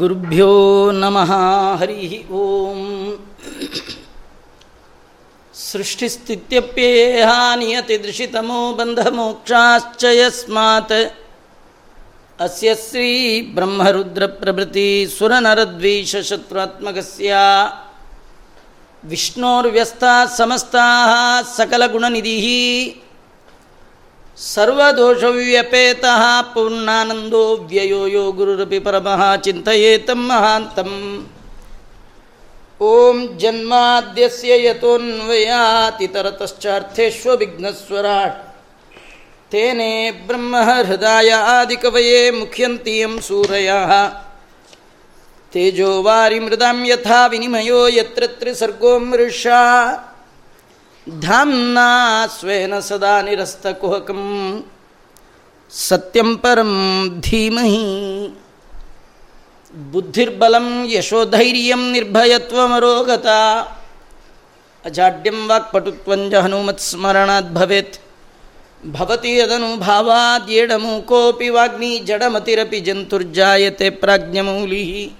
गुरुभ्यो नमः हरिः ॐ सृष्टिस्थित्यप्येहा नियतिदृशितमो बन्धमोक्षाश्च यस्मात् अस्य श्रीब्रह्मरुद्रप्रभृतिसुरनरद्वीषशत्रुत्मकस्य विष्णोर्व्यस्ताः समस्ताः सकलगुणनिधिः सर्वदोषव्यपेत पूर्णानंदो व्ययो यो गुरुरपि परम चिंतयेत महात ओं जन्माद्य यतोन्वयातितरतश्चार्थेष्व विघ्नस्वरा तेने ब्रह्म हृदय आदिकवये मुख्यन्ति यं सूरयः। तेजो वारिमृदां यथा विनिमयो यत्र त्रिसर्गो मृषा। ಧಾಮ್ನಾ ಸ್ವೇನ ಸದಾ ನಿರಸ್ತ ಕುಹಕಂ. ಸತ್ಯಂ ಪರಂ ಧೀಮಹಿ. ಬುದ್ಧಿರ್ಬಲಂ ಯಶೋಧೈರ್ಯಂ ನಿರ್ಭಯತ್ವಮರೋಗತ. ಅಜಾಡ್ಯಂ ವಾಕ್ಪಟುತ್ವಂಜ ಹನುಮತ್ ಸ್ಮರಣಾತ್ ಭವೇತ್. ಭವತಿ ಯದನುಭಾವಾದ್ಯೇಡಮೂಕೋಪಿ ವಾಗ್ಮಿ ಜಡಮತಿರಪಿ ಜಂತುರ್ಜಾಯತೆ ಪ್ರಾಜ್ಞಮೌಲಿ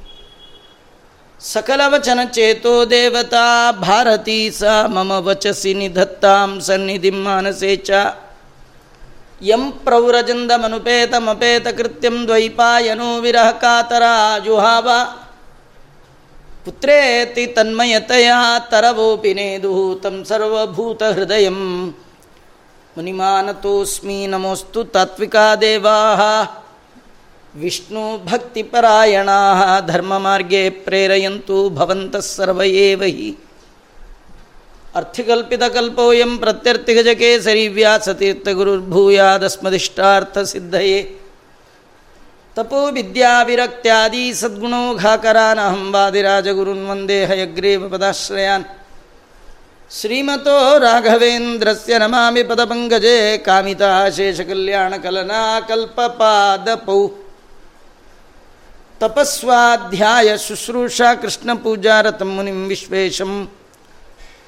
ಸಕಲವಚನಚೇತೋ ದೇವತಾ ಭಾರತೀ ಸ ಮಮ ವಚಸಿ ನಿಧತ್ತಾಂ ಸನ್ನಿಧಿ ಮಾನಸೇ ಚ ಯಂ ಪ್ರೌರಜಂದಮನುಪೇತಮಪೇತ ಕೃತ್ಯಂ ದ್ವೈಪಾಯನೋ ವಿರಹ ಕಾತರ ಜುಹಾವ ಪುತ್ರೇತಿ ತನ್ಮಯತೆಯ ತರವೋಪಿ ನೇದು ತಂ ಸರ್ವಭೂತ ಹೃದಯ ಮುನಿಮಾನತೋಸ್ಮಿ ನಮೋಸ್ತು ತಾತ್ವಿಕಾ ದೇವಾ ವಿಷ್ಣುಭಕ್ತಿಪರಾಯಣಾ ಧರ್ಮಮಾರ್ಗೇ ಪ್ರೇರಯಂತು ಭವಂತಃ ಸರ್ವಯೇವ. ಹಿ ಅರ್ಥಿಕಲ್ಪಿತಕಲ್ಪೋಯಂ ಪ್ರತ್ಯರ್ಥಿಗಜಕೆ ಸರಿವ್ಯಾಸತೀರ್ಥಗುರುರ್ಭೂಯಾದಸ್ಮದಿಷ್ಟಾರ್ಥಸಿದ್ಧಯೇ ತಪೋ ವಿದ್ಯಾವಿರಕ್ತ್ಯಾದಿ ಸದ್ಗುಣೋಘಾಕರಾನಹಂ ವಾದಿರಾಜಗುರುನ್ ವಂದೇ ಹಯಗ್ರೀವ ಪದಾಶ್ರಯಾನ್. ಶ್ರೀಮತೋ ರಾಘವೇಂದ್ರಸ್ಯ ನಮಾಮಿ ಪದಪಂಗಜೇ ಕಾಮಿತಾ ಶೇಷಕಲ್ಯಾಣಕಲನಾ ಕಲ್ಪಪಾದಪೌ ತಪಸ್ವಾಧ್ಯಾಯ ಶುಶ್ರೂಷಾ ಕೃಷ್ಣ ಪೂಜಾರತಂ ಮುನಿಂ ವಿಶ್ವೇಶಂ.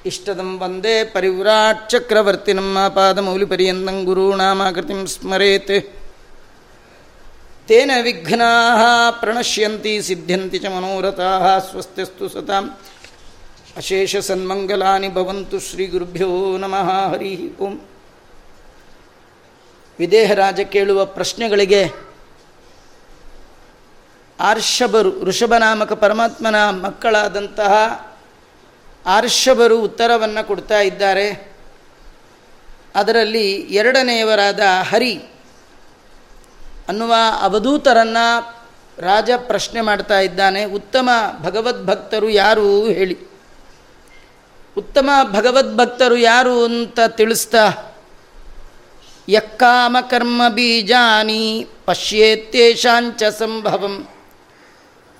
ಇಷ್ಟದಂ ವಂದೇ ಪರಿವ್ರಾಟ್ ಚಕ್ರವರ್ತಿ ನಮ್ಮ ಪಾದಮೌಲಿಪರ್ಯಂತಂ ಗುರುಣಾಮಾಕೃತಿಂ ಸ್ಮರೇತ್. ತೇನ ವಿಘ್ನಾ ಪ್ರಣಶ್ಯಂತಿ ಸಿದ್ಧ್ಯಂತಿ ಚ ಮನೋರಥಾ ಸ್ವಸ್ತಿಸ್ತು ಸತಾಂ. ಅಶೇಷ ಸನ್ಮಂಗಲಾನಿ ಭವಂತು ಶ್ರೀ ಗುರುಭ್ಯೋ ನಮಃ ಹರಿ ಓಂ. ವಿದೇಹರಾಜ ಕೇಳುವ ಪ್ರಶ್ನೆಗಳಿಗೆ ಆರ್ಷಭರು, ಋಷಭನಾಮಕ ಪರಮಾತ್ಮನ ಮಕ್ಕಳಾದಂತಹ ಆರ್ಷಭರು ಉತ್ತರವನ್ನು ಕೊಡ್ತಾ ಇದ್ದಾರೆ. ಅದರಲ್ಲಿ ಎರಡನೆಯವರಾದ ಹರಿ ಅನ್ನುವ ಅವಧೂತರನ್ನು ರಾಜ ಪ್ರಶ್ನೆ ಮಾಡ್ತಾ ಇದ್ದಾನೆ. ಉತ್ತಮ ಭಗವದ್ಭಕ್ತರು ಯಾರು ಹೇಳಿ. ಉತ್ತಮ ಭಗವದ್ಭಕ್ತರು ಯಾರು ಅಂತ ತಿಳಿಸ್ತಾ, ಯಕ್ಕಾಮ ಕರ್ಮ ಬೀಜಾನಿ ಪಶ್ಯೇತ್ಯೇಷಾಂಚ ಸಂಭವಂ.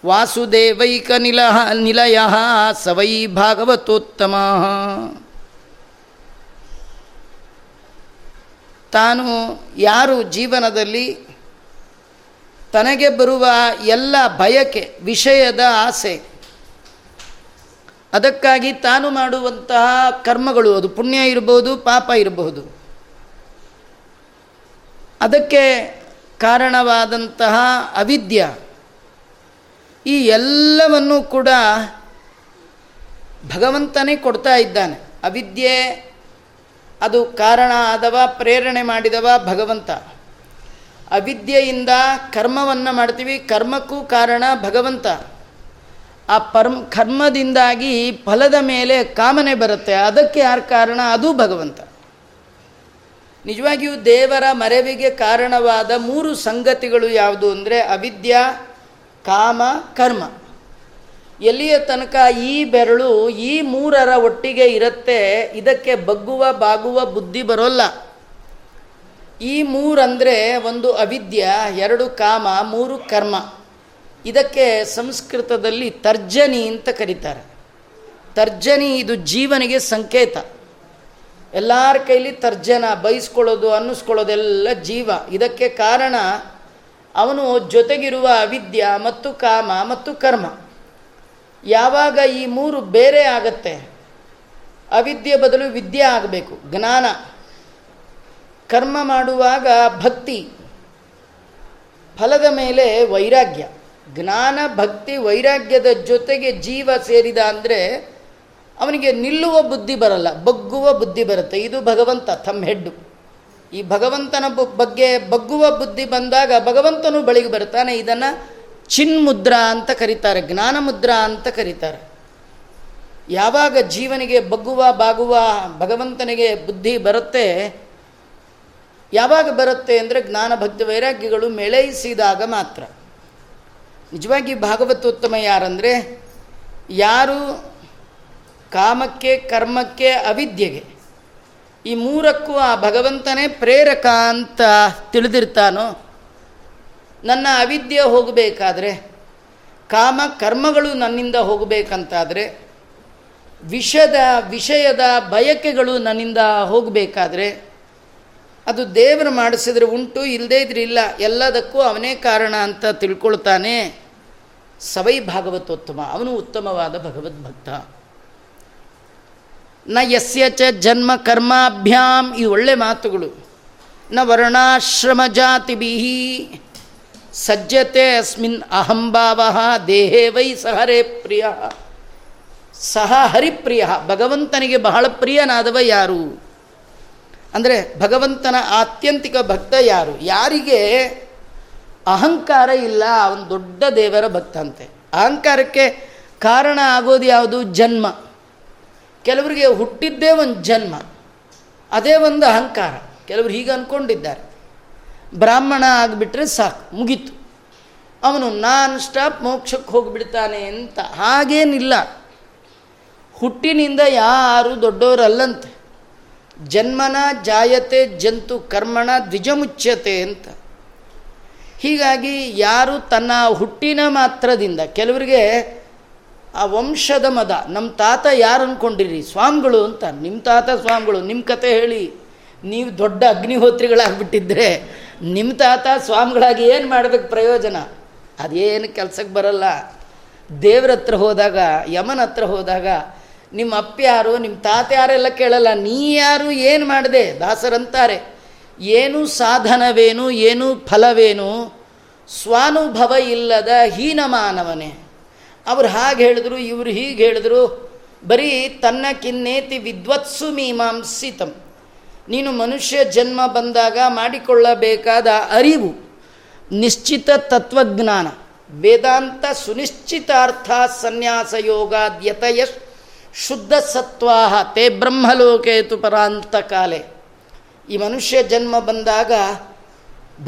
ವಾಸುದೇವೈಕ ನಿಲ ನಿಲಯ ಸವೈ ಭಾಗವತೋತ್ತಮ. ತಾನು ಯಾರು ಜೀವನದಲ್ಲಿ? ತನಗೆ ಬರುವ ಎಲ್ಲ ಬಯಕೆ, ವಿಷಯದ ಆಸೆ. ಅದಕ್ಕಾಗಿ ತಾನು ಮಾಡುವಂತಹ ಕರ್ಮಗಳು, ಅದು ಪುಣ್ಯ ಇರಬಹುದು ಪಾಪ ಇರಬಹುದು ಅದಕ್ಕೆ ಕಾರಣವಾದಂತಹ ಅವಿದ್ಯ. ಈ ಎಲ್ಲವನ್ನೂ ಕೂಡ ಭಗವಂತನೇ ಕೊಡ್ತಾ ಇದ್ದಾನೆ. ಅವಿದ್ಯೆ, ಅದು ಕಾರಣ ಆದವ, ಪ್ರೇರಣೆ ಮಾಡಿದವ ಭಗವಂತ. ಅವಿದ್ಯೆಯಿಂದ ಕರ್ಮವನ್ನು ಮಾಡ್ತೀವಿ, ಕರ್ಮಕ್ಕೂ ಕಾರಣ ಭಗವಂತ. ಆ ಪರ್ಮ್, ಕರ್ಮದಿಂದಾಗಿ ಫಲದ ಮೇಲೆ ಕಾಮನೆ ಬರುತ್ತೆ, ಅದಕ್ಕೆ ಯಾರು ಕಾರಣ? ಅದು ಭಗವಂತ. ನಿಜವಾಗಿಯೂ ದೇವರ ಮರವಿಗೆ ಕಾರಣವಾದ ಮೂರು ಸಂಗತಿಗಳು ಯಾವುದು ಅಂದರೆ ಅವಿದ್ಯಾ ಕಾಮ, ಕರ್ಮ. ಎಲ್ಲಿಯ ತನಕ ಈ ಬೆರಳು, ಈ ಮೂರರ ಒಟ್ಟಿಗೆ ಇರುತ್ತೆ, ಇದಕ್ಕೆ ಬಗ್ಗುವ, ಬಾಗುವ ಬುದ್ಧಿ ಬರೋಲ್ಲ. ಈ ಮೂರಂದರೆ ಒಂದು ಅವಿದ್ಯ, ಎರಡು ಕಾಮ, ಮೂರು ಕರ್ಮ. ಇದಕ್ಕೆ ಸಂಸ್ಕೃತದಲ್ಲಿ ತರ್ಜನಿ ಅಂತ ಕರೀತಾರೆ. ತರ್ಜನಿ ಇದು ಜೀವನಿಗೆ ಸಂಕೇತ. ಎಲ್ಲರ ಕೈಲಿ ತರ್ಜನ, ಬಯಸ್ಕೊಳ್ಳೋದು, ಅನ್ನಿಸ್ಕೊಳ್ಳೋದೆಲ್ಲ ಜೀವ. ಇದಕ್ಕೆ ಕಾರಣ ಅವನು ಜೊತೆಗಿರುವ ಅವಿದ್ಯ ಮತ್ತು ಕಾಮ ಮತ್ತು ಕರ್ಮ. ಯಾವಾಗ ಈ ಮೂರು ಬೇರೆ ಆಗತ್ತೆ, ಅವಿದ್ಯೆ ಬದಲು ವಿದ್ಯೆ ಆಗಬೇಕು, ಜ್ಞಾನ. ಕರ್ಮ ಮಾಡುವಾಗ ಭಕ್ತಿ, ಫಲದ ಮೇಲೆ ವೈರಾಗ್ಯ. ಜ್ಞಾನ, ಭಕ್ತಿ, ವೈರಾಗ್ಯದ ಜೊತೆಗೆ ಜೀವ ಸೇರಿದ ಅಂದರೆ ಅವನಿಗೆ ನಿಲ್ಲುವ ಬುದ್ಧಿ ಬರಲ್ಲ, ಬಗ್ಗುವ ಬುದ್ಧಿ ಬರುತ್ತೆ. ಇದು ಭಗವಂತ ತಮ್ಮ ಹೆಡ್ಡು. ಈ ಭಗವಂತನ ಬಗ್ಗೆ ಬಗ್ಗುವ ಬುದ್ಧಿ ಬಂದಾಗ ಭಗವಂತನು ಬಳಿಗೆ ಬರ್ತಾನೆ. ಇದನ್ನು ಚಿನ್ಮುದ್ರಾ ಅಂತ ಕರೀತಾರೆ ಜ್ಞಾನ ಮುದ್ರಾ ಅಂತ ಕರೀತಾರೆ. ಯಾವಾಗ ಜೀವನಿಗೆ ಬಗ್ಗುವ, ಬಾಗುವ ಭಗವಂತನಿಗೆ ಬುದ್ಧಿ ಬರುತ್ತೆ, ಯಾವಾಗ ಬರುತ್ತೆ ಅಂದರೆ ಜ್ಞಾನ ಭಕ್ತಿ ವೈರಾಗ್ಯಗಳು ಮೇಳೈಸಿದಾಗ ಮಾತ್ರ. ನಿಜವಾಗಿ ಭಾಗವತೋತ್ತಮ ಯಾರಂದರೆ, ಯಾರು ಕಾಮಕ್ಕೆ, ಕರ್ಮಕ್ಕೆ, ಅವಿದ್ಯೆಗೆ ಈ ಮೂರಕ್ಕೂ ಆ ಭಗವಂತನೇ ಪ್ರೇರಕ ಅಂತ ತಿಳಿದಿರ್ತಾನೋ? ನನ್ನ ಅವಿದ್ಯೆ ಹೋಗಬೇಕಾದ್ರೆ, ಕಾಮ ಕರ್ಮಗಳು ನನ್ನಿಂದ ಹೋಗಬೇಕಂತಾದರೆ, ವಿಷದ, ವಿಷಯದ ಬಯಕೆಗಳು ನನ್ನಿಂದ ಹೋಗಬೇಕಾದ್ರೆ, ಅದು ದೇವರು ಮಾಡಿಸಿದ್ರೆ ಉಂಟು ಇಲ್ಲದೇ ಇದ್ರೆ ಇಲ್ಲ, ಎಲ್ಲದಕ್ಕೂ ಅವನೇ ಕಾರಣ ಅಂತ ತಿಳ್ಕೊಳ್ತಾನೆ ಸವೈ ಭಾಗವತೋತ್ತಮ. ಅವನು ಉತ್ತಮವಾದ ಭಗವದ್ಭಕ್ತ. ನ ಯಸ್ಯ ಚ ಜನ್ಮ ಕರ್ಮಾಭ್ಯಾಂ, ಈ ಒಳ್ಳೆ ಮಾತುಗಳು. ನ ವರ್ಣಾಶ್ರಮ ಜಾತಿಭಿಹಿ ಸಜ್ಜತೆ ಅಸ್ಮಿನ್ ಅಹಂಭಾವ, ದೇಹೇ ವೈ ಸಹರೇ ಪ್ರಿಯ. ಸಹ ಹರಿಪ್ರಿಯ, ಭಗವಂತನಿಗೆ ಬಹಳ ಪ್ರಿಯನಾದವ ಯಾರು? ಅಂದರೆ ಭಗವಂತನ ಆತ್ಯಂತಿಕ ಭಕ್ತ ಯಾರು? ಯಾರಿಗೆ? ಅಹಂಕಾರ ಇಲ್ಲ, ಅವನು ದೊಡ್ಡ ದೇವರ ಭಕ್ತ ಅಂತೆ ಅಹಂಕಾರಕ್ಕೆ ಕಾರಣ ಆಗೋದು ಯಾವುದು? ಜನ್ಮ. ಕೆಲವರಿಗೆ ಹುಟ್ಟಿದ್ದೇ ಒಂದು ಜನ್ಮ, ಅದೇ ಒಂದು ಅಹಂಕಾರ. ಕೆಲವರು ಹೀಗೆ ಅಂದ್ಕೊಂಡಿದ್ದಾರೆ ಬ್ರಾಹ್ಮಣ ಆಗಿಬಿಟ್ರೆ ಸಾಕು, ಮುಗೀತು. ಅವನು, ನಾನ್ ಸ್ಟಾಪ್ ಮೋಕ್ಷಕ್ಕೆ ಹೋಗಿಬಿಡ್ತಾನೆ ಅಂತ ಹಾಗೇನಿಲ್ಲ. ಹುಟ್ಟಿನಿಂದ ಯಾರು ದೊಡ್ಡವರಲ್ಲಂತೆ. ಜನ್ಮನ ಜಾಯತೆ, ಜಂತು ಕರ್ಮಣ ದ್ವಿಜಮುಚ್ಯತೆ ಅಂತ. ಹೀಗಾಗಿ ಯಾರು ತನ್ನ ಹುಟ್ಟಿನ ಮಾತ್ರದಿಂದ, ಕೆಲವರಿಗೆ ಆ ವಂಶದ ಮದ. ನಮ್ಮ ತಾತ ಯಾರು ಅಂದ್ಕೊಂಡಿರಿ ಸ್ವಾಮಿಗಳು ಅಂತ. ನಿಮ್ಮ ತಾತ ಸ್ವಾಮಿಗಳು ನಿಮ್ಮ ಕತೆ ಹೇಳಿ. ನೀವು ದೊಡ್ಡ ಅಗ್ನಿಹೋತ್ರಿಗಳಾಗ್ಬಿಟ್ಟಿದ್ರೆ ನಿಮ್ಮ ತಾತ ಸ್ವಾಮಿಗಳಾಗಿ ಏನು ಮಾಡಬೇಕು ಪ್ರಯೋಜನ? ಅದೇನು ಕೆಲಸಕ್ಕೆ ಬರಲ್ಲ. ದೇವ್ರ ಹತ್ರ ಹೋದಾಗ, ಯಮನ ಹತ್ರ ಹೋದಾಗ ನಿಮ್ಮ ಅಪ್ಪ ಯಾರು ನಿಮ್ಮ ತಾತ ಯಾರೆಲ್ಲ ಕೇಳಲ್ಲ. ನೀ ಯಾರು, ಏನು ಮಾಡಿದೆ? ದಾಸರಂತಾರೆ. ಏನು ಸಾಧನವೇನು, ಏನು ಫಲವೇನು? ಸ್ವಾನುಭವ ಇಲ್ಲದ ಹೀನ ಮಾನವನೇ ಅವ್ರು ಹಾಗೆ ಹೇಳಿದ್ರು, ಇವರು ಹೀಗೆ ಹೇಳಿದ್ರು. ಬರೀ ತನ್ನ ಕಿನ್ನೇತಿ ವಿದ್ವತ್ಸು ಮೀಮಾಂಸಿತಂ. ನೀನು ಮನುಷ್ಯ ಜನ್ಮ ಬಂದಾಗ ಮಾಡಿಕೊಳ್ಳಬೇಕಾದ ಅರಿವು, ನಿಶ್ಚಿತ ತತ್ವಜ್ಞಾನ, ವೇದಾಂತ ಸುನಿಶ್ಚಿತಾರ್ಥ ಸನ್ಯಾಸ ಯೋಗಾದ್ಯತಯ ಶುದ್ಧ ಸತ್ವಾಹ, ತೇ ಬ್ರಹ್ಮಲೋಕೇತು ಪರಾಂತ ಕಾಲೆ. ಈ ಮನುಷ್ಯ ಜನ್ಮ ಬಂದಾಗ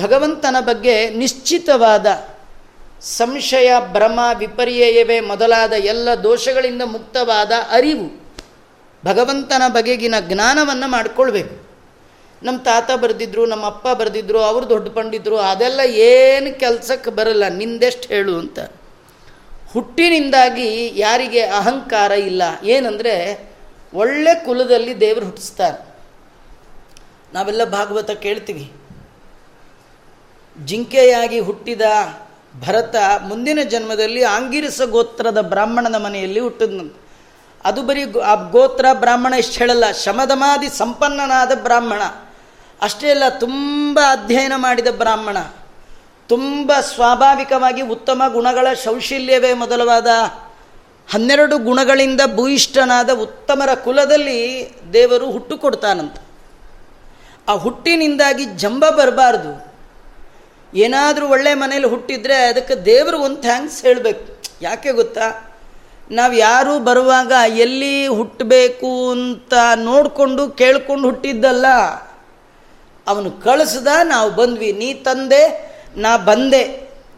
ಭಗವಂತನ ಬಗ್ಗೆ ನಿಶ್ಚಿತವಾದ ಸಂಶಯ, ಭ್ರಮ, ವಿಪರ್ಯಯವೇ ಮೊದಲಾದ ಎಲ್ಲ ದೋಷಗಳಿಂದ ಮುಕ್ತವಾದ ಅರಿವು. ಭಗವಂತನ ಬಗೆಗಿನ ಜ್ಞಾನವನ್ನು ಮಾಡಿಕೊಳ್ಬೇಕು. ನಮ್ಮ ತಾತ ಬರೆದಿದ್ರು ನಮ್ಮ ಅಪ್ಪ ಬರೆದಿದ್ರು, ಅವರು ದೊಡ್ಡ ಪಂಡಿದ್ರು ಅದೆಲ್ಲ ಏನು ಕೆಲಸಕ್ಕೆ ಬರಲ್ಲ, ನಿಂದೆಷ್ಟು ಹೇಳು ಅಂತ. ಹುಟ್ಟಿನಿಂದಾಗಿ ಯಾರಿಗೆ ಅಹಂಕಾರ ಇಲ್ಲ, ಏನಂದರೆ ಒಳ್ಳೆ ಕುಲದಲ್ಲಿ ದೇವರು ಹುಟ್ಟಿಸ್ತಾರೆ. ನಾವೆಲ್ಲ ಭಾಗವತ ಕೇಳ್ತೀವಿ. ಜಿಂಕೆಯಾಗಿ ಹುಟ್ಟಿದ ಭರತ ಮುಂದಿನ ಜನ್ಮದಲ್ಲಿ ಆಂಗಿರಸ ಗೋತ್ರದ ಬ್ರಾಹ್ಮಣನ ಮನೆಯಲ್ಲಿ ಹುಟ್ಟಿದ್ನಂತೆ ಅದು ಬರೀ ಆ ಗೋತ್ರ ಬ್ರಾಹ್ಮಣ ಇಷ್ಟು ಹೇಳಲ್ಲ, ಶಮದಮಾದಿ ಸಂಪನ್ನನಾದ ಬ್ರಾಹ್ಮಣ. ಅಷ್ಟೇ ಅಲ್ಲ, ತುಂಬ ಅಧ್ಯಯನ ಮಾಡಿದ ಬ್ರಾಹ್ಮಣ. ತುಂಬ ಸ್ವಾಭಾವಿಕವಾಗಿ ಉತ್ತಮ ಗುಣಗಳ ಶೌಶಲ್ಯವೇ ಮೊದಲವಾದ ಹನ್ನೆರಡು ಗುಣಗಳಿಂದ ಭೂಯಿಷ್ಠನಾದ ಉತ್ತಮರ ಕುಲದಲ್ಲಿ ದೇವರು ಹುಟ್ಟು ಕೊಡ್ತಾನಂತ. ಆ ಹುಟ್ಟಿನಿಂದಾಗಿ ಜಂಬ ಬರಬಾರ್ದು. ಏನಾದರೂ ಒಳ್ಳೆ ಮನೇಲಿ ಹುಟ್ಟಿದ್ರೆ ಅದಕ್ಕೆ ದೇವರು ಒಂದು ಥ್ಯಾಂಕ್ಸ್ ಹೇಳಬೇಕು. ಯಾಕೆ ಗೊತ್ತಾ? ನಾವು ಯಾರು ಬರುವಾಗ ಎಲ್ಲಿ ಹುಟ್ಟಬೇಕು ಅಂತ ನೋಡಿಕೊಂಡು ಕೇಳ್ಕೊಂಡು ಹುಟ್ಟಿದ್ದಲ್ಲ, ಅವನು ಕಳಿಸ್ದ ನಾವು ಬಂದ್ವಿ. ನೀ ತಂದೆ, ನಾ ಬಂದೆ.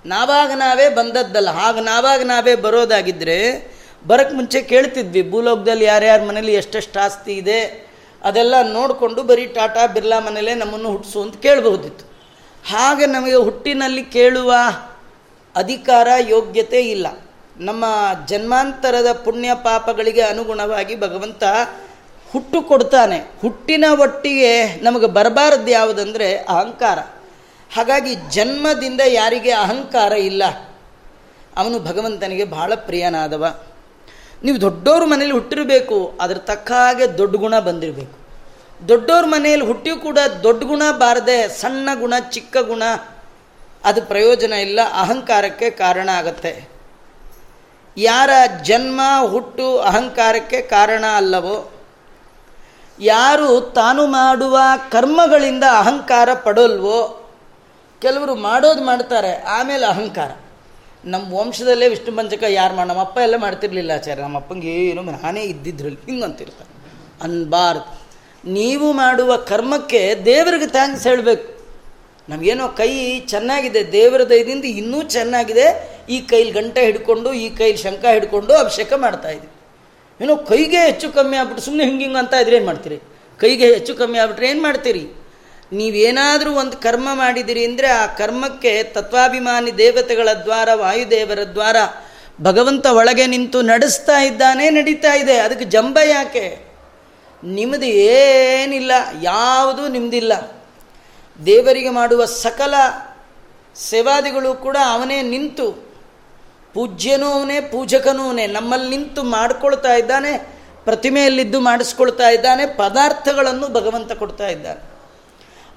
ನಾವಾಗ ನಾವೇ ಬಂದದ್ದಲ್ಲ. ಹಾಗೆ ನಾವಾಗ ನಾವೇ ಬರೋದಾಗಿದ್ದರೆ ಬರೋಕ್ಕೆ ಮುಂಚೆ ಕೇಳ್ತಿದ್ವಿ. ಭೂಲೋಕದಲ್ಲಿ ಯಾರ್ಯಾರ ಮನೇಲಿ ಎಷ್ಟೆಷ್ಟು ಆಸ್ತಿ ಇದೆ ಅದೆಲ್ಲ ನೋಡಿಕೊಂಡು ಬರೀ ಟಾಟಾ, ಬಿರ್ಲಾ ಮನೇಲೇ ನಮ್ಮನ್ನು ಹುಟ್ಟಿಸು ಅಂತ ಕೇಳಬಹುದಿತ್ತು. ಹಾಗೆ ನಮಗೆ ಹುಟ್ಟಿನಲ್ಲಿ ಕೇಳುವ ಅಧಿಕಾರ, ಯೋಗ್ಯತೆ ಇಲ್ಲ. ನಮ್ಮ ಜನ್ಮಾಂತರದ ಪುಣ್ಯ ಪಾಪಗಳಿಗೆ ಅನುಗುಣವಾಗಿ ಭಗವಂತ ಹುಟ್ಟು ಕೊಡ್ತಾನೆ. ಹುಟ್ಟಿನ ಒಟ್ಟಿಗೆ ನಮಗೆ ಬರಬಾರದು ಯಾವುದಂದರೆ ಅಹಂಕಾರ. ಹಾಗಾಗಿ ಜನ್ಮದಿಂದ ಯಾರಿಗೆ ಅಹಂಕಾರ ಇಲ್ಲ, ಅವನು ಭಗವಂತನಿಗೆ ಬಹಳ ಪ್ರಿಯನಾದವ. ನೀವು ದೊಡ್ಡವ್ರ ಮನೇಲಿ ಹುಟ್ಟಿರಬೇಕು ಅದ್ರ ತಕ್ಕ ಹಾಗೆ ದೊಡ್ಡ ಗುಣ ಬಂದಿರಬೇಕು. ದೊಡ್ಡವ್ರ ಮನೆಯಲ್ಲಿ ಹುಟ್ಟಿ ಕೂಡ ದೊಡ್ಡ ಗುಣ ಬಾರದೆ ಸಣ್ಣ ಗುಣ, ಚಿಕ್ಕ ಗುಣ, ಅದು ಪ್ರಯೋಜನ ಇಲ್ಲ, ಅಹಂಕಾರಕ್ಕೆ ಕಾರಣ ಆಗತ್ತೆ. ಯಾರ ಜನ್ಮ, ಹುಟ್ಟು ಅಹಂಕಾರಕ್ಕೆ ಕಾರಣ ಅಲ್ಲವೋ, ಯಾರು ತಾನು ಮಾಡುವ ಕರ್ಮಗಳಿಂದ ಅಹಂಕಾರ ಪಡೋಲ್ವೋ, ಕೆಲವರು ಮಾಡೋದು ಮಾಡ್ತಾರೆ, ಆಮೇಲೆ ಅಹಂಕಾರ. ನಮ್ಮ ವಂಶದಲ್ಲೇ ವಿಷ್ಣು ಪಂಚಕ ಯಾರು ಮಾಡಿ, ನಮ್ಮಪ್ಪ ಎಲ್ಲ ಮಾಡ್ತಿರ್ಲಿಲ್ಲ ಆಚಾರ್ಯ ನಮ್ಮ ಅಪ್ಪಂಗೆ ಏನು ನಾನೇ ಇದ್ದಿದ್ರಲ್ಲಿ ಹಿಂಗೆ ಅಂತಿರ್ತಾರೆ ಅನ್ಬಾರ್ದು. ನೀವು ಮಾಡುವ ಕರ್ಮಕ್ಕೆ ದೇವರಿಗೆ ಥ್ಯಾಂಕ್ಸ್ ಹೇಳಬೇಕು. ನಮಗೇನೋ ಕೈ ಚೆನ್ನಾಗಿದೆ, ದೇವರ ದಯದಿಂದ ಇನ್ನೂ ಚೆನ್ನಾಗಿದೆ, ಈ ಕೈಲಿ ಗಂಟೆ ಹಿಡ್ಕೊಂಡು, ಈ ಕೈಲಿ ಶಂಕ ಹಿಡ್ಕೊಂಡು ಅಭಿಷೇಕ ಮಾಡ್ತಾ ಇದ್ವಿ ಏನೋ ಕೈಗೆ ಹೆಚ್ಚು ಕಮ್ಮಿ ಆಗ್ಬಿಟ್ಟು ಸುಮ್ಮನೆ ಹಿಂಗೆ ಹಿಂಗೆ ಅಂತ ಇದ್ರೆ ಏನು ಮಾಡ್ತೀರಿ? ಕೈಗೆ ಹೆಚ್ಚು ಕಮ್ಮಿ ಆಗ್ಬಿಟ್ರೆ ಏನು ಮಾಡ್ತೀರಿ? ನೀವೇನಾದರೂ ಒಂದು ಕರ್ಮ ಮಾಡಿದಿರಿ ಅಂದರೆ ಆ ಕರ್ಮಕ್ಕೆ ತತ್ವಾಭಿಮಾನಿ ದೇವತೆಗಳ ದ್ವಾರ, ವಾಯುದೇವರ ದ್ವಾರ, ಭಗವಂತ ಒಳಗೆ ನಿಂತು ನಡೆಸ್ತಾ ಇದ್ದಾನೆ, ನಡೀತಾ ಇದೆ. ಅದಕ್ಕೆ ಜಂಬ ಯಾಕೆ? ನಿಮ್ಮದು ಏನಿಲ್ಲ, ಯಾವುದೂ ನಿಮ್ಮದಿಲ್ಲ ದೇವರಿಗೆ ಮಾಡುವ ಸಕಲ ಸೇವಾದಿಗಳು ಕೂಡ ಅವನೇ ನಿಂತು, ಪೂಜ್ಯನೂ ಅವನೇ, ಪೂಜಕನೂ ಅವನೇ, ನಮ್ಮಲ್ಲಿ ನಿಂತು ಮಾಡಿಕೊಳ್ತಾ ಇದ್ದಾನೆ, ಪ್ರತಿಮೆಯಲ್ಲಿದ್ದು ಮಾಡಿಸ್ಕೊಳ್ತಾ ಇದ್ದಾನೆ, ಪದಾರ್ಥಗಳನ್ನು ಭಗವಂತ ಕೊಡ್ತಾ ಇದ್ದಾನೆ.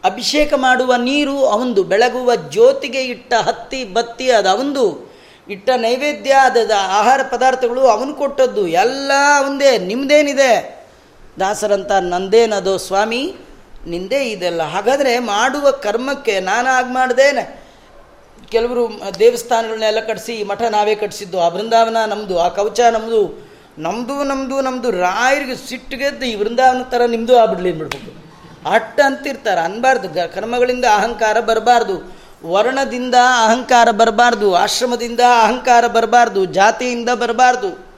ಅಭಿಷೇಕ ಮಾಡುವ ನೀರು ಅವಂದು, ಬೆಳಗುವ ಜ್ಯೋತಿಗೆ ಇಟ್ಟ ಹತ್ತಿ, ಬತ್ತಿ ಅದು ಅವಂದು, ಇಟ್ಟ ನೈವೇದ್ಯ ಅದ ಆಹಾರ ಪದಾರ್ಥಗಳು ಅವನು ಕೊಟ್ಟದ್ದು, ಎಲ್ಲ ಅವಂದೇ ನಿಮ್ಮದೇನಿದೆ ದಾಸರಂತ ನಂದೇನದು ಸ್ವಾಮಿ? ನಿಂದೇ ಇದೆಲ್ಲ. ಹಾಗಾದರೆ ಮಾಡುವ ಕರ್ಮಕ್ಕೆ ನಾನು ಆಗ ಮಾಡ್ದೇನೆ. ಕೆಲವರು ದೇವಸ್ಥಾನಗಳನ್ನೆಲ್ಲ ಕಟ್ಟಿಸಿ ಮಠ ನಾವೇ ಕಟ್ಟಿಸಿದ್ದು ಆ ಬೃಂದಾವನ ನಮ್ಮದು ಆ ಕವಚ ನಮ್ಮದು ನಮ್ಮದು ನಮ್ಮದು ನಮ್ಮದು ರಾಯರಿಗೆ ಸಿಟ್ಟಿಗೆದ್ದು ಈ ಬೃಂದಾವನ ಥರ ನಿಮ್ಮದು ಆಗ್ಬಿಡ್ಲಿ ಬಿಡ್ಬೋದು ಅಟ್ಟ ಅಂತಿರ್ತಾರೆ. ಅನ್ಬಾರ್ದು. ಗ ಕರ್ಮಗಳಿಂದ ಅಹಂಕಾರ ಬರಬಾರ್ದು. ವರ್ಣದಿಂದ ಅಹಂಕಾರ ಬರಬಾರ್ದು. ಆಶ್ರಮದಿಂದ ಅಹಂಕಾರ ಬರಬಾರ್ದು. ಜಾತಿಯಿಂದ ಬರಬಾರ್ದು.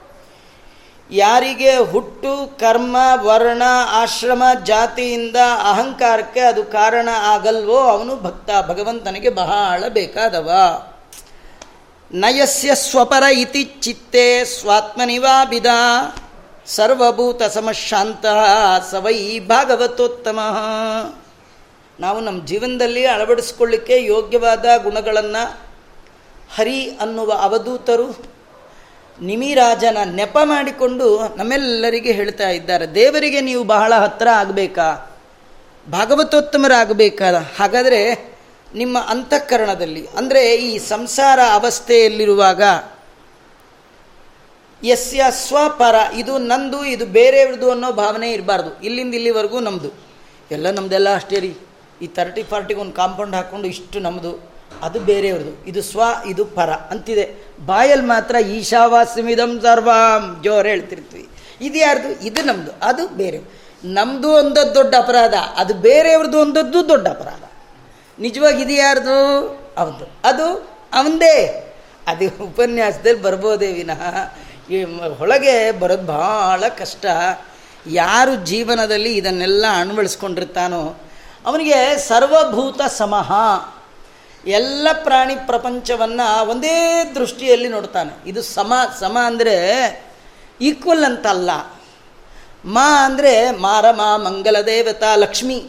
ಯಾರಿಗೆ ಹುಟ್ಟು, ಕರ್ಮ, ವರ್ಣ, ಆಶ್ರಮ, ಜಾತಿಯಿಂದ ಅಹಂಕಾರಕ್ಕೆ ಅದು ಕಾರಣ ಆಗಲ್ವೋ ಅವನು ಭಕ್ತ, ಭಗವಂತನಿಗೆ ಬಹಳ ಬೇಕಾದವ. ನಯಸ್ಯ ಸ್ವಪರ ಇತಿ ಚಿತ್ತೆ ಸ್ವಾತ್ಮನಿವಾಬಿದ, ಸರ್ವಭೂತ ಸಮಶಾಂತ ಸವೈ ಭಾಗವತೋತ್ತಮ. ನಾವು ನಮ್ಮ ಜೀವನದಲ್ಲಿ ಅಳವಡಿಸ್ಕೊಳ್ಳಿಕ್ಕೆ ಯೋಗ್ಯವಾದ ಗುಣಗಳನ್ನು ಹರಿ ಅನ್ನುವ ಅವಧೂತರು ನಿಮಿರಾಜನ ನೆಪ ಮಾಡಿಕೊಂಡು ನಮ್ಮೆಲ್ಲರಿಗೆ ಹೇಳ್ತಾ ಇದ್ದಾರೆ, ದೇವರಿಗೆ ನೀವು ಬಹಳ ಹತ್ತಿರ ಆಗಬೇಕಾ? ಭಾಗವತೋತ್ತಮರಾಗಬೇಕಾ? ಹಾಗಾದರೆ ನಿಮ್ಮ ಅಂತಃಕರಣದಲ್ಲಿ, ಅಂದರೆ ಈ ಸಂಸಾರ ಅವಸ್ಥೆಯಲ್ಲಿರುವಾಗ, ಯಸ್ಯ ಸ್ವಪರ, ಇದು ನಂದು, ಇದು ಬೇರೆಯವ್ರದ್ದು ಅನ್ನೋ ಭಾವನೆ ಇರಬಾರ್ದು. ಇಲ್ಲಿಂದ ಇಲ್ಲಿವರೆಗೂ ನಮ್ಮದು ಎಲ್ಲ ನಮ್ಮದೆಲ್ಲ ಅಷ್ಟೇ ರೀ. ಈ ತರ್ಟಿ ಫಾರ್ಟಿಗೆ ಒಂದು ಕಾಂಪೌಂಡ್ ಹಾಕ್ಕೊಂಡು ಇಷ್ಟು ನಮ್ಮದು ಅದು ಬೇರೆಯವ್ರದ್ದು. ಇದು ಸ್ವ, ಇದು ಪರ ಅಂತಿದೆ. ಬಾಯಲ್ಲಿ ಮಾತ್ರ ಈಶಾವಾಸ್ಯಮಿದಂ ಸರ್ವಾಂ. ಜೋರು ಹೇಳ್ತಿರ್ತೀವಿ. ಇದು ಯಾರ್ದು? ಇದು ನಮ್ಮದು ಅದು ಬೇರೆ ನಮ್ಮದು ಒಂದದ್ದು ದೊಡ್ಡ ಅಪರಾಧ. ಅದು ಬೇರೆಯವ್ರದ್ದು ಒಂದದ್ದು ದೊಡ್ಡ ಅಪರಾಧ. ನಿಜವಾಗಿ ಇದು ಯಾರ್ದು? ಅವನದು. ಅದು ಅವನದೇ. ಅದು ಉಪನ್ಯಾಸದಲ್ಲಿ ಬರ್ಬೋದೇ ವಿನಃ. ಒಳಗೆ ಬರೋದು ಭಾಳ ಕಷ್ಟ. ಯಾರು ಜೀವನದಲ್ಲಿ ಇದನ್ನೆಲ್ಲ ಅಳವಡಿಸ್ಕೊಂಡಿರ್ತಾನೋ ಅವನಿಗೆ ಸರ್ವಭೂತ ಸಮಹ ಎಲ್ಲ ಪ್ರಾಣಿ ಪ್ರಪಂಚವನ್ನು ಒಂದೇ ದೃಷ್ಟಿಯಲ್ಲಿ ನೋಡ್ತಾನೆ. ಇದು ಸಮ ಸಮ ಅಂದರೆ ಈಕ್ವಲ್ ಅಂತಲ್ಲ. ಮಾ ಅಂದರೆ ಮಾರಮ ಮಂಗಲ ದೇವತಾ ಲಕ್ಷ್ಮಿ.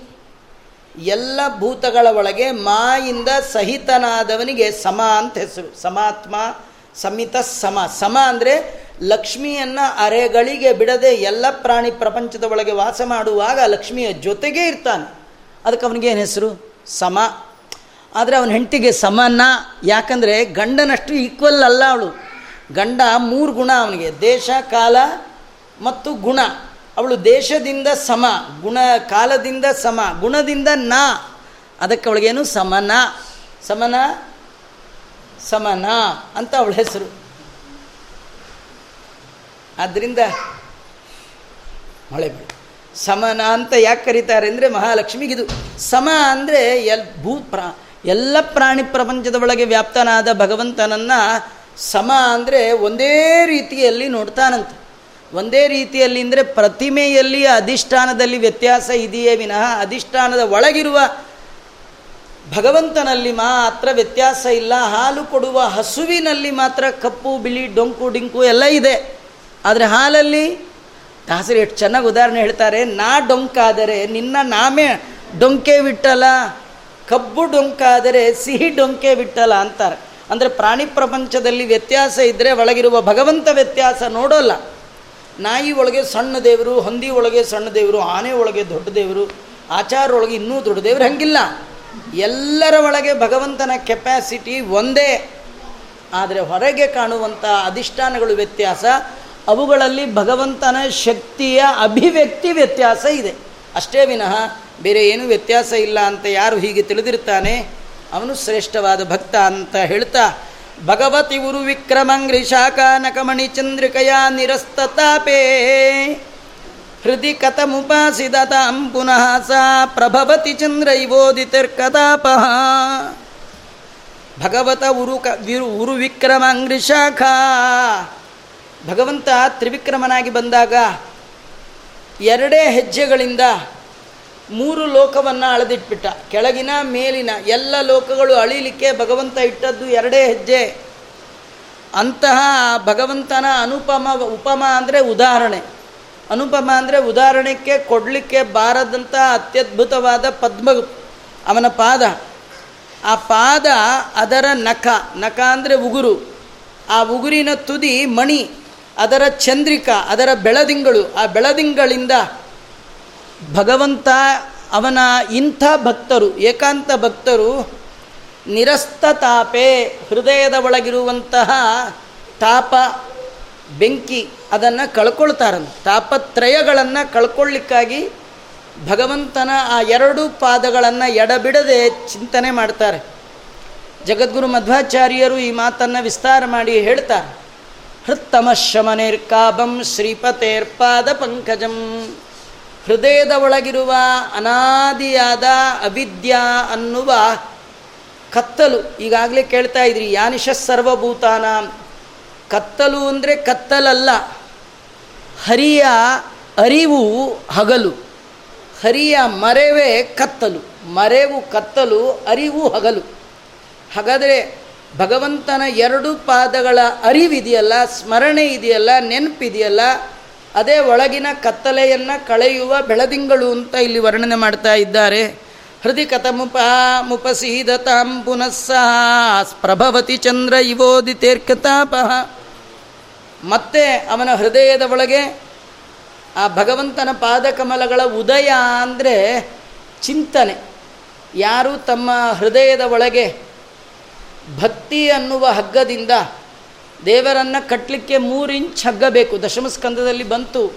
ಎಲ್ಲ ಭೂತಗಳ ಒಳಗೆ ಮಾಯಿಂದ ಸಹಿತನಾದವನಿಗೆ ಸಮ ಅಂತ ಹೆಸರು. ಸಮಾತ್ಮ, ಸಮಿತ, ಸಮ. ಸಮ ಅಂದರೆ ಲಕ್ಷ್ಮಿಯನ್ನು ಅರೆಗಳಿಗೆ ಬಿಡದೆ ಎಲ್ಲ ಪ್ರಾಣಿ ಪ್ರಪಂಚದ ಒಳಗೆ ವಾಸ ಮಾಡುವಾಗ ಲಕ್ಷ್ಮಿಯ ಜೊತೆಗೇ ಇರ್ತಾನೆ. ಅದಕ್ಕೆ ಅವನಿಗೆ ಏನು ಹೆಸರು? ಸಮ. ಆದರೆ ಅವನ ಹೆಂಡತಿಗೆ ಸಮನ. ಯಾಕಂದರೆ ಗಂಡನಷ್ಟು ಈಕ್ವಲ್ ಅಲ್ಲ ಅವಳು. ಗಂಡ ಮೂರು ಗುಣ ಅವನಿಗೆ, ದೇಶ, ಕಾಲ ಮತ್ತು ಗುಣ. ಅವಳು ದೇಶದಿಂದ ಸಮ, ಗುಣ, ಕಾಲದಿಂದ ಸಮ, ಗುಣದಿಂದ ನಾ. ಅದಕ್ಕೆ ಅವಳಿಗೇನು ಸಮನ? ಸಮನ? ಸಮನ ಅಂತ ಅವಳ ಹೆಸರು. ಆದ್ದರಿಂದ ಮಳೆ ಬೀಳು ಸಮನ ಅಂತ ಯಾಕೆ ಕರೀತಾರೆ ಅಂದರೆ ಮಹಾಲಕ್ಷ್ಮಿಗಿದು. ಸಮ ಅಂದರೆ ಎಲ್ ಭೂ ಪ್ರಾ ಎಲ್ಲ ಪ್ರಾಣಿ ಪ್ರಪಂಚದ ಒಳಗೆ ವ್ಯಾಪ್ತನಾದ ಭಗವಂತನನ್ನು ಸಮ ಅಂದರೆ ಒಂದೇ ರೀತಿಯಲ್ಲಿ ನೋಡ್ತಾನಂತೆ. ಒಂದೇ ರೀತಿಯಲ್ಲಿ ಅಂದರೆ ಪ್ರತಿಮೆಯಲ್ಲಿ ಅಧಿಷ್ಠಾನದಲ್ಲಿ ವ್ಯತ್ಯಾಸ ಇದೆಯೇ ವಿನಃ ಅಧಿಷ್ಠಾನದ ಒಳಗಿರುವ ಭಗವಂತನಲ್ಲಿ ಮಾತ್ರ ವ್ಯತ್ಯಾಸ ಇಲ್ಲ, ಹಾಲು ಕೊಡುವ ಹಸುವಿನಲ್ಲಿ ಮಾತ್ರ ಕಪ್ಪು, ಬಿಳಿ, ಡೊಂಕು, ಡಿಂಕು ಎಲ್ಲ ಇದೆ. ಆದರೆ ಹಾಲಲ್ಲಿ ದಾಸರು, ಎಷ್ಟು ಚೆನ್ನಾಗಿ ಉದಾಹರಣೆ ಹೇಳ್ತಾರೆ, ನಾ ಡೊಂಕಾದರೆ ನಿನ್ನ ನಾಮೇ ಡೊಂಕೆ ಬಿಟ್ಟಲ್ಲ ಕಬ್ಬು ಡೊಂಕಾದರೆ ಸಿಹಿ ಡೊಂಕೆ ಬಿಟ್ಟಲ್ಲ ಅಂತಾರೆ. ಅಂದರೆ ಪ್ರಾಣಿ ಪ್ರಪಂಚದಲ್ಲಿ ವ್ಯತ್ಯಾಸ ಇದ್ದರೆ ಒಳಗಿರುವ ಭಗವಂತ ವ್ಯತ್ಯಾಸ ನೋಡೋಲ್ಲ. ನಾಯಿ ಒಳಗೆ ಸಣ್ಣ ದೇವರು, ಹಂದಿ ಒಳಗೆ ಸಣ್ಣ ದೇವರು, ಆನೆ ಒಳಗೆ ದೊಡ್ಡ ದೇವರು, ಆಚಾರ ಒಳಗೆ ಇನ್ನೂ ದೊಡ್ಡ ದೇವರು ಹಂಗಿಲ್ಲ. ಎಲ್ಲರ ಒಳಗೆ ಭಗವಂತನ ಕೆಪ್ಯಾಸಿಟಿ ಒಂದೇ. ಆದರೆ ಹೊರಗೆ ಕಾಣುವಂಥ ಅಧಿಷ್ಠಾನಗಳು ವ್ಯತ್ಯಾಸ, ಅವುಗಳಲ್ಲಿ ಭಗವಂತನ ಶಕ್ತಿಯ ಅಭಿವ್ಯಕ್ತಿ ವ್ಯತ್ಯಾಸ ಇದೆ. ಅಷ್ಟೇ ವಿನಃ ಬೇರೆ ಏನೂ ವ್ಯತ್ಯಾಸ ಇಲ್ಲ ಅಂತ ಯಾರು ಹೀಗೆ ತಿಳಿದಿರ್ತಾನೆ? ಅವನು ಶ್ರೇಷ್ಠವಾದ ಭಕ್ತ ಅಂತ ಹೇಳ್ತಾ, ಭಗವತಿ ಉರು ವಿಕ್ರಮಂಗ್ರಿ ಶಾಖಾ ನಕಮಣಿ ಚಂದ್ರಿಕಯ ಹೃದಿ ಕಥಮುಪಾಸಿದ ತಾಂ ಪುನಃ ಸಾ ಪ್ರಭವತಿ ಚಂದ್ರ ಇವೋದಿತಿರ್ಕತಾಪ ಭಗವತ ಉರು ಕ, ವಿರು, ಉರು ವಿಕ್ರಮಾಂಗ್ರಿ ಶಾಖಾ ಭಗವಂತ ತ್ರಿವಿಕ್ರಮನಾಗಿ ಬಂದಾಗ ಎರಡೇ ಹೆಜ್ಜೆಗಳಿಂದ ಮೂರು ಲೋಕವನ್ನು ಅಳೆದಿಟ್ಬಿಟ್ಟ. ಕೆಳಗಿನ, ಮೇಲಿನ ಎಲ್ಲ ಲೋಕಗಳು ಅಳಿಲಿಕ್ಕೆ ಭಗವಂತ ಇಟ್ಟದ್ದು ಎರಡೇ ಹೆಜ್ಜೆ. ಅಂತಹ ಭಗವಂತನ ಅನುಪಮ, ಉಪಮ ಅಂದರೆ ಉದಾಹರಣೆ. ಅನುಪಮ ಅಂದರೆ ಉದಾಹರಣೆಗೆ ಕೊಡಲಿಕ್ಕೆ ಬಾರದಂಥ ಅತ್ಯದ್ಭುತವಾದ ಪದ್ಮ ಅವನ ಪಾದ. ಆ ಪಾದ ಅದರ ನಖ ನಖ ಅಂದರೆ ಉಗುರು. ಆ ಉಗುರಿನ ತುದಿ ಮಣಿ, ಅದರ ಚಂದ್ರಿಕ, ಅದರ ಬೆಳದಿಂಗಳು. ಆ ಬೆಳದಿಂಗಳಿಂದ ಭಗವಂತ ಅವನ ಇಂಥ ಭಕ್ತರು, ಏಕಾಂತ ಭಕ್ತರು ನಿರಸ್ತ ತಾಪೆ ಹೃದಯದ ಒಳಗಿರುವಂತಹ ತಾಪ, ಬೆಂಕಿ ಅದನ್ನು ಕಳ್ಕೊಳ್ತಾರಂತೆ. ತಾಪತ್ರಯಗಳನ್ನು ಕಳ್ಕೊಳ್ಳಿಕ್ಕಾಗಿ ಭಗವಂತನ ಆ ಎರಡು ಪಾದಗಳನ್ನು ಎಡಬಿಡದೆ ಚಿಂತನೆ ಮಾಡ್ತಾರೆ. ಜಗದ್ಗುರು ಮಧ್ವಾಚಾರ್ಯರು ಈ ಮಾತನ್ನು ವಿಸ್ತಾರ ಮಾಡಿ ಹೇಳ್ತಾರೆ. ಹೃತ್ತಮ ಶಮನೇರ್ಕಾಬಂ ಶ್ರೀಪತೇರ್ಪಾದ ಪಂಕಜಂ ಹೃದಯದ ಒಳಗಿರುವ ಅನಾದಿಯಾದ ಅವಿದ್ಯಾ ಅನ್ನುವ ಕತ್ತಲು ಈಗಾಗಲೇ ಕೇಳ್ತಾ ಇದ್ರಿ, ಯಾನಿಶ ಸರ್ವಭೂತಾನ. ಕತ್ತಲು ಅಂದರೆ ಕತ್ತಲಲ್ಲ, ಹರಿಯ ಅರಿವು ಹಗಲು. ಹರಿಯ ಮರೆವೇ ಕತ್ತಲು, ಮರೆವು ಕತ್ತಲು, ಅರಿವು ಹಗಲು. ಹಾಗಾದರೆ ಭಗವಂತನ ಎರಡು ಪಾದಗಳ ಅರಿವಿದೆಯಲ್ಲ, ಸ್ಮರಣೆ ಇದೆಯಲ್ಲ, ನೆನಪಿದೆಯಲ್ಲ ಅದೇ ಒಳಗಿನ ಕತ್ತಲೆಯನ್ನು ಕಳೆಯುವ ಬೆಳದಿಂಗಳು ಅಂತ ಇಲ್ಲಿ ವರ್ಣನೆ ಮಾಡ್ತಾ ಇದ್ದಾರೆ. ಹೃದಯ ಕಥಮುಪ ಮುಪಸೀದತಾಂ ಪುನಃಸ ಪ್ರಭವತಿ ಚಂದ್ರ ಇವೋದಿತೇರ್ಕತಾಪ ಮತ್ತೆ ಅವನ ಹೃದಯದ ಒಳಗೆ ಆ ಭಗವಂತನ ಪಾದಕಮಲಗಳ ಉದಯ ಅಂದರೆ ಚಿಂತನೆ. ಯಾರು ತಮ್ಮ ಹೃದಯದ ಒಳಗೆ ಭಕ್ತಿ ಅನ್ನುವ ಹಗ್ಗದಿಂದ ದೇವರನ್ನು ಕಟ್ಟಲಿಕ್ಕೆ ಮೂರು ಇಂಚ್ ಹಗ್ಗ ಬೇಕು. ದಶಮಸ್ಕಂದದಲ್ಲಿ ಬಂತು.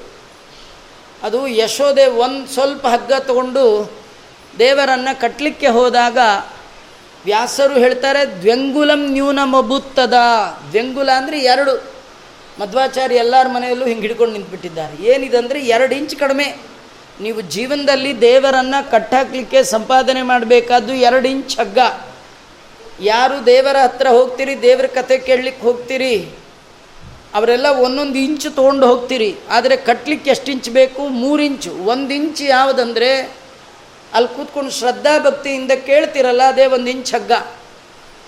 ಅದು ಯಶೋದೆ ಒಂದು ಸ್ವಲ್ಪ ಹಗ್ಗ ತಗೊಂಡು ದೇವರನ್ನು ಕಟ್ಟಲಿಕ್ಕೆ ಹೋದಾಗ ವ್ಯಾಸರು ಹೇಳ್ತಾರೆ, ದ್ವೆಂಗುಲಂ ನ್ಯೂನಮಬುತ್ತದ ದ್ವೆಂಗುಲ ಅಂದರೆ ಎರಡು. ಮಧ್ವಾಚಾರ್ಯ ಎಲ್ಲರ ಮನೆಯಲ್ಲೂ ಹಿಂಗೆ ಹಿಡ್ಕೊಂಡು ನಿಂತುಬಿಟ್ಟಿದ್ದಾರೆ. ಏನಿದಂದರೆ ಎರಡು ಇಂಚ್ ಕಡಿಮೆ. ನೀವು ಜೀವನದಲ್ಲಿ ದೇವರನ್ನು ಕಟ್ಟಾಕಲಿಕ್ಕೆ ಸಂಪಾದನೆ ಮಾಡಬೇಕಾದ್ದು ಎರಡು ಇಂಚ್ ಹಗ್ಗ. ಯಾರು ದೇವರ ಹತ್ರ ಹೋಗ್ತೀರಿ, ದೇವರ ಕತೆ ಕೇಳಲಿಕ್ಕೆ ಹೋಗ್ತೀರಿ? ಅವರೆಲ್ಲ ಒಂದೊಂದು ಇಂಚು ತೊಗೊಂಡು ಹೋಗ್ತೀರಿ. ಆದರೆ ಕಟ್ಟಲಿಕ್ಕೆ ಎಷ್ಟು ಇಂಚು ಬೇಕು? ಮೂರು ಇಂಚು. ಒಂದು ಇಂಚು ಯಾವುದಂದರೆ, ಅಲ್ಲಿ ಕೂತ್ಕೊಂಡು ಶ್ರದ್ಧಾ ಭಕ್ತಿಯಿಂದ ಕೇಳ್ತಿರಲ್ಲ, ಅದೇ ಒಂದು ಇಂಚು ಹಗ್ಗ.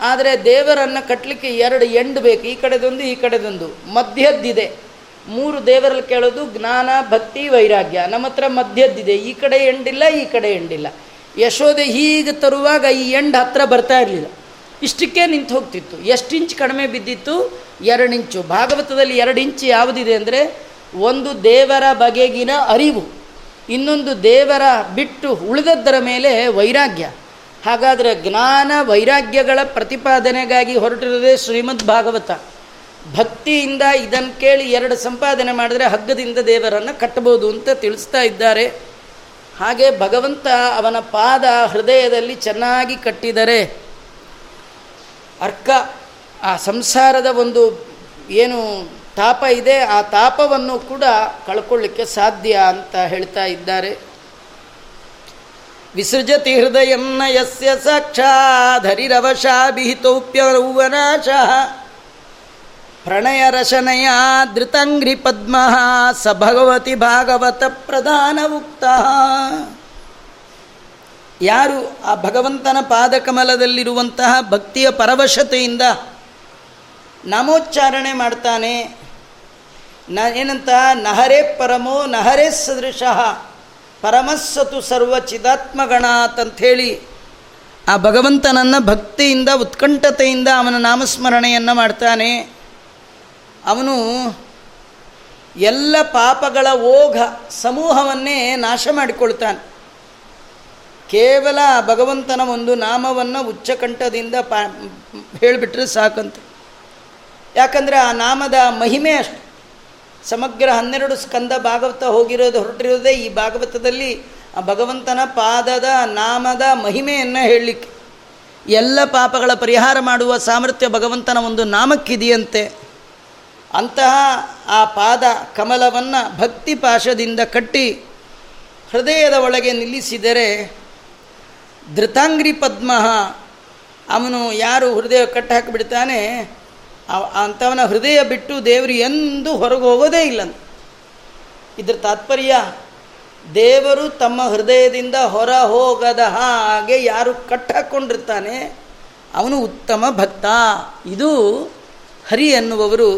ಆದರೆ ದೇವರನ್ನು ಕಟ್ಟಲಿಕ್ಕೆ ಎರಡು ಎಂಡ್ ಬೇಕು. ಈ ಕಡೆದೊಂದು ಈ ಕಡೆದೊಂದು. ಮಧ್ಯದ್ದಿದೆ. ಮೂರು ದೇವರಲ್ಲಿ ಕೇಳೋದು ಜ್ಞಾನ, ಭಕ್ತಿ, ವೈರಾಗ್ಯ. ನಮ್ಮ ಹತ್ರ ಮಧ್ಯದ್ದಿದೆ. ಈ ಕಡೆ ಎಂಡಿಲ್ಲ ಈ ಕಡೆ ಎಂಡಿಲ್ಲ ಯಶೋದೆ ಹೀಗೆ ತರುವಾಗ ಈ ಎಂಡ್ ಹತ್ರ ಬರ್ತಾ ಇರಲಿಲ್ಲ. ಇಷ್ಟಕ್ಕೆ ನಿಂತು ಹೋಗ್ತಿತ್ತು. ಎಷ್ಟು ಇಂಚ್ ಕಡಿಮೆ ಬಿದ್ದಿತ್ತು? ಎರಡು ಇಂಚು. ಭಾಗವತದಲ್ಲಿ ಎರಡು ಇಂಚು ಯಾವುದಿದೆ ಅಂದರೆ ಒಂದು ದೇವರ ಬಗೆಗಿನ ಅರಿವು. ಇನ್ನೊಂದು ದೇವರ ಬಿಟ್ಟು ಉಳಿದದ್ದರ ಮೇಲೆ ವೈರಾಗ್ಯ. ಹಾಗಾದರೆ ಜ್ಞಾನ ವೈರಾಗ್ಯಗಳ ಪ್ರತಿಪಾದನೆಗಾಗಿ ಹೊರಟಿರೋದೇ ಶ್ರೀಮದ್ ಭಾಗವತ. ಭಕ್ತಿಯಿಂದ ಇದನ್ನು ಕೇಳಿ ಎರಡು ಸಂಪಾದನೆ ಮಾಡಿದರೆ ಹಗ್ಗದಿಂದ ದೇವರನ್ನು ಕಟ್ಟಬಹುದು ಅಂತ ತಿಳಿಸ್ತಾ ಇದ್ದಾರೆ. ಹಾಗೆ ಭಗವಂತ ಅವನ ಪಾದ ಹೃದಯದಲ್ಲಿ ಚೆನ್ನಾಗಿ ಕಟ್ಟಿದರೆ ಅರ್ಕ, ಆ ಸಂಸಾರದ ಒಂದು ಏನು ತಾಪ ಇದೆ, ಆ ತಾಪವನ್ನು ಕೂಡ ಕಳ್ಕೊಳ್ಳಿಕ್ಕೆ ಸಾಧ್ಯ ಅಂತ ಹೇಳ್ತಾ ಇದ್ದಾರೆ. ವಿಸೃಜತಿ ಹೃದಯ ಯಸ್ಯ ಸಾಕ್ಷಾಧರಿರವಶಾಭಿಹಿತೋಪ್ಯೌವನಾಶ ಪ್ರಣಯ ರಶನಯ ಧೃತಂಗ್ರಿ ಪದ್ಮ ಸ ಭಗವತಿ ಭಾಗವತ ಪ್ರಧಾನ ಉಕ್ತ ಯಾರು ಆ ಭಗವಂತನ ಪಾದಕಮಲದಲ್ಲಿರುವಂತಹ ಭಕ್ತಿಯ ಪರವಶತೆಯಿಂದ ನಾಮೋಚ್ಚಾರಣೆ ಮಾಡ್ತಾನೆ, ನ ಏನಂತ, ನಹರೇ ಪರಮೋ ನಹರೇ ಸದೃಶಃ, ಪರಮಸ್ಸತು ಸರ್ವ ಚಿದಾತ್ಮಗಣಾತ್ ಅಂಥೇಳಿ ಆ ಭಗವಂತನನ್ನು ಭಕ್ತಿಯಿಂದ, ಉತ್ಕಂಠತೆಯಿಂದ ಅವನ ನಾಮಸ್ಮರಣೆಯನ್ನು ಮಾಡ್ತಾನೆ. ಅವನು ಎಲ್ಲ ಪಾಪಗಳ ಓಘ ಸಮೂಹವನ್ನೇ ನಾಶ ಮಾಡಿಕೊಳ್ತಾನೆ. ಕೇವಲ ಭಗವಂತನ ಒಂದು ನಾಮವನ್ನು ಉಚ್ಚಕಂಠದಿಂದ ಪಾ ಹೇಳಿಬಿಟ್ರೆ ಸಾಕಂತೆ. ಯಾಕಂದರೆ ಆ ನಾಮದ ಮಹಿಮೆ ಅಷ್ಟು. ಸಮಗ್ರ ಹನ್ನೆರಡು ಸ್ಕಂದ ಭಾಗವತ ಹೋಗಿರೋದು ಹೊರಟಿರೋದೇ ಈ ಭಾಗವತದಲ್ಲಿ ಆ ಭಗವಂತನ ಪಾದದ ನಾಮದ ಮಹಿಮೆಯನ್ನು ಹೇಳಲಿಕ್ಕೆ. ಎಲ್ಲ ಪಾಪಗಳ ಪರಿಹಾರ ಮಾಡುವ ಸಾಮರ್ಥ್ಯ ಭಗವಂತನ ಒಂದು ನಾಮಕ್ಕಿದೆಯಂತೆ. ಅಂತಹ ಆ ಪಾದ ಕಮಲವನ್ನು ಭಕ್ತಿ ಪಾಶದಿಂದ ಕಟ್ಟಿ ಹೃದಯದ ಒಳಗೆ ನಿಲ್ಲಿಸಿದರೆ ಧೃತಾಂಗ್ರಿ ಪದ್ಮ. ಅವನು ಯಾರು ಹೃದಯ ಕಟ್ಟಿ ಹಾಕಿಬಿಡ್ತಾನೆ ಅಂಥವನ ಹೃದಯ ಬಿಟ್ಟು ದೇವರು ಎಂದೂ ಹೊರಗೆ ಹೋಗೋದೇ ಇಲ್ಲ ಇದ್ರ ತಾತ್ಪರ್ಯ, ದೇವರು ತಮ್ಮ ಹೃದಯದಿಂದ ಹೊರ ಹೋಗದ ಹಾಗೆ ಯಾರು ಕಟ್ಟಾಕ್ಕೊಂಡಿರ್ತಾನೆ ಅವನು ಉತ್ತಮ ಭಕ್ತ. ಇದು ಹರಿ ಎನ್ನುವವರು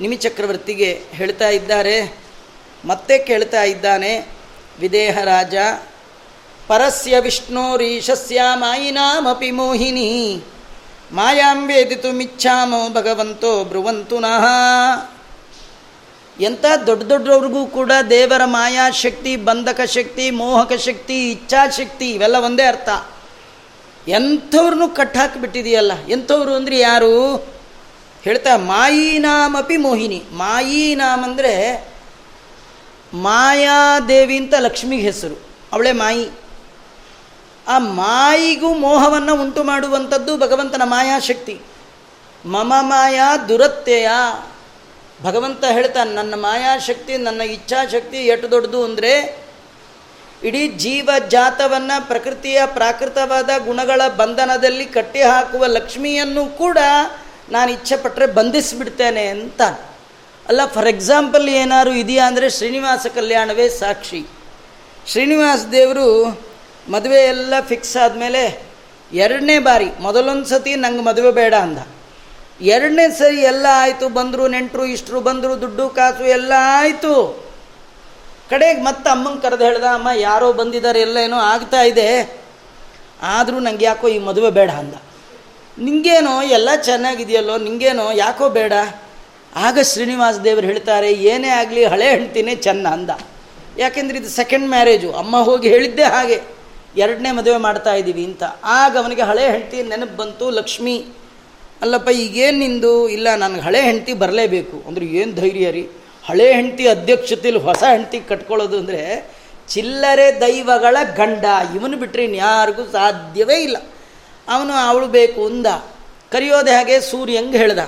ನಿಮಿಚಕ್ರವರ್ತಿಗೆ ಹೇಳ್ತಾ ಇದ್ದಾರೆ. ಮತ್ತೆ ಕೇಳ್ತಾ ಇದ್ದಾನೆ, ವಿದೇಹ ರಾಜ ಪರಸ್ಯ ವಿಷ್ಣೋರೀಶಸ್ಯ ಮಾಯಿನಾಮಪಿ ಮೋಹಿನಿ ಮಾಯಾಂ ವೇದಿತು ಮಿಚ್ಛಾಮೋ ಭಗವಂತೋ ಬ್ರುವಂತುನಃ ಎಂಥ ದೊಡ್ಡ ದೊಡ್ಡವ್ರಿಗೂ ಕೂಡ ದೇವರ ಮಾಯಾಶಕ್ತಿ ಬಂಧಕ ಶಕ್ತಿ, ಮೋಹಕ ಶಕ್ತಿ ಇಚ್ಛಾಶಕ್ತಿ ಇವೆಲ್ಲ ಒಂದೇ ಅರ್ಥ. ಎಂಥವ್ರನ್ನೂ ಕಟ್ಟಾಕಿಬಿಟ್ಟಿದೆಯಲ್ಲ ಎಂಥವ್ರು ಅಂದರೆ ಯಾರು? ಹೇಳ್ತಾ, ಮಾಯಿನಾಮಪಿ ಮೋಹಿನಿ. ಮಾಯಿನಾಮ್ ಅಂದರೆ ಮಾಯಾದೇವಿ ಅಂತ ಲಕ್ಷ್ಮಿಗೆ ಹೆಸರು. ಅವಳೇ ಮಾಯಿ. ಆ ಮಾಯಿಗೂ ಮೋಹವನ್ನು ಉಂಟು ಮಾಡುವಂಥದ್ದು ಭಗವಂತನ ಮಾಯಾಶಕ್ತಿ ಮಮ ಮಾಯಾ ದುರತ್ಯಯ ಭಗವಂತ ಹೇಳ್ತಾನೆ, ನನ್ನ ಮಾಯಾಶಕ್ತಿ ನನ್ನ ಇಚ್ಛಾಶಕ್ತಿ ಎಷ್ಟು ದೊಡ್ಡದು ಅಂದರೆ, ಇಡೀ ಜೀವ ಜಾತವನ್ನು ಪ್ರಕೃತಿಯ ಪ್ರಾಕೃತವಾದ ಗುಣಗಳ ಬಂಧನದಲ್ಲಿ ಕಟ್ಟಿ ಹಾಕುವ ಲಕ್ಷ್ಮಿಯನ್ನು ಕೂಡ ನಾನು ಇಚ್ಛೆ ಪಟ್ಟರೆ ಬಂಧಿಸಿಬಿಡ್ತೇನೆ ಅಂತ. ಅಲ್ಲ ಫಾರ್ ಎಕ್ಸಾಂಪಲ್ ಏನಾದ್ರು ಇದೆಯಾ ಅಂದರೆ ಶ್ರೀನಿವಾಸ ಕಲ್ಯಾಣವೇ ಸಾಕ್ಷಿ. ಶ್ರೀನಿವಾಸ ದೇವರು ಮದುವೆ ಎಲ್ಲ ಫಿಕ್ಸ್ ಆದಮೇಲೆ ಎರಡನೇ ಬಾರಿ, ಮೊದಲೊಂದು ಸತಿ ನಂಗೆ ಮದುವೆ ಬೇಡ ಅಂದ. ಎರಡನೇ ಸರಿ ಎಲ್ಲ ಆಯಿತು, ಬಂದರು ನೆಂಟರು, ಇಷ್ಟರು ಬಂದರು, ದುಡ್ಡು, ಕಾಸು ಎಲ್ಲ ಆಯಿತು. ಕಡೆಗೆ ಮತ್ತೆ ಅಮ್ಮಂಗೆ ಕರೆದು ಹೇಳ್ದ, ಅಮ್ಮ, ಯಾರೋ ಬಂದಿದ್ದಾರೆ ಎಲ್ಲ ಏನೋ ಆಗ್ತಾ ಇದೆ. ಆದರೂ ನಂಗೆ ಯಾಕೋ ಈ ಮದುವೆ ಬೇಡ ಅಂದ. ನಿಂಗೇನೋ, ಎಲ್ಲ ಚೆನ್ನಾಗಿದೆಯಲ್ಲೋ, ನಿಂಗೇನೋ, ಯಾಕೋ ಬೇಡ. ಆಗ ಶ್ರೀನಿವಾಸ ದೇವರು ಹೇಳ್ತಾರೆ, ಏನೇ ಆಗಲಿ, ಹಳೆ ಹೆಣ್ತಿನೇ ಚೆನ್ನ ಅಂದ. ಯಾಕೆಂದ್ರೆ ಇದು ಸೆಕೆಂಡ್ ಮ್ಯಾರೇಜು ಅಮ್ಮ ಹೋಗಿ ಹೇಳಿದ್ದೆ ಹಾಗೆ. ಎರಡನೇ ಮದುವೆ ಮಾಡ್ತಾ ಇದ್ದೀವಿ ಅಂತ. ಆಗ ಅವನಿಗೆ ಹಳೆ ಹೆಂಡತಿ ನೆನಪು ಬಂತು, ಲಕ್ಷ್ಮಿ, ಅಲ್ಲಪ್ಪ, ಈಗೇನು ನಿಂದು? ಇಲ್ಲ, ನನಗೆ ಹಳೆ ಹೆಂಡತಿ ಬರಲೇಬೇಕು. ಅಂದ್ರೆ ಏನು ಧೈರ್ಯ ರೀ? ಹಳೆ ಹೆಂಡತಿ ಅಧ್ಯಕ್ಷತೆಯಲ್ಲಿ ಹೊಸ ಹೆಂಡತಿ ಕಟ್ಕೊಳ್ಳೋದು ಅಂದರೆ ಚಿಲ್ಲರೆ ದೈವಗಳ ಗಂಡ. ಇವನು ಬಿಟ್ಟರೆ ಇನ್ಯಾರಿಗೂ ಸಾಧ್ಯವೇ ಇಲ್ಲ. ಅವನು ಅವಳು ಬೇಕು ಅಂದ. ಕರೆಯೋದೆ ಹಾಗೆ ಸೂರ್ಯ ಸೂರ್ಯಂಗೆ ಹೇಳ್ದ.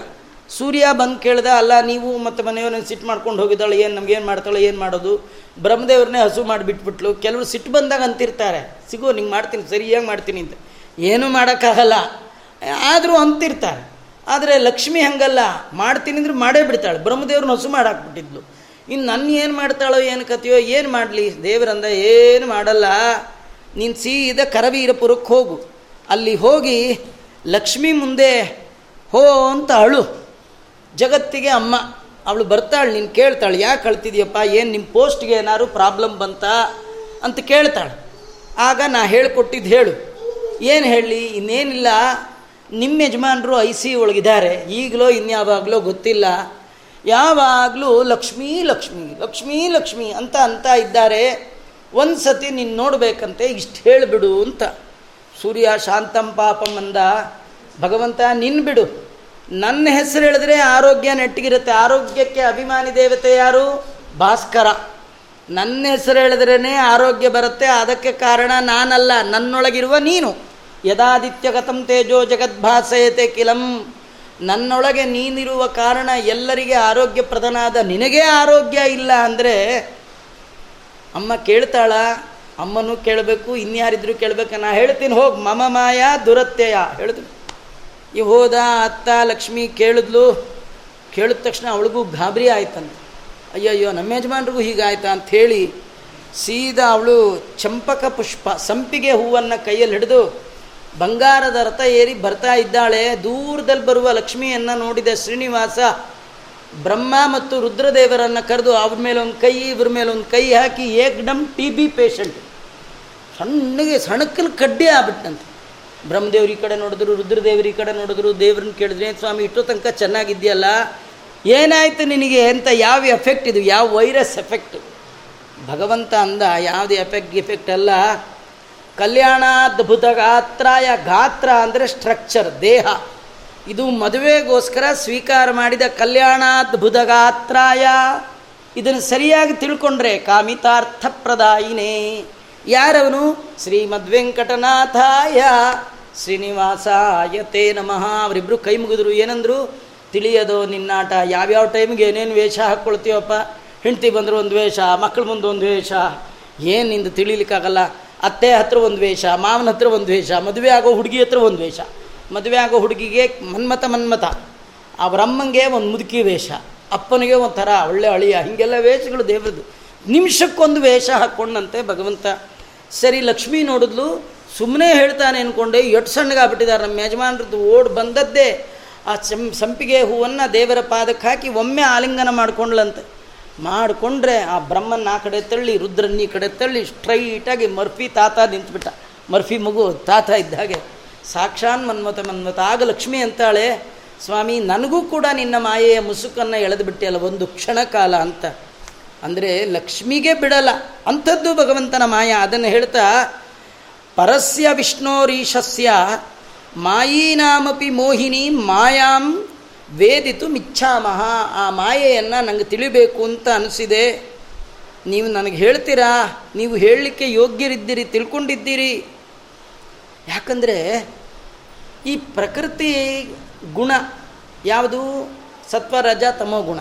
ಸೂರ್ಯ ಬಂದು ಕೇಳ್ದ, ಅಲ್ಲ, ನೀವು ಮತ್ತು ಮನೆಯವ್ರನ್ನ ಸಿಟ್ಟು ಮಾಡ್ಕೊಂಡು ಹೋಗಿದ್ದಾಳೆ, ಏನು ನಮ್ಗೇನು ಮಾಡ್ತಾಳೆ, ಏನು ಮಾಡೋದು? ಬ್ರಹ್ಮದೇವ್ರನ್ನೇ ಹಸು ಮಾಡಿಬಿಟ್ಬಿಟ್ಲು ಕೆಲವರು ಸಿಟ್ಟು ಬಂದಾಗ ಅಂತಿರ್ತಾರೆ. ಸಿಗೋ, ನಿಂಗೆ ಮಾಡ್ತೀನಿ, ಸರಿಯಾಗಿ ಮಾಡ್ತೀನಿ ಅಂತ. ಏನೂ ಮಾಡೋಕ್ಕಾಗಲ್ಲ. ಆದರೂ ಅಂತಿರ್ತಾರೆ. ಆದರೆ ಲಕ್ಷ್ಮಿ ಹಂಗಲ್ಲ. ಮಾಡ್ತೀನಿ ಅಂದ್ರೆ ಮಾಡೇ ಬಿಡ್ತಾಳೆ. ಬ್ರಹ್ಮದೇವ್ರನ್ನ ಹಸು ಮಾಡಾಕ್ಬಿಟ್ಟಿದ್ಲು ಇನ್ನು ನನ್ನ ಏನು ಮಾಡ್ತಾಳೋ, ಏನು ಕತೆಯೋ ಏನು ಮಾಡಲಿ? ದೇವರಂದ ಏನು ಮಾಡಲ್ಲ. ನೀನು ಸೀದಾ ಕರವೀರಪುರಕ್ಕೆ ಹೋಗು. ಅಲ್ಲಿ ಹೋಗಿ ಲಕ್ಷ್ಮಿ ಮುಂದೆ ಹೋ ಅಂತ ಅಳು. ಜಗತ್ತಿಗೆ ಅಮ್ಮ. ಅವಳು ಬರ್ತಾಳೆ, ನೀನು ಕೇಳ್ತಾಳೆ, ಯಾಕೆ ಕಳ್ತಿದ್ಯಪ್ಪ? ಏನು ನಿಮ್ಮ ಪೋಸ್ಟ್ಗೆ ಏನಾದ್ರು ಪ್ರಾಬ್ಲಮ್ ಬಂತ? ಅಂತ ಕೇಳ್ತಾಳೆ. ಆಗ ನಾ ಹೇಳ್ಕೊಟ್ಟಿದ್ದು ಹೇಳು. ಏನು ಹೇಳಿ? ಇನ್ನೇನಿಲ್ಲ. ನಿಮ್ಮ ಯಜಮಾನರು ಐ ಸಿ ಒಳಗಿದ್ದಾರೆ. ಈಗಲೋ ಇನ್ಯಾವಾಗಲೋ ಗೊತ್ತಿಲ್ಲ. ಯಾವಾಗಲೂ ಲಕ್ಷ್ಮೀ, ಲಕ್ಷ್ಮಿ ಲಕ್ಷ್ಮೀ, ಲಕ್ಷ್ಮಿ ಅಂತ ಅಂತ ಇದ್ದಾರೆ. ಒಂದು ಸತಿ ನೀನು ನೋಡಬೇಕಂತೆ, ಇಷ್ಟು ಹೇಳಿಬಿಡು ಅಂತ. ಸೂರ್ಯ ಶಾಂತಂ ಪಾಪಂ ಅಂದ. ಭಗವಂತ ನಿನ್ನ ಬಿಡು. ನನ್ನ ಹೆಸರು ಹೇಳಿದ್ರೆ ಆರೋಗ್ಯ ನೆಟ್ಟಿಗಿರುತ್ತೆ. ಆರೋಗ್ಯಕ್ಕೆ ಅಭಿಮಾನಿ ದೇವತೆ ಯಾರು? ಭಾಸ್ಕರ. ನನ್ನ ಹೆಸರು ಹೇಳಿದ್ರೇ ಆರೋಗ್ಯ ಬರುತ್ತೆ. ಅದಕ್ಕೆ ಕಾರಣ ನಾನಲ್ಲ. ನನ್ನೊಳಗಿರುವ ನೀನು. ಯದಾದಿತ್ಯಗತಂ ತೇಜೋ ಜಗದ್ಭಾಸಯತೆ ಕಿಲಂ. ನನ್ನೊಳಗೆ ನೀನಿರುವ ಕಾರಣ ಎಲ್ಲರಿಗೆ ಆರೋಗ್ಯ ಪ್ರದನಾದ ನಿನಗೆ ಆರೋಗ್ಯ ಇಲ್ಲ ಅಂದರೆ ಅಮ್ಮ ಕೇಳ್ತಾಳ? ಅಮ್ಮನೂ ಕೇಳಬೇಕು, ಇನ್ಯಾರಿದ್ರು ಕೇಳಬೇಕು. ನಾ ಹೇಳ್ತೀನಿ, ಹೋಗಿ ಮಮ ಮಾಯ ದುರತ್ಯಯ. ಹೇಳಿದ್ರು ಈ ಹೋದ ಅತ್ತ ಲಕ್ಷ್ಮಿ ಕೇಳಿದ್ಲು, ಕೇಳಿದ ತಕ್ಷಣ ಅವಳಿಗೂ ಗಾಬರಿ ಆಯ್ತಂತ. ಅಯ್ಯಯ್ಯೋ, ನಮ್ಮ ಯಜಮಾನ್ರಿಗೂ ಹೀಗಾಯ್ತಾ ಹೇಳಿ ಸೀದಾ ಅವಳು ಚಂಪಕ ಪುಷ್ಪ, ಸಂಪಿಗೆ ಹೂವನ್ನು ಕೈಯಲ್ಲಿ ಹಿಡಿದು ಬಂಗಾರದ ರಥ ಏರಿ ಬರ್ತಾ ಇದ್ದಾಳೆ. ದೂರದಲ್ಲಿ ಬರುವ ಲಕ್ಷ್ಮಿಯನ್ನು ನೋಡಿದ ಶ್ರೀನಿವಾಸ ಬ್ರಹ್ಮ ಮತ್ತು ರುದ್ರದೇವರನ್ನು ಕರೆದು ಅವ್ರ ಒಂದು ಕೈ, ಇವ್ರ ಮೇಲೊಂದು ಕೈ ಹಾಕಿ ಏಕ್ಡಮ್ ಟಿ ಬಿ ಪೇಷಂಟ್. ಸಣ್ಣಗೆ ಸಣಕಲ್ ಕಡ್ಡಿ ಆಗ್ಬಿಟ್ಟಂತೆ. ಬ್ರಹ್ಮದೇವ್ರ ಈ ಕಡೆ ನೋಡಿದ್ರು, ರುದ್ರದೇವ್ರ ಈ ಕಡೆ ನೋಡಿದ್ರು, ದೇವ್ರನ್ನ ಕೇಳಿದ್ರೆ ಸ್ವಾಮಿ, ಇಷ್ಟೋ ತನಕ ಚೆನ್ನಾಗಿದ್ಯಲ್ಲ ಏನಾಯಿತು ನಿನಗೆ? ಅಂತ ಯಾವ ಎಫೆಕ್ಟ್ ಇದು? ಯಾವ ವೈರಸ್ ಎಫೆಕ್ಟ್ ಭಗವಂತ ಅಂದ, ಯಾವುದೇ ಎಫೆಕ್ಟ್ ಎಫೆಕ್ಟ್ ಅಲ್ಲ. ಕಲ್ಯಾಣಾದ್ಭುತ ಗಾತ್ರಾಯ ಗಾತ್ರ ಅಂದರೆ ಸ್ಟ್ರಕ್ಚರ್ ದೇಹ. ಇದು ಮದುವೆಗೋಸ್ಕರ ಸ್ವೀಕಾರ ಮಾಡಿದ ಕಲ್ಯಾಣಾದ್ಭುತ ಗಾತ್ರಾಯ ಇದನ್ನು ಸರಿಯಾಗಿ ತಿಳ್ಕೊಂಡ್ರೆ ಕಾಮಿತಾರ್ಥಪ್ರದಾಯಿನೇ. ಯಾರವನು? ಶ್ರೀಮದ್ವೆಂಕಟನಾಥಾಯ. ಶ್ರೀನಿವಾಸಾಯ ತೇ ನಮಃ ಅವರಿಬ್ಬರು ಕೈ ಮುಗಿದ್ರು. ಏನಂದ್ರು? ತಿಳಿಯೋದು ನಿನ್ನಾಟ. ಯಾವ್ಯಾವ ಟೈಮ್ಗೆ ಏನೇನು ವೇಷ ಹಾಕ್ಕೊಳ್ತೀವಪ್ಪ ಹೆಂಡ್ತಿ ಬಂದರು ಒಂದು ವೇಷ ಮಕ್ಕಳ ಮುಂದೆ ಒಂದು ವೇಷ. ಏನು ನಿಂದು ತಿಳಿಲಿಕ್ಕಾಗಲ್ಲ? ಅತ್ತೆ ಹತ್ರ ಒಂದು ವೇಷ, ಮಾವನ ಹತ್ರ ಒಂದು ವೇಷ, ಮದುವೆ ಆಗೋ ಹುಡುಗಿ ಹತ್ರ ಒಂದು ವೇಷ. ಮದುವೆ ಆಗೋ ಹುಡುಗಿಗೆ ಮನ್ಮತ ಮನ್ಮತ ಅವರಮ್ಮಂಗೆ ಒಂದು ಮುದುಕಿ ವೇಷ. ಅಪ್ಪನಿಗೆ ಒಂಥರ ಒಳ್ಳೆ ಅಳಿಯ. ಹೀಗೆಲ್ಲ ವೇಷಗಳು ದೇವ್ರದ್ದು. ನಿಮಿಷಕ್ಕೊಂದು ವೇಷ ಹಾಕ್ಕೊಂಡಂತೆ ಭಗವಂತ. ಸರಿ, ಲಕ್ಷ್ಮಿ ನೋಡಿದ್ಲು. ಸುಮ್ಮನೆ ಹೇಳ್ತಾನೆ ಅಂದ್ಕೊಂಡೆ ಎಷ್ಟು ಸಣ್ಣಗಾಗ್ಬಿಟ್ಟಿದ್ದಾರೆ ನಮ್ಮ ಯಜಮಾನ್ರದ್ದು ಓಡ್ ಬಂದದ್ದೇ. ಆ ಸಂ, ಸಂಪಿಗೆ ಹೂವನ್ನು ದೇವರ ಪಾದಕ್ಕೆ ಹಾಕಿ ಒಮ್ಮೆ ಆಲಿಂಗನ ಮಾಡಿಕೊಂಡ್ಲಂತೆ ಮಾಡಿಕೊಂಡ್ರೆ ಆ ಬ್ರಹ್ಮನ ಆ ಕಡೆ ತಳ್ಳಿ ರುದ್ರನ್ನ ಈ ಕಡೆ ತಳ್ಳಿ ಸ್ಟ್ರೈಟಾಗಿ ಮರ್ಫಿ ತಾತ ನಿಂತ್ಬಿಟ್ಟ. ಮರ್ಫಿ ಮಗು ತಾತ ಇದ್ದ ಹಾಗೆ. ಸಾಕ್ಷಾನ್ ಮನ್ಮತ ಮನ್ಮತ ಆಗ ಲಕ್ಷ್ಮಿ ಅಂತಾಳೆ, ಸ್ವಾಮಿ, ನನಗೂ ಕೂಡ ನಿನ್ನ ಮಾಯೆಯ ಮುಸುಕನ್ನು ಎಳೆದು ಬಿಟ್ಟಿಯಲ್ಲ ಒಂದು ಕ್ಷಣ ಕಾಲ ಅಂತ. ಅಂದರೆ ಲಕ್ಷ್ಮಿಗೆ ಬಿಡಲ್ಲ, ಅಂಥದ್ದು ಭಗವಂತನ ಮಾಯ. ಅದನ್ನು ಹೇಳ್ತಾ ಪರಸ್ಯ ವಿಷ್ಣೋರೀಶಸ್ಯ ಮಾಯೀನಾಮಪಿ ಮೋಹಿನಿ ಮಾಯಾಂ ವೇದಿತು ಮಿಚ್ಛಾಮಹ ಆ ಮಾಯೆಯನ್ನು ನನಗೆ ತಿಳಿಬೇಕು ಅಂತ ಅನಿಸಿದೆ. ನೀವು ನನಗೆ ಹೇಳ್ತೀರಾ? ನೀವು ಹೇಳಲಿಕ್ಕೆ ಯೋಗ್ಯರಿದ್ದೀರಿ, ತಿಳ್ಕೊಂಡಿದ್ದೀರಿ. ಯಾಕಂದರೆ ಈ ಪ್ರಕೃತಿ ಗುಣ ಯಾವುದು? ಸತ್ವರಜ ತಮೋ ಗುಣ.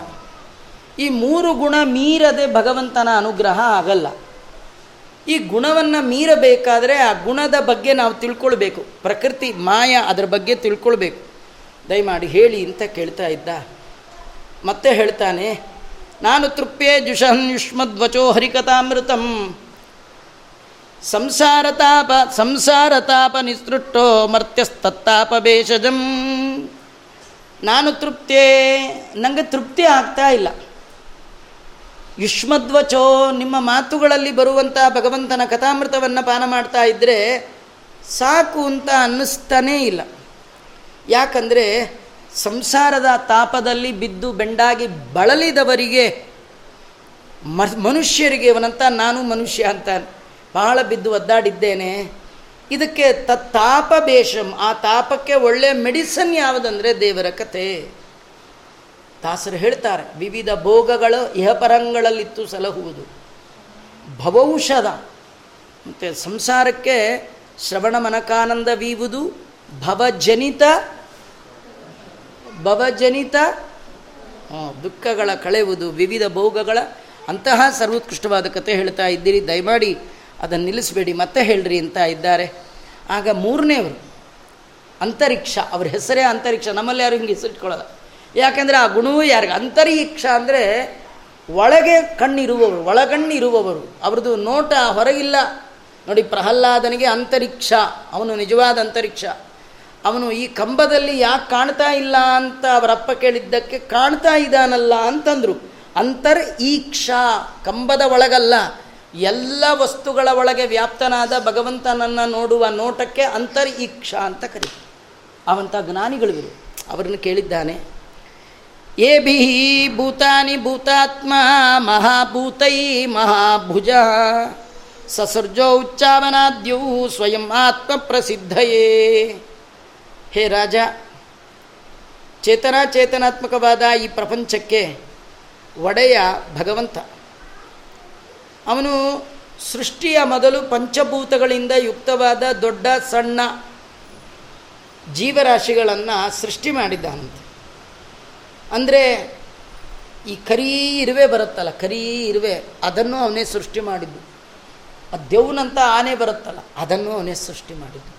ಈ ಮೂರು ಗುಣ ಮೀರದೆ ಭಗವಂತನ ಅನುಗ್ರಹ ಆಗಲ್ಲ. ಈ ಗುಣವನ್ನು ಮೀರಬೇಕಾದರೆ ಆ ಗುಣದ ಬಗ್ಗೆ ನಾವು ತಿಳ್ಕೊಳ್ಬೇಕು. ಪ್ರಕೃತಿ, ಮಾಯ ಅದರ ಬಗ್ಗೆ ತಿಳ್ಕೊಳ್ಬೇಕು. ದಯಮಾಡಿ ಹೇಳಿ ಅಂತ ಕೇಳ್ತಾ ಇದ್ದ? ಮತ್ತೆ ಹೇಳ್ತಾನೆ, ನಾನು ತೃಪ್ಯೇ ಜುಷನ್ ಯುಷ್ಮದ್ವಚೋ ಹರಿಕಥಾಮೃತಂ. ಸಂಸಾರತಾಪ ಸಂಸಾರತಾಪ ನಿಸೃಷ್ಟೋ ಮರ್ತ್ಯಸ್ತತ್ತಾಪ ಭೇಷಜಂ. ನಾನು ತೃಪ್ತೇ ನನಗೆ ತೃಪ್ತಿ ಆಗ್ತಾ ಇಲ್ಲ. ಯುಷ್ಮದ್ವಚೋ ನಿಮ್ಮ ಮಾತುಗಳಲ್ಲಿ ಬರುವಂಥ ಭಗವಂತನ ಕಥಾಮೃತವನ್ನು ಪಾನ ಮಾಡ್ತಾ ಇದ್ದರೆ ಸಾಕು ಅಂತ ಅನ್ನಿಸ್ತಾನೇ ಇಲ್ಲ. ಯಾಕಂದರೆ ಸಂಸಾರದ ತಾಪದಲ್ಲಿ ಬಿದ್ದು ಬೆಂಡಾಗಿ ಬಳಲಿದವರಿಗೆ ಮನುಷ್ಯರಿಗೆ ಅವನಂತ ನಾನು ಮನುಷ್ಯ ಅಂತ ಬಹಳ ಬಿದ್ದು ಒದ್ದಾಡಿದ್ದೇನೆ. ಇದಕ್ಕೆ ತತ್ತಾಪ ಬೇಷಂ, ಆ ತಾಪಕ್ಕೆ ಒಳ್ಳೆಯ ಮೆಡಿಸನ್ ಯಾವುದಂದರೆ ದೇವರ ಕಥೆ. ದಾಸರು ಹೇಳ್ತಾರೆ, ವಿವಿಧ ಭೋಗಗಳು ಇಹಪರಂಗಳಲ್ಲಿತ್ತು ಸಲಹುವುದು. ಭವೌಷಧ. ಮತ್ತು ಸಂಸಾರಕ್ಕೆ ಶ್ರವಣ ಮನಕಾನಂದ ವೀವುದು, ಭವಜನಿತ ಭವಜನಿತ ದುಃಖಗಳ ಕಳೆಯುವುದು ವಿವಿಧ ಭೋಗಗಳ, ಅಂತಹ ಸರ್ವೋತ್ಕೃಷ್ಟವಾದ ಕತೆ ಹೇಳ್ತಾ ಇದ್ದೀರಿ. ದಯಮಾಡಿ ಅದನ್ನು ನಿಲ್ಲಿಸಬೇಡಿ, ಮತ್ತೆ ಹೇಳ್ರಿ ಅಂತ ಇದ್ದಾರೆ. ಆಗ ಮೂರನೇವರು ಅಂತರಿಕ್ಷ, ಅವ್ರ ಹೆಸರೇ ಅಂತರಿಕ್ಷ, ನಮ್ಮಲ್ಲಿ ಯಾರು ಹಿಂಗೆ ಹೆಸರಿಟ್ಕೊಳ್ಳೋಲ್ಲ. ಯಾಕೆಂದರೆ ಆ ಗುಣವೂ ಯಾರಿಗೆ? ಅಂತರೀಕ್ಷ ಅಂದರೆ ಒಳಗೆ ಕಣ್ಣಿರುವವರು, ಒಳಗಣ್ಣಿರುವವರು. ಅವ್ರದ್ದು ನೋಟ ಹೊರಗಿಲ್ಲ. ನೋಡಿ, ಪ್ರಹ್ಲಾದನಿಗೆ ಅಂತರಿಕ್ಷ, ಅವನು ನಿಜವಾದ ಅಂತರಿಕ್ಷ. ಅವನು ಈ ಕಂಬದಲ್ಲಿ ಯಾಕೆ ಕಾಣ್ತಾ ಇಲ್ಲ ಅಂತ ಅವರಪ್ಪ ಕೇಳಿದ್ದಕ್ಕೆ ಕಾಣ್ತಾ ಇದ್ದಾನಲ್ಲ ಅಂತಂದರು. ಅಂತರ್ ಈಕ್ಷ ಕಂಬದ ಒಳಗಲ್ಲ. ಎಲ್ಲ ವಸ್ತುಗಳ ಒಳಗೆ ವ್ಯಾಪ್ತನಾದ ಭಗವಂತನನ್ನು ನೋಡುವ ನೋಟಕ್ಕೆ ಅಂತರ್ ಈಕ್ಷ ಅಂತ ಕರೀತಾರೆ ಅವಂಥ ಜ್ಞಾನಿಗಳಿವರು ಅವರನ್ನು ಕೇಳಿದ್ದಾನೆ. ಏ ಭಿ ಭೂತಾನಿ ಭೂತಾತ್ಮ ಮಹಾಭೂತೈ ಮಹಾಭುಜ. ಸಸರ್ಜೋ ಉಚ್ಚಾವನಾದ್ಯೂ ಸ್ವಯಂ ಆತ್ಮ ಪ್ರಸಿದ್ಧಯೇ. ಹೇ ರಾಜ ಚೇತನ ಚೇತನಾತ್ಮಕವಾದ ಈ ಪ್ರಪಂಚಕ್ಕೆ ಒಡೆಯ ಭಗವಂತ. ಅವನು ಸೃಷ್ಟಿಯ ಮೊದಲು ಪಂಚಭೂತಗಳಿಂದ ಯುಕ್ತವಾದ ದೊಡ್ಡ ಸಣ್ಣ ಜೀವರಾಶಿಗಳನ್ನು ಸೃಷ್ಟಿ ಮಾಡಿದ್ದಾನಂತೆ. ಅಂದರೆ ಈ ಕರಿ ಇರುವೆ ಬರುತ್ತಲ್ಲ, ಕರಿ ಇರುವೆ, ಅದನ್ನು ಅವನೇ ಸೃಷ್ಟಿ ಮಾಡಿದ್ದು. ಆ ದೇವನಂತ ಆನೆ ಬರುತ್ತಲ್ಲ, ಅದನ್ನು ಅವನೇ ಸೃಷ್ಟಿ ಮಾಡಿದ್ದು.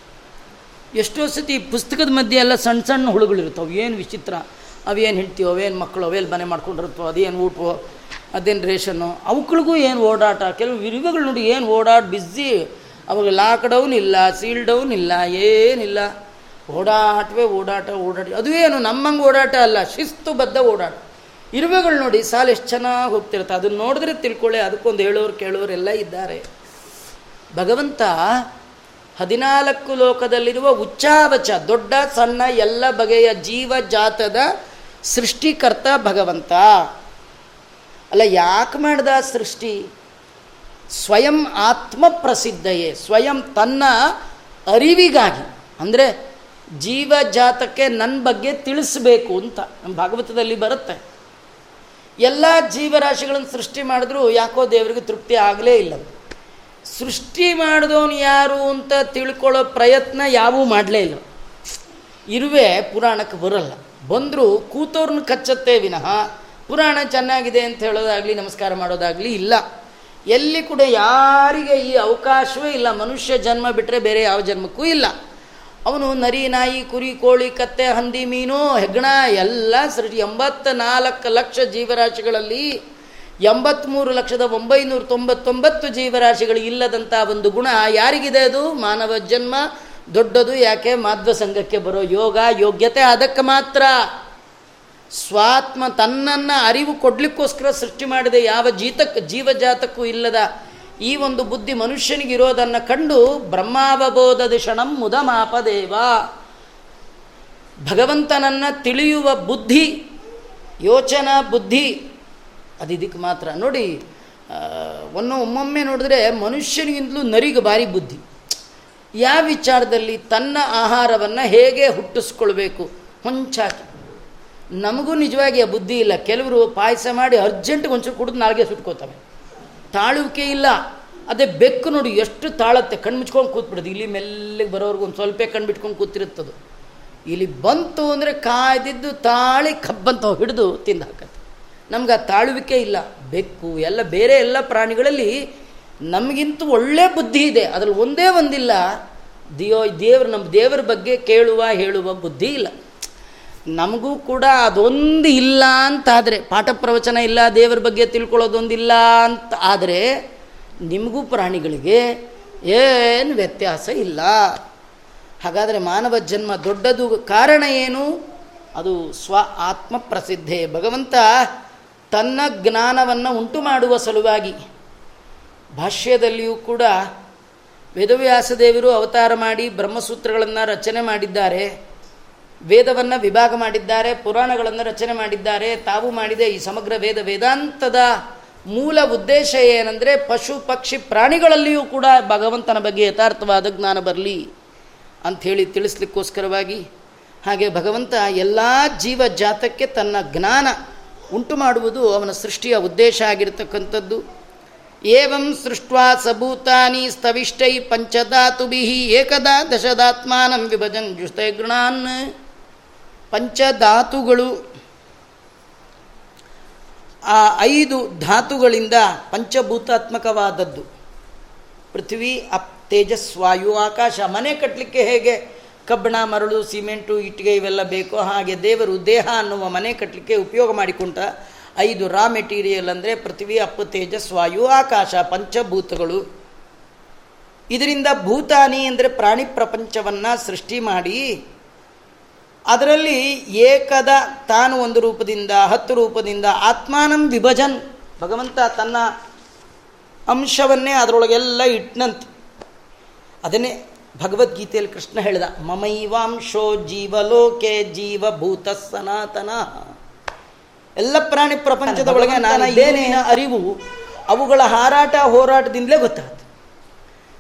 ಎಷ್ಟೋ ಸತಿ ಪುಸ್ತಕದ ಮಧ್ಯೆ ಎಲ್ಲ ಸಣ್ಣ ಸಣ್ಣ ಹುಳುಗಳಿರ್ತವೆ ಏನು ವಿಚಿತ್ರ, ಅವೇನು ಹೇಳ್ತೀವೋ ಅವೇನು ಮಕ್ಕಳು ಅವೇನು ಮನೆ ಮಾಡ್ಕೊಂಡಿರುತ್ತೋ, ಅದೇನು ಊಟವೋ, ಅದೇನು ರೇಷನ್ನು ಅವುಗಳಿಗೂ ಏನು ಓಡಾಟ, ಕೆಲವು ಇರುವೆಗಳು ನೋಡಿ ಏನು ಓಡಾಟ ಬಿಸಿ ಅವಾಗ ಲಾಕ್ ಡೌನ್ ಇಲ್ಲ ಸೀಲ್ ಡೌನ್ ಇಲ್ಲ, ಏನಿಲ್ಲ. ಓಡಾಟವೇ ಓಡಾಟ ಓಡಾಟ. ಅದು ಏನು, ನಮ್ಮಂಗೆ ಓಡಾಟ ಅಲ್ಲ ಶಿಸ್ತುಬದ್ಧ ಓಡಾಟ. ಇರುವೆಗಳು ನೋಡಿ ಸಾಲು ಎಷ್ಟು ಚೆನ್ನಾಗಿ ಹೋಗ್ತಿರುತ್ತೆ. ಅದನ್ನು ನೋಡಿದ್ರೆ ತಿಳ್ಕೊಳ್ಳಿ ಅದಕ್ಕೊಂದು ಹೇಳೋರು ಕೇಳೋರೆಲ್ಲ ಇದ್ದಾರೆ. ಭಗವಂತ ಹದಿನಾಲ್ಕು ಲೋಕದಲ್ಲಿರುವ ಉಚ್ಚಾವಚ, ದೊಡ್ಡ, ಸಣ್ಣ, ಎಲ್ಲ ಬಗೆಯ ಜೀವ ಜಾತದ ಸೃಷ್ಟಿಕರ್ತ ಭಗವಂತ. ಅಲ್ಲ, ಯಾಕೆ ಮಾಡ್ದ ಸೃಷ್ಟಿ? ಸ್ವಯಂ ಆತ್ಮ ಪ್ರಸಿದ್ಧಯೇ ಸ್ವಯಂ ತನ್ನ ಅರಿವಿಗಾಗಿ. ಅಂದರೆ ಜೀವಜಾತಕ್ಕೆ ನನ್ನ ಬಗ್ಗೆ ತಿಳಿಸ್ಬೇಕು ಅಂತ ನಮ್ಮ ಭಾಗವತದಲ್ಲಿ ಬರುತ್ತೆ. ಎಲ್ಲ ಜೀವರಾಶಿಗಳನ್ನು ಸೃಷ್ಟಿ ಮಾಡಿದ್ರೂ ಯಾಕೋ ದೇವರಿಗೆ ತೃಪ್ತಿ ಆಗಲೇ ಇಲ್ಲ. ಸೃಷ್ಟಿ ಮಾಡಿದವನು ಯಾರು ಅಂತ ತಿಳ್ಕೊಳ್ಳೋ ಪ್ರಯತ್ನ ಯಾವೂ ಮಾಡಲೇ ಇಲ್ಲ. ಇರುವೆ ಪುರಾಣಕ್ಕೆ ಬರಲ್ಲ. ಬಂದರೂ ಕೂತವ್ರನ್ನ ಕಚ್ಚತ್ತೆ ವಿನಃ ಪುರಾಣ ಚೆನ್ನಾಗಿದೆ ಅಂತ ಹೇಳೋದಾಗಲಿ, ನಮಸ್ಕಾರ ಮಾಡೋದಾಗಲಿ ಇಲ್ಲ. ಎಲ್ಲಿ ಕೂಡ ಯಾರಿಗೆ ಈ ಅವಕಾಶವೇ ಇಲ್ಲ. ಮನುಷ್ಯ ಜನ್ಮ ಬಿಟ್ಟರೆ ಬೇರೆ ಯಾವ ಜನ್ಮಕ್ಕೂ ಇಲ್ಲ. ಅವನು ನರಿ ನಾಯಿ, ಕುರಿ, ಕೋಳಿ, ಕತ್ತೆ, ಹಂದಿ, ಮೀನು, ಹೆಗ್ಗಣ ಎಲ್ಲ ಸೃಷ್ಟಿ. ಎಂಬತ್ತ ನಾಲ್ಕು ಲಕ್ಷ ಜೀವರಾಶಿಗಳಲ್ಲಿ ಎಂಬತ್ತ್ಮೂರು ಲಕ್ಷದ ಒಂಬೈನೂರ ತೊಂಬತ್ತೊಂಬತ್ತು ಜೀವರಾಶಿಗಳು ಇಲ್ಲದಂಥ ಒಂದು ಗುಣ ಯಾರಿಗಿದೆ ಅದು? ಮಾನವ ಜನ್ಮ, ದೊಡ್ಡದು ಯಾಕೆ? ಮಾಧ್ವ ಸಂಘಕ್ಕೆ ಬರೋ ಯೋಗ, ಯೋಗ್ಯತೆ ಅದಕ್ಕೆ ಮಾತ್ರ. ಸ್ವಾತ್ಮ ತನ್ನನ್ನು ಅರಿವು ಕೊಡಲಿಕ್ಕೋಸ್ಕರ ಸೃಷ್ಟಿ ಮಾಡಿದೆ ಯಾವ ಜೀತಕ್ಕೆ ಜೀವಜಾತಕ್ಕೂ ಇಲ್ಲದ ಈ ಒಂದು ಬುದ್ಧಿ ಮನುಷ್ಯನಿಗಿರೋದನ್ನು ಕಂಡು ಬ್ರಹ್ಮಾವಬೋಧದ ಕ್ಷಣಂ ಮುದಮಾಪದೇವ. ಭಗವಂತನನ್ನು ತಿಳಿಯುವ ಬುದ್ಧಿ, ಯೋಚನಾ ಬುದ್ಧಿ ಅದಿದಕ್ಕೆ ಮಾತ್ರ. ನೋಡಿ ಒನ್ನು ಒಮ್ಮೊಮ್ಮೆ ನೋಡಿದ್ರೆ ಮನುಷ್ಯನಿಗಿಂತಲೂ ನರಿಗೆ ಭಾರಿ ಬುದ್ಧಿ. ಯಾವ ವಿಚಾರದಲ್ಲಿ ತನ್ನ ಆಹಾರವನ್ನು ಹೇಗೆ ಹುಟ್ಟಿಸ್ಕೊಳ್ಬೇಕು? ಹೊಂಚಾಕಿ. ನಮಗೂ ನಿಜವಾಗಿ ಆ ಬುದ್ಧಿ ಇಲ್ಲ. ಕೆಲವರು ಪಾಯಸ ಮಾಡಿ ಅರ್ಜೆಂಟ್ಗೆ ಒಂಚೂರು ಕುಡಿದು ನಾಳೆಗೆ ಸುಟ್ಕೋತವೆ ತಾಳುವಿಕೆ ಇಲ್ಲ. ಅದೇ ಬೆಕ್ಕು ನೋಡಿ ಎಷ್ಟು ತಾಳತ್ತೆ. ಕಣ್ಣು ಮುಚ್ಕೊಂಡು ಕೂತ್ಬಿಡೋದು. ಇಲ್ಲಿ ಮೆಲ್ಲಿಗೆ ಬರೋರ್ಗು ಒಂದು ಸ್ವಲ್ಪ ಕಣ್ಬಿಟ್ಕೊಂಡು ಕೂತಿರುತ್ತದು. ಇಲ್ಲಿ ಬಂತು ಅಂದರೆ ಕಾಯ್ದಿದ್ದು ತಾಳಿ ಕಬ್ಬಂತ ಹಿಡಿದು ತಿಂದು ಹಾಕತ್ತೆ. ನಮ್ಗೆ ಆ ತಾಳುವಿಕೆ ಇಲ್ಲ. ಬೆಕ್ಕು ಎಲ್ಲ ಬೇರೆ ಎಲ್ಲ ಪ್ರಾಣಿಗಳಲ್ಲಿ ನಮಗಿಂತ ಒಳ್ಳೆ ಬುದ್ಧಿ ಇದೆ. ಅದ್ರಲ್ಲಿ ಒಂದೇ ಒಂದಿಲ್ಲ. ದಿಯೋ ದೇವ್ರ ನಮ್ಮ ದೇವರ ಬಗ್ಗೆ ಕೇಳುವ, ಹೇಳುವ ಬುದ್ಧಿ ಇಲ್ಲ. ನಮಗೂ ಕೂಡ ಅದೊಂದು ಇಲ್ಲ ಅಂತಾದರೆ ಪಾಠ ಪ್ರವಚನ ಇಲ್ಲ, ದೇವರ ಬಗ್ಗೆ ತಿಳ್ಕೊಳ್ಳೋದೊಂದಿಲ್ಲ ಅಂತ ಆದರೆ, ನಿಮಗೂ ಪ್ರಾಣಿಗಳಿಗೆ ಏನು ವ್ಯತ್ಯಾಸ ಇಲ್ಲ. ಹಾಗಾದರೆ ಮಾನವ ಜನ್ಮ ದೊಡ್ಡದು ಕಾರಣ ಏನು? ಅದು ಸ್ವ ಆತ್ಮ ಪ್ರಸಿದ್ಧೆ. ಭಗವಂತ ತನ್ನ ಜ್ಞಾನವನ್ನು ಉಂಟು ಮಾಡುವ ಸಲುವಾಗಿ ಭಾಷ್ಯದಲ್ಲಿಯೂ ಕೂಡ ವೇದವ್ಯಾಸದೇವರು ಅವತಾರ ಮಾಡಿ ಬ್ರಹ್ಮಸೂತ್ರಗಳನ್ನು ರಚನೆ ಮಾಡಿದ್ದಾರೆ. ವೇದವನ್ನು ವಿಭಾಗ ಮಾಡಿದ್ದಾರೆ, ಪುರಾಣಗಳನ್ನು ರಚನೆ ಮಾಡಿದ್ದಾರೆ, ತಾವು ಮಾಡಿದ ಈ ಸಮಗ್ರ ವೇದ ವೇದಾಂತದ ಮೂಲ ಉದ್ದೇಶ ಏನಂದರೆ ಪಶು, ಪಕ್ಷಿ, ಪ್ರಾಣಿಗಳಲ್ಲಿಯೂ ಕೂಡ ಭಗವಂತನ ಬಗ್ಗೆ ಯಥಾರ್ಥವಾದ ಜ್ಞಾನ ಬರಲಿ ಅಂಥೇಳಿ ತಿಳಿಸ್ಲಿಕ್ಕೋಸ್ಕರವಾಗಿ. ಹಾಗೆ ಭಗವಂತ ಎಲ್ಲ ಜೀವ ಜಾತಕ್ಕೆ ತನ್ನ ಜ್ಞಾನ ಉಂಟು ಮಾಡುವುದು ಅವನ ಸೃಷ್ಟಿಯ ಉದ್ದೇಶ ಆಗಿರತಕ್ಕಂಥದ್ದು. ಏವಂ ಸೃಷ್ಟ್ವಾ ಸಭೂತಾನಿ ಸ್ತವಿಷ್ಟೈ ಪಂಚಧಾತುಭಿ ಏಕದಾ ದಶದಾತ್ಮಾನಂ ವಿಭಜನ್ ಜುಸ್ತೈ ಗೃಣಾನ್. ಪಂಚಧಾತುಗಳು. ಆ ಐದು ಧಾತುಗಳಿಂದ ಪಂಚಭೂತಾತ್ಮಕವಾದದ್ದು. ಪೃಥ್ವಿ, ಅಪ್ ತೇಜಸ್ವಾಯು ಆಕಾಶ, ಮನೆ ಕಟ್ಟಲಿಕ್ಕೆ ಹೇಗೆ? ಕಬ್ಬಣ, ಮರಳು, ಸಿಮೆಂಟು, ಇಟ್ಟಿಗೆ ಇವೆಲ್ಲ ಬೇಕೋ ಹಾಗೆ ದೇವರು ದೇಹ ಅನ್ನುವ ಮನೆ ಕಟ್ಟಲಿಕ್ಕೆ ಉಪಯೋಗ ಮಾಡಿಕೊಂಡ ಐದು ರಾ ಮೆಟೀರಿಯಲ್ ಅಂದರೆ ಪೃಥ್ವಿ ಅಪ್ಪ ತೇಜಸ್, ವಾಯು, ಆಕಾಶ, ಪಂಚಭೂತಗಳು. ಇದರಿಂದ ಭೂತಾನಿ ಅಂದರೆ ಪ್ರಾಣಿ ಪ್ರಪಂಚವನ್ನು ಸೃಷ್ಟಿ ಮಾಡಿ ಅದರಲ್ಲಿ ಏಕದ ತಾನು ಒಂದು ರೂಪದಿಂದ ಹತ್ತು ರೂಪದಿಂದ ಆತ್ಮಾನಂ ವಿಭಜನ್. ಭಗವಂತ ತನ್ನ ಅಂಶವನ್ನೇ ಅದರೊಳಗೆಲ್ಲ ಇಟ್ನಂತೆ. ಅದನ್ನೇ ಭಗವದ್ಗೀತೆಯಲ್ಲಿ ಕೃಷ್ಣ ಹೇಳಿದ ಮಮೈವಾಂಶೋ ಜೀವಲೋಕೆ ಜೀವಭೂತ ಸನಾತನ. ಎಲ್ಲ ಪ್ರಾಣಿ ಪ್ರಪಂಚದ ಒಳಗೆ ನಾನು ಏನೇನ ಅರಿವು ಅವುಗಳ ಹಾರಾಟ ಹೋರಾಟದಿಂದಲೇ ಗೊತ್ತಾಗುತ್ತೆ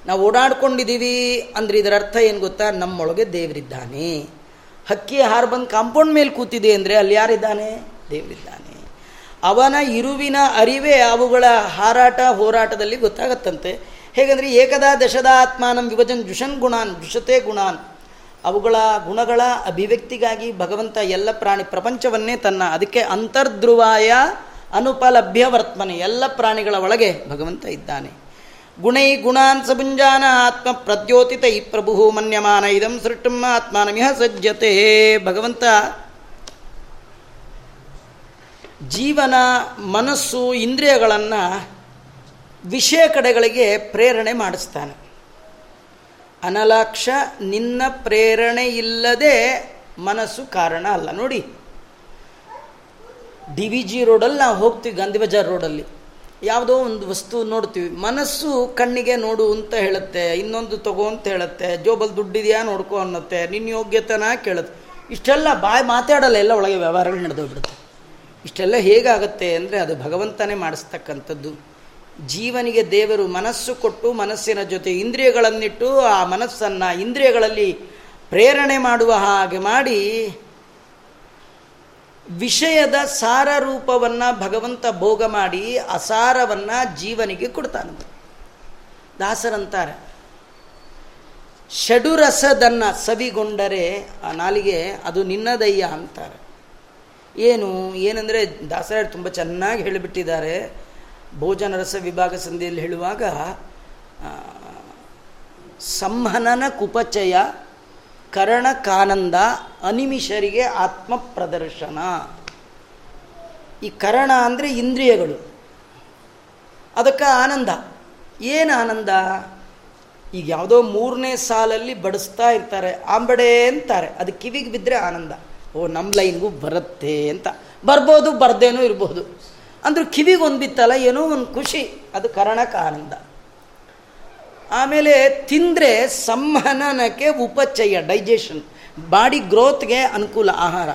ನಾವು ಓಡಾಡ್ಕೊಂಡಿದ್ದೀವಿ ಅಂದ್ರೆ ಇದರ ಅರ್ಥ ಏನು ಗೊತ್ತಾ? ನಮ್ಮೊಳಗೆ ದೇವರಿದ್ದಾನೆ. ಹಕ್ಕಿ ಹಾರು ಬಂದು ಕಾಂಪೌಂಡ್ ಮೇಲೆ ಕೂತಿದೆ ಅಂದರೆ ಅಲ್ಲಿ ಯಾರಿದ್ದಾನೆ? ದೇವರಿದ್ದಾನೆ. ಅವನ ಇರುವಿನ ಅರಿವೇ ಅವುಗಳ ಹಾರಾಟ ಹೋರಾಟದಲ್ಲಿ ಗೊತ್ತಾಗತ್ತಂತೆ. ಹೇಗೆಂದರೆ ಏಕದಾ ದಶದ ಆತ್ಮಾನಂ ವಿಭಜನ್ ಜುಷನ್ ಗುಣಾನ್ ಜುಷತೆ ಗುಣಾನ್. ಅವುಗಳ ಗುಣಗಳ ಅಭಿವ್ಯಕ್ತಿಗಾಗಿ ಭಗವಂತ ಎಲ್ಲ ಪ್ರಾಣಿ ಪ್ರಪಂಚವನ್ನೇ ತನ್ನ ಅದಕ್ಕೆ ಅಂತರ್ಧ್ರುವಾಯ ಅನುಪಲಭ್ಯ ವರ್ತಮನೆ ಎಲ್ಲ ಪ್ರಾಣಿಗಳ ಒಳಗೆ ಭಗವಂತ ಇದ್ದಾನೆ. ಗುಣೈ ಗುಣಾನ್ ಸಭುಂಜಾನ ಆತ್ಮ ಪ್ರದ್ಯೋತಿತ ಪ್ರಭು ಮನ್ಯಮಾನ ಇದಂ ಸೃಷ್ಟಂ ಆತ್ಮಾನಮಿಹ ಸಜ್ಜತೆ. ಭಗವಂತ ಜೀವನ ಮನಸ್ಸು ಇಂದ್ರಿಯಗಳನ್ನು ವಿಷಯ ಕಡೆಗಳಿಗೆ ಪ್ರೇರಣೆ ಮಾಡಿಸ್ತಾನೆ. ಅನಲಾಕ್ಷ ನಿನ್ನ ಪ್ರೇರಣೆ ಇಲ್ಲದೆ ಮನಸ್ಸು ಕಾರಣ ಅಲ್ಲ. ನೋಡಿ, ಡಿ ವಿ ಜಿ ರೋಡಲ್ಲಿ ನಾವು ಹೋಗ್ತೀವಿ ಗಾಂಧಿ ಬಜಾರ್ ರೋಡಲ್ಲಿ. ಯಾವುದೋ ಒಂದು ವಸ್ತು ನೋಡ್ತೀವಿ. ಮನಸ್ಸು ಕಣ್ಣಿಗೆ ನೋಡು ಅಂತ ಹೇಳುತ್ತೆ, ಇನ್ನೊಂದು ತಗೋ ಅಂತ ಹೇಳುತ್ತೆ, ಜೋಬಲ್ ದುಡ್ಡಿದೆಯಾ ನೋಡ್ಕೋ ಅನ್ನತ್ತೆ ನಿನ್ನ ಯೋಗ್ಯತನ ಕೇಳುತ್ತೆ. ಇಷ್ಟೆಲ್ಲ ಬಾಯಿ ಮಾತಾಡಲ್ಲ, ಎಲ್ಲ ಒಳಗೆ ವ್ಯವಹಾರಗಳು ನಡೆದೋಗ್ಬಿಡುತ್ತೆ. ಇಷ್ಟೆಲ್ಲ ಹೇಗಾಗುತ್ತೆ ಅಂದರೆ ಅದು ಭಗವಂತನೇ ಮಾಡಿಸ್ತಕ್ಕಂಥದ್ದು. ಜೀವನಿಗೆ ದೇವರು ಮನಸ್ಸು ಕೊಟ್ಟು ಮನಸ್ಸಿನ ಜೊತೆ ಇಂದ್ರಿಯಗಳನ್ನಿಟ್ಟು ಆ ಮನಸ್ಸನ್ನು ಇಂದ್ರಿಯಗಳಲ್ಲಿ ಪ್ರೇರಣೆ ಮಾಡುವ ಹಾಗೆ ಮಾಡಿ ವಿಷಯದ ಸಾರ ರೂಪವನ್ನು ಭಗವಂತ ಭೋಗ ಮಾಡಿ ಅಸಾರವನ್ನು ಜೀವನಿಗೆ ಕೊಡ್ತಾನಂತ ದಾಸರಂತಾರೆ, ಷಡುರಸದನ್ನು ಸವಿಗೊಂಡರೆ ಆ ನಾಲಿಗೆ ಅದು ನಿನ್ನದಯ್ಯ ಅಂತಾರೆ. ಏನು, ಏನಂದರೆ ದಾಸರಾಯರು ತುಂಬ ಚೆನ್ನಾಗಿ ಹೇಳಿಬಿಟ್ಟಿದ್ದಾರೆ. ಭೋಜನ ರಸ ವಿಭಾಗ ಸಂಧಿಯಲ್ಲಿ ಹೇಳುವಾಗ ಸಂಹನನ ಕುಪಚಯ ಕರಣ ಕಾನಂದ ಅನಿಮಿಷರಿಗೆ ಆತ್ಮ ಪ್ರದರ್ಶನ ಈ ಕರಣ ಅಂದರೆ ಇಂದ್ರಿಯಗಳು. ಅದಕ್ಕೆ ಆನಂದ. ಏನು ಆನಂದ? ಈಗ ಯಾವುದೋ ಮೂರನೇ ಸಾಲಲ್ಲಿ ಬಡಿಸ್ತಾ ಇರ್ತಾರೆ, ಆಂಬಡೆ ಅಂತಾರೆ. ಅದು ಕಿವಿಗೆ ಬಿದ್ದರೆ ಆನಂದ. ಓ ನಮ್ಮ ಲೈನ್ಗೂ ಬರುತ್ತೆ ಅಂತ. ಬರ್ಬೋದು, ಬರ್ದೇನೂ ಇರ್ಬೋದು. ಅಂದರೂ ಕಿವಿಗೆ ಒಂದು ಬಿತ್ತಲ್ಲ, ಏನೋ ಒಂದು ಖುಷಿ. ಅದು ಕರಣಕ್ಕೆ ಆನಂದ ಆಮೇಲೆ ತಿಂದರೆ ಸಂಹನನಕ್ಕೆ ಉಪಚಯ ಡೈಜೆಷನ್ ಬಾಡಿ ಗ್ರೋತ್ಗೆ ಅನುಕೂಲ ಆಹಾರ.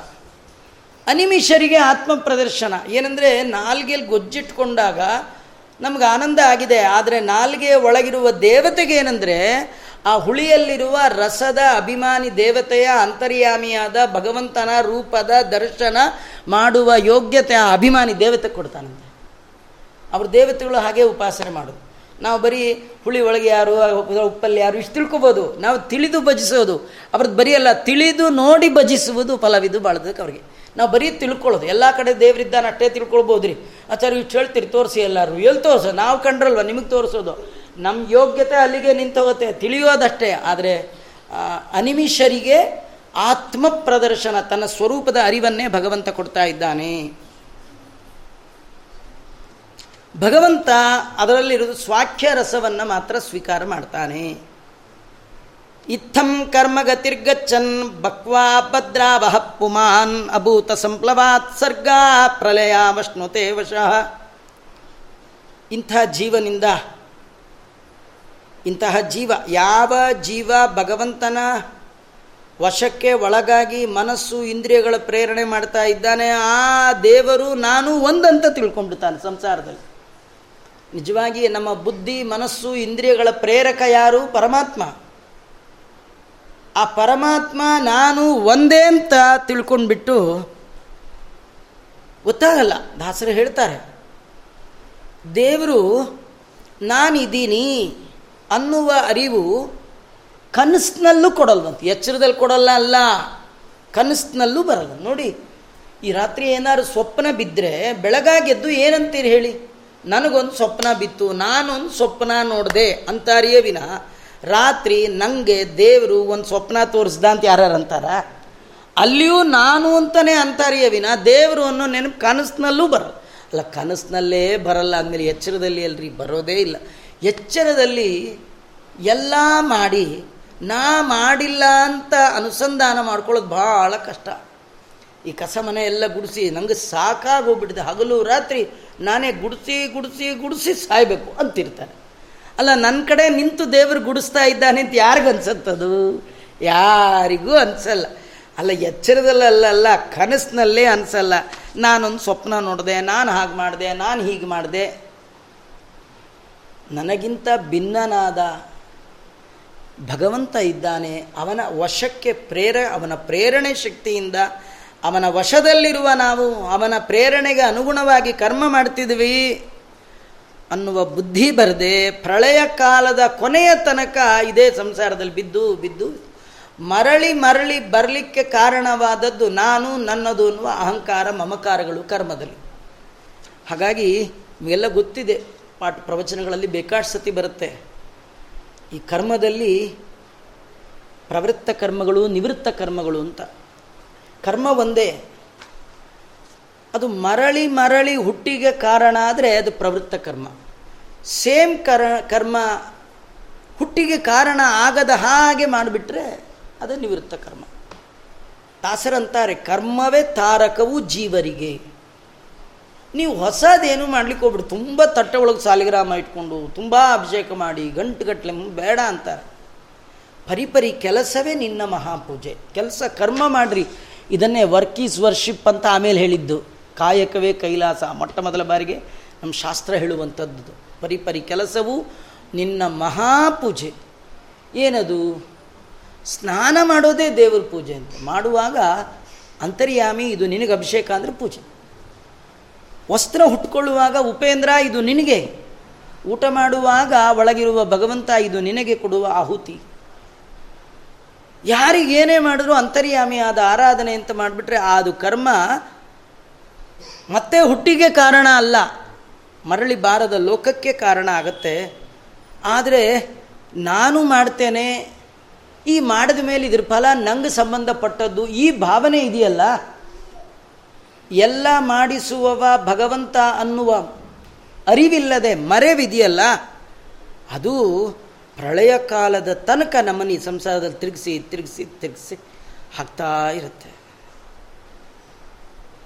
ಅನಿಮಿಷರಿಗೆ ಆತ್ಮ ಪ್ರದರ್ಶನ ಏನಂದರೆ ನಾಲ್ಗೆಯಲ್ಲಿ ಗೊಜ್ಜಿಟ್ಕೊಂಡಾಗ ನಮ್ಗೆ ಆನಂದ ಆಗಿದೆ. ಆದರೆ ನಾಲ್ಗೆ ಒಳಗಿರುವ ದೇವತೆಗೆ ಏನಂದರೆ ಆ ಹುಳಿಯಲ್ಲಿರುವ ರಸದ ಅಭಿಮಾನಿ ದೇವತೆಯ ಅಂತರ್ಯಾಮಿಯಾದ ಭಗವಂತನ ರೂಪದ ದರ್ಶನ ಮಾಡುವ ಯೋಗ್ಯತೆ ಆ ಅಭಿಮಾನಿ ದೇವತೆ ಕೊಡ್ತಾನಂತೆ. ಅವ್ರ ದೇವತೆಗಳು ಹಾಗೆ ಉಪಾಸನೆ ಮಾಡೋದು. ನಾವು ಬರೀ ಹುಳಿ ಒಳಗೆ ಯಾರು ಉಪ್ಪಲ್ಲಿ ಯಾರು ಇಷ್ಟು ತಿಳ್ಕೊಬೋದು. ನಾವು ತಿಳಿದು ಭಜಿಸೋದು. ಅವ್ರದ್ದು ಬರೀ ಅಲ್ಲ, ತಿಳಿದು ನೋಡಿ ಭಜಿಸುವುದು ಫಲವಿದು ಬಾಳದಕ್ಕೆ ಅವ್ರಿಗೆ. ನಾವು ಬರೀ ತಿಳ್ಕೊಳ್ಳೋದು. ಎಲ್ಲ ಕಡೆ ದೇವರಿದ್ದಾನ ಅಷ್ಟೇ ತಿಳ್ಕೊಳ್ಬೋದು ರೀ ಆಚಾರ ಇಷ್ಟು ಹೇಳ್ತೀರಿ, ತೋರಿಸಿ ಎಲ್ಲರೂ ಎಲ್ಲಿ ತೋರಿಸೋ? ನಾವು ಕಂಡ್ರಲ್ವ, ನಿಮಗೆ ತೋರಿಸೋದು. ನಮ್ಮ ಯೋಗ್ಯತೆ ಅಲ್ಲಿಗೆ ನಿಂತೋಗುತ್ತೆ, ತಿಳಿಯೋದಷ್ಟೇ. ಆದರೆ ಅನಿಮಿಷರಿಗೆ ಆತ್ಮ ಪ್ರದರ್ಶನ ತನ್ನ ಸ್ವರೂಪದ ಅರಿವನ್ನೇ ಭಗವಂತ ಕೊಡ್ತಾ ಇದ್ದಾನೆ. ಭಗವಂತ ಅದರಲ್ಲಿರೋದು ಸ್ವಾಖ್ಯ ರಸವನ್ನು ಮಾತ್ರ ಸ್ವೀಕಾರ ಮಾಡ್ತಾನೆ. ಇತ್ತಂ ಕರ್ಮಗತಿರ್ಗಚ್ಚನ್ ಬಕ್ವಾ ಭದ್ರಾವಹ ಪುಮಾನ್ ಅಭೂತ ಸಂಪ್ಲವಾತ್ ಸರ್ಗ ಪ್ರಲಯ ವಷ್ಣುತೆ ವಶಃ. ಇಂಥ ಜೀವನಿಂದ ಇಂತಹ ಜೀವ, ಯಾವ ಜೀವ ಭಗವಂತನ ವಶಕ್ಕೆ ಒಳಗಾಗಿ ಮನಸ್ಸು ಇಂದ್ರಿಯಗಳ ಪ್ರೇರಣೆ ಮಾಡ್ತಾ ಇದ್ದಾನೆ, ಆ ದೇವರು ನಾನು ಒಂದಂತ ತಿಳ್ಕೊಂಡ್ಬಿಡ್ತಾನೆ ಸಂಸಾರದಲ್ಲಿ. ನಿಜವಾಗಿ ನಮ್ಮ ಬುದ್ಧಿ, ಮನಸ್ಸು, ಇಂದ್ರಿಯಗಳ ಪ್ರೇರಕ ಯಾರು? ಪರಮಾತ್ಮ. ಆ ಪರಮಾತ್ಮ ನಾನು ಒಂದೇ ಅಂತ ತಿಳ್ಕೊಂಡ್ಬಿಟ್ಟು ಗೊತ್ತಾಗಲ್ಲ. ದಾಸರು ಹೇಳ್ತಾರೆ, ದೇವರು ನಾನಿದ್ದೀನಿ ಅನ್ನುವ ಅರಿವು ಕನಸಿನಲ್ಲೂ ಕೊಡಲ್ವಂತ. ಎಚ್ಚರದಲ್ಲಿ ಕೊಡಲ್ಲ ಅಲ್ಲ, ಕನಸಿನಲ್ಲೂ ಬರಲ್ಲ. ನೋಡಿ, ಈ ರಾತ್ರಿ ಏನಾದ್ರು ಸ್ವಪ್ನ ಬಿದ್ದರೆ ಬೆಳಗಾಗೆದ್ದು ಏನಂತೀರಿ ಹೇಳಿ? ನನಗೊಂದು ಸ್ವಪ್ನ ಬಿತ್ತು, ನಾನೊಂದು ಸ್ವಪ್ನ ನೋಡಿದೆ ಅಂತಾರಿಯೇ ವಿನ ರಾತ್ರಿ ನನಗೆ ದೇವರು ಒಂದು ಸ್ವಪ್ನ ತೋರಿಸ್ದ ಅಂತ ಯಾರು ಅಂತಾರ? ಅಲ್ಲಿಯೂ ನಾನು ಅಂತಲೇ ಅಂತಾರಿಯೇ ವಿನ ದೇವರು ಅನ್ನೋ ನೆನಪು ಕನಸಿನಲ್ಲೂ ಬರಲ್ಲ ಅಲ್ಲ ಕನಸಿನಲ್ಲೇ ಬರಲ್ಲ ಅಂದಮೇಲೆ ಎಚ್ಚರದಲ್ಲಿ ಅಲ್ರಿ, ಬರೋದೇ ಇಲ್ಲ. ಎಚ್ಚರದಲ್ಲಿ ಎಲ್ಲ ಮಾಡಿ, ನಾ ಮಾಡಿಲ್ಲ ಅಂತ ಅನುಸಂಧಾನ ಮಾಡ್ಕೊಳ್ಳೋದು ಭಾಳ ಕಷ್ಟ. ಈ ಕಸ ಮನೆ ಎಲ್ಲ ಗುಡಿಸಿ, ನಂಗೆ ಸಾಕಾಗೋಗ್ಬಿಟ್ಟಿದೆ ಹಗಲು ರಾತ್ರಿ ನಾನೇ ಗುಡಿಸಿ ಗುಡಿಸಿ ಗುಡಿಸಿ ಸಾಯಬೇಕು ಅಂತಿರ್ತಾರೆ ಅಲ್ಲ ನನ್ನ ಕಡೆ ನಿಂತು ದೇವರು ಗುಡಿಸ್ತಾ ಇದ್ದಾನೆ ಅಂತ ಯಾರಿಗೂ ಅನ್ಸತ್ತದು? ಯಾರಿಗೂ ಅನ್ಸಲ್ಲ. ಅಲ್ಲ ಎಚ್ಚರದಲ್ಲಲ್ಲ ಕನಸಿನಲ್ಲೇ ಅನ್ಸಲ್ಲ. ನಾನೊಂದು ಸ್ವಪ್ನ ನೋಡಿದೆ, ನಾನು ಹಾಗೆ ಮಾಡಿದೆ, ನಾನು ಹೀಗೆ ಮಾಡಿದೆ. ನನಗಿಂತ ಭಿನ್ನನಾದ ಭಗವಂತ ಇದ್ದಾನೆ, ಅವನ ವಶಕ್ಕೆ ಪ್ರೇರ, ಅವನ ಪ್ರೇರಣೆ ಶಕ್ತಿಯಿಂದ ಅವನ ವಶದಲ್ಲಿರುವ ನಾವು ಅವನ ಪ್ರೇರಣೆಗೆ ಅನುಗುಣವಾಗಿ ಕರ್ಮ ಮಾಡ್ತಿದ್ವಿ ಅನ್ನುವ ಬುದ್ಧಿ ಬರದೆ ಪ್ರಳಯ ಕಾಲದ ಕೊನೆಯ ತನಕ ಇದೇ ಸಂಸಾರದಲ್ಲಿ ಬಿದ್ದು ಬಿದ್ದು ಮರಳಿ ಮರಳಿ ಬರಲಿಕ್ಕೆ ಕಾರಣವಾದದ್ದು ನಾನು, ನನ್ನದು ಅನ್ನುವ ಅಹಂಕಾರ, ಮಮಕಾರಗಳು ಕರ್ಮದಲ್ಲಿ. ಹಾಗಾಗಿ ಎಲ್ಲ ಗೊತ್ತಿದೆ, ಪಾಠ ಪ್ರವಚನಗಳಲ್ಲಿ ಬೇಕಾಷ್ಟು ಸತಿ ಬರುತ್ತೆ. ಈ ಕರ್ಮದಲ್ಲಿ ಪ್ರವೃತ್ತ ಕರ್ಮಗಳು ನಿವೃತ್ತ ಕರ್ಮಗಳು ಅಂತ. ಕರ್ಮ ಒಂದೇ. ಅದು ಮರಳಿ ಮರಳಿ ಹುಟ್ಟಿಗೆ ಕಾರಣ ಆದರೆ ಅದು ಪ್ರವೃತ್ತ ಕರ್ಮ. ಸೇಮ್ ಕರ, ಕರ್ಮ ಹುಟ್ಟಿಗೆ ಕಾರಣ ಆಗದ ಹಾಗೆ ಮಾಡಿಬಿಟ್ರೆ ಅದು ನಿವೃತ್ತ ಕರ್ಮ. ದಾಸರಂತಾರೆ ಕರ್ಮವೇ ತಾರಕವು ಜೀವರಿಗೆ. ನೀವು ಹೊಸದೇನು ಮಾಡ್ಲಿಕ್ಕೆ ಹೋಗ್ಬಿಡು, ತುಂಬ ತಟ್ಟೆ ಒಳಗೆ ಸಾಲಿಗ್ರಾಮ ಇಟ್ಕೊಂಡು, ತುಂಬ ಅಭಿಷೇಕ ಮಾಡಿ ಗಂಟುಗಟ್ಟಲೆ ಬೇಡ ಅಂತಾರೆ. ಪರಿಪರಿ ಕೆಲಸವೇ ನಿನ್ನ ಮಹಾಪೂಜೆ. ಕೆಲಸ ಕರ್ಮ ಮಾಡ್ರಿ. ಇದನ್ನೇ ವರ್ಕ್ ಈಸ್ ವರ್ಷಿಪ್ ಅಂತ ಆಮೇಲೆ ಹೇಳಿದ್ದು. ಕಾಯಕವೇ ಕೈಲಾಸ, ಮೊಟ್ಟ ಮೊದಲ ಬಾರಿಗೆ ನಮ್ಮ ಶಾಸ್ತ್ರ ಹೇಳುವಂಥದ್ದು ಪರಿಪರಿ ಕೆಲಸವು ನಿನ್ನ ಮಹಾಪೂಜೆ. ಏನದು? ಸ್ನಾನ ಮಾಡೋದೇ ದೇವರ ಪೂಜೆ ಅಂತ. ಮಾಡುವಾಗ ಅಂತರ್ಯಾಮಿ, ಇದು ನಿನಗೆ ಅಭಿಷೇಕ ಅಂದರೆ ಪೂಜೆ. ವಸ್ತ್ರ ಹುಟ್ಕೊಳ್ಳುವಾಗ ಉಪೇಂದ್ರ, ಇದು ನಿನಗೆ. ಊಟ ಮಾಡುವಾಗ ಒಳಗಿರುವ ಭಗವಂತ, ಇದು ನಿನಗೆ ಕೊಡುವ ಆಹುತಿ. ಯಾರಿಗೇನೇ ಮಾಡಿದ್ರು ಅಂತರ್ಯಾಮಿ ಆದ ಆರಾಧನೆ ಅಂತ ಮಾಡಿಬಿಟ್ರೆ ಅದು ಕರ್ಮ. ಮತ್ತೆ ಹುಟ್ಟಿಗೆ ಕಾರಣ ಅಲ್ಲ, ಮರಳಿ ಬಾರದ ಲೋಕಕ್ಕೆ ಕಾರಣ ಆಗತ್ತೆ. ಆದರೆ ನಾನು ಮಾಡ್ತೇನೆ, ಈ ಮಾಡಿದ ಮೇಲೆ ಇದ್ರ ಫಲ ನಂಗೆ ಸಂಬಂಧಪಟ್ಟದ್ದು ಈ ಭಾವನೆ ಇದೆಯಲ್ಲ? ಎಲ್ಲ ಮಾಡಿಸುವವ ಭಗವಂತ ಅನ್ನುವ ಅರಿವಿಲ್ಲದೆ ಮರೆವಿದೆಯಲ್ಲ? ಅದು ಪ್ರಳಯ ಕಾಲದ ತನಕ ನಮ್ಮನ್ನು ಈ ಸಂಸಾರದಲ್ಲಿ ತಿರುಗಿಸಿ ತಿರುಗಿಸಿ ತಿರುಗಿಸಿ ಹಾಕ್ತಾ ಇರುತ್ತೆ.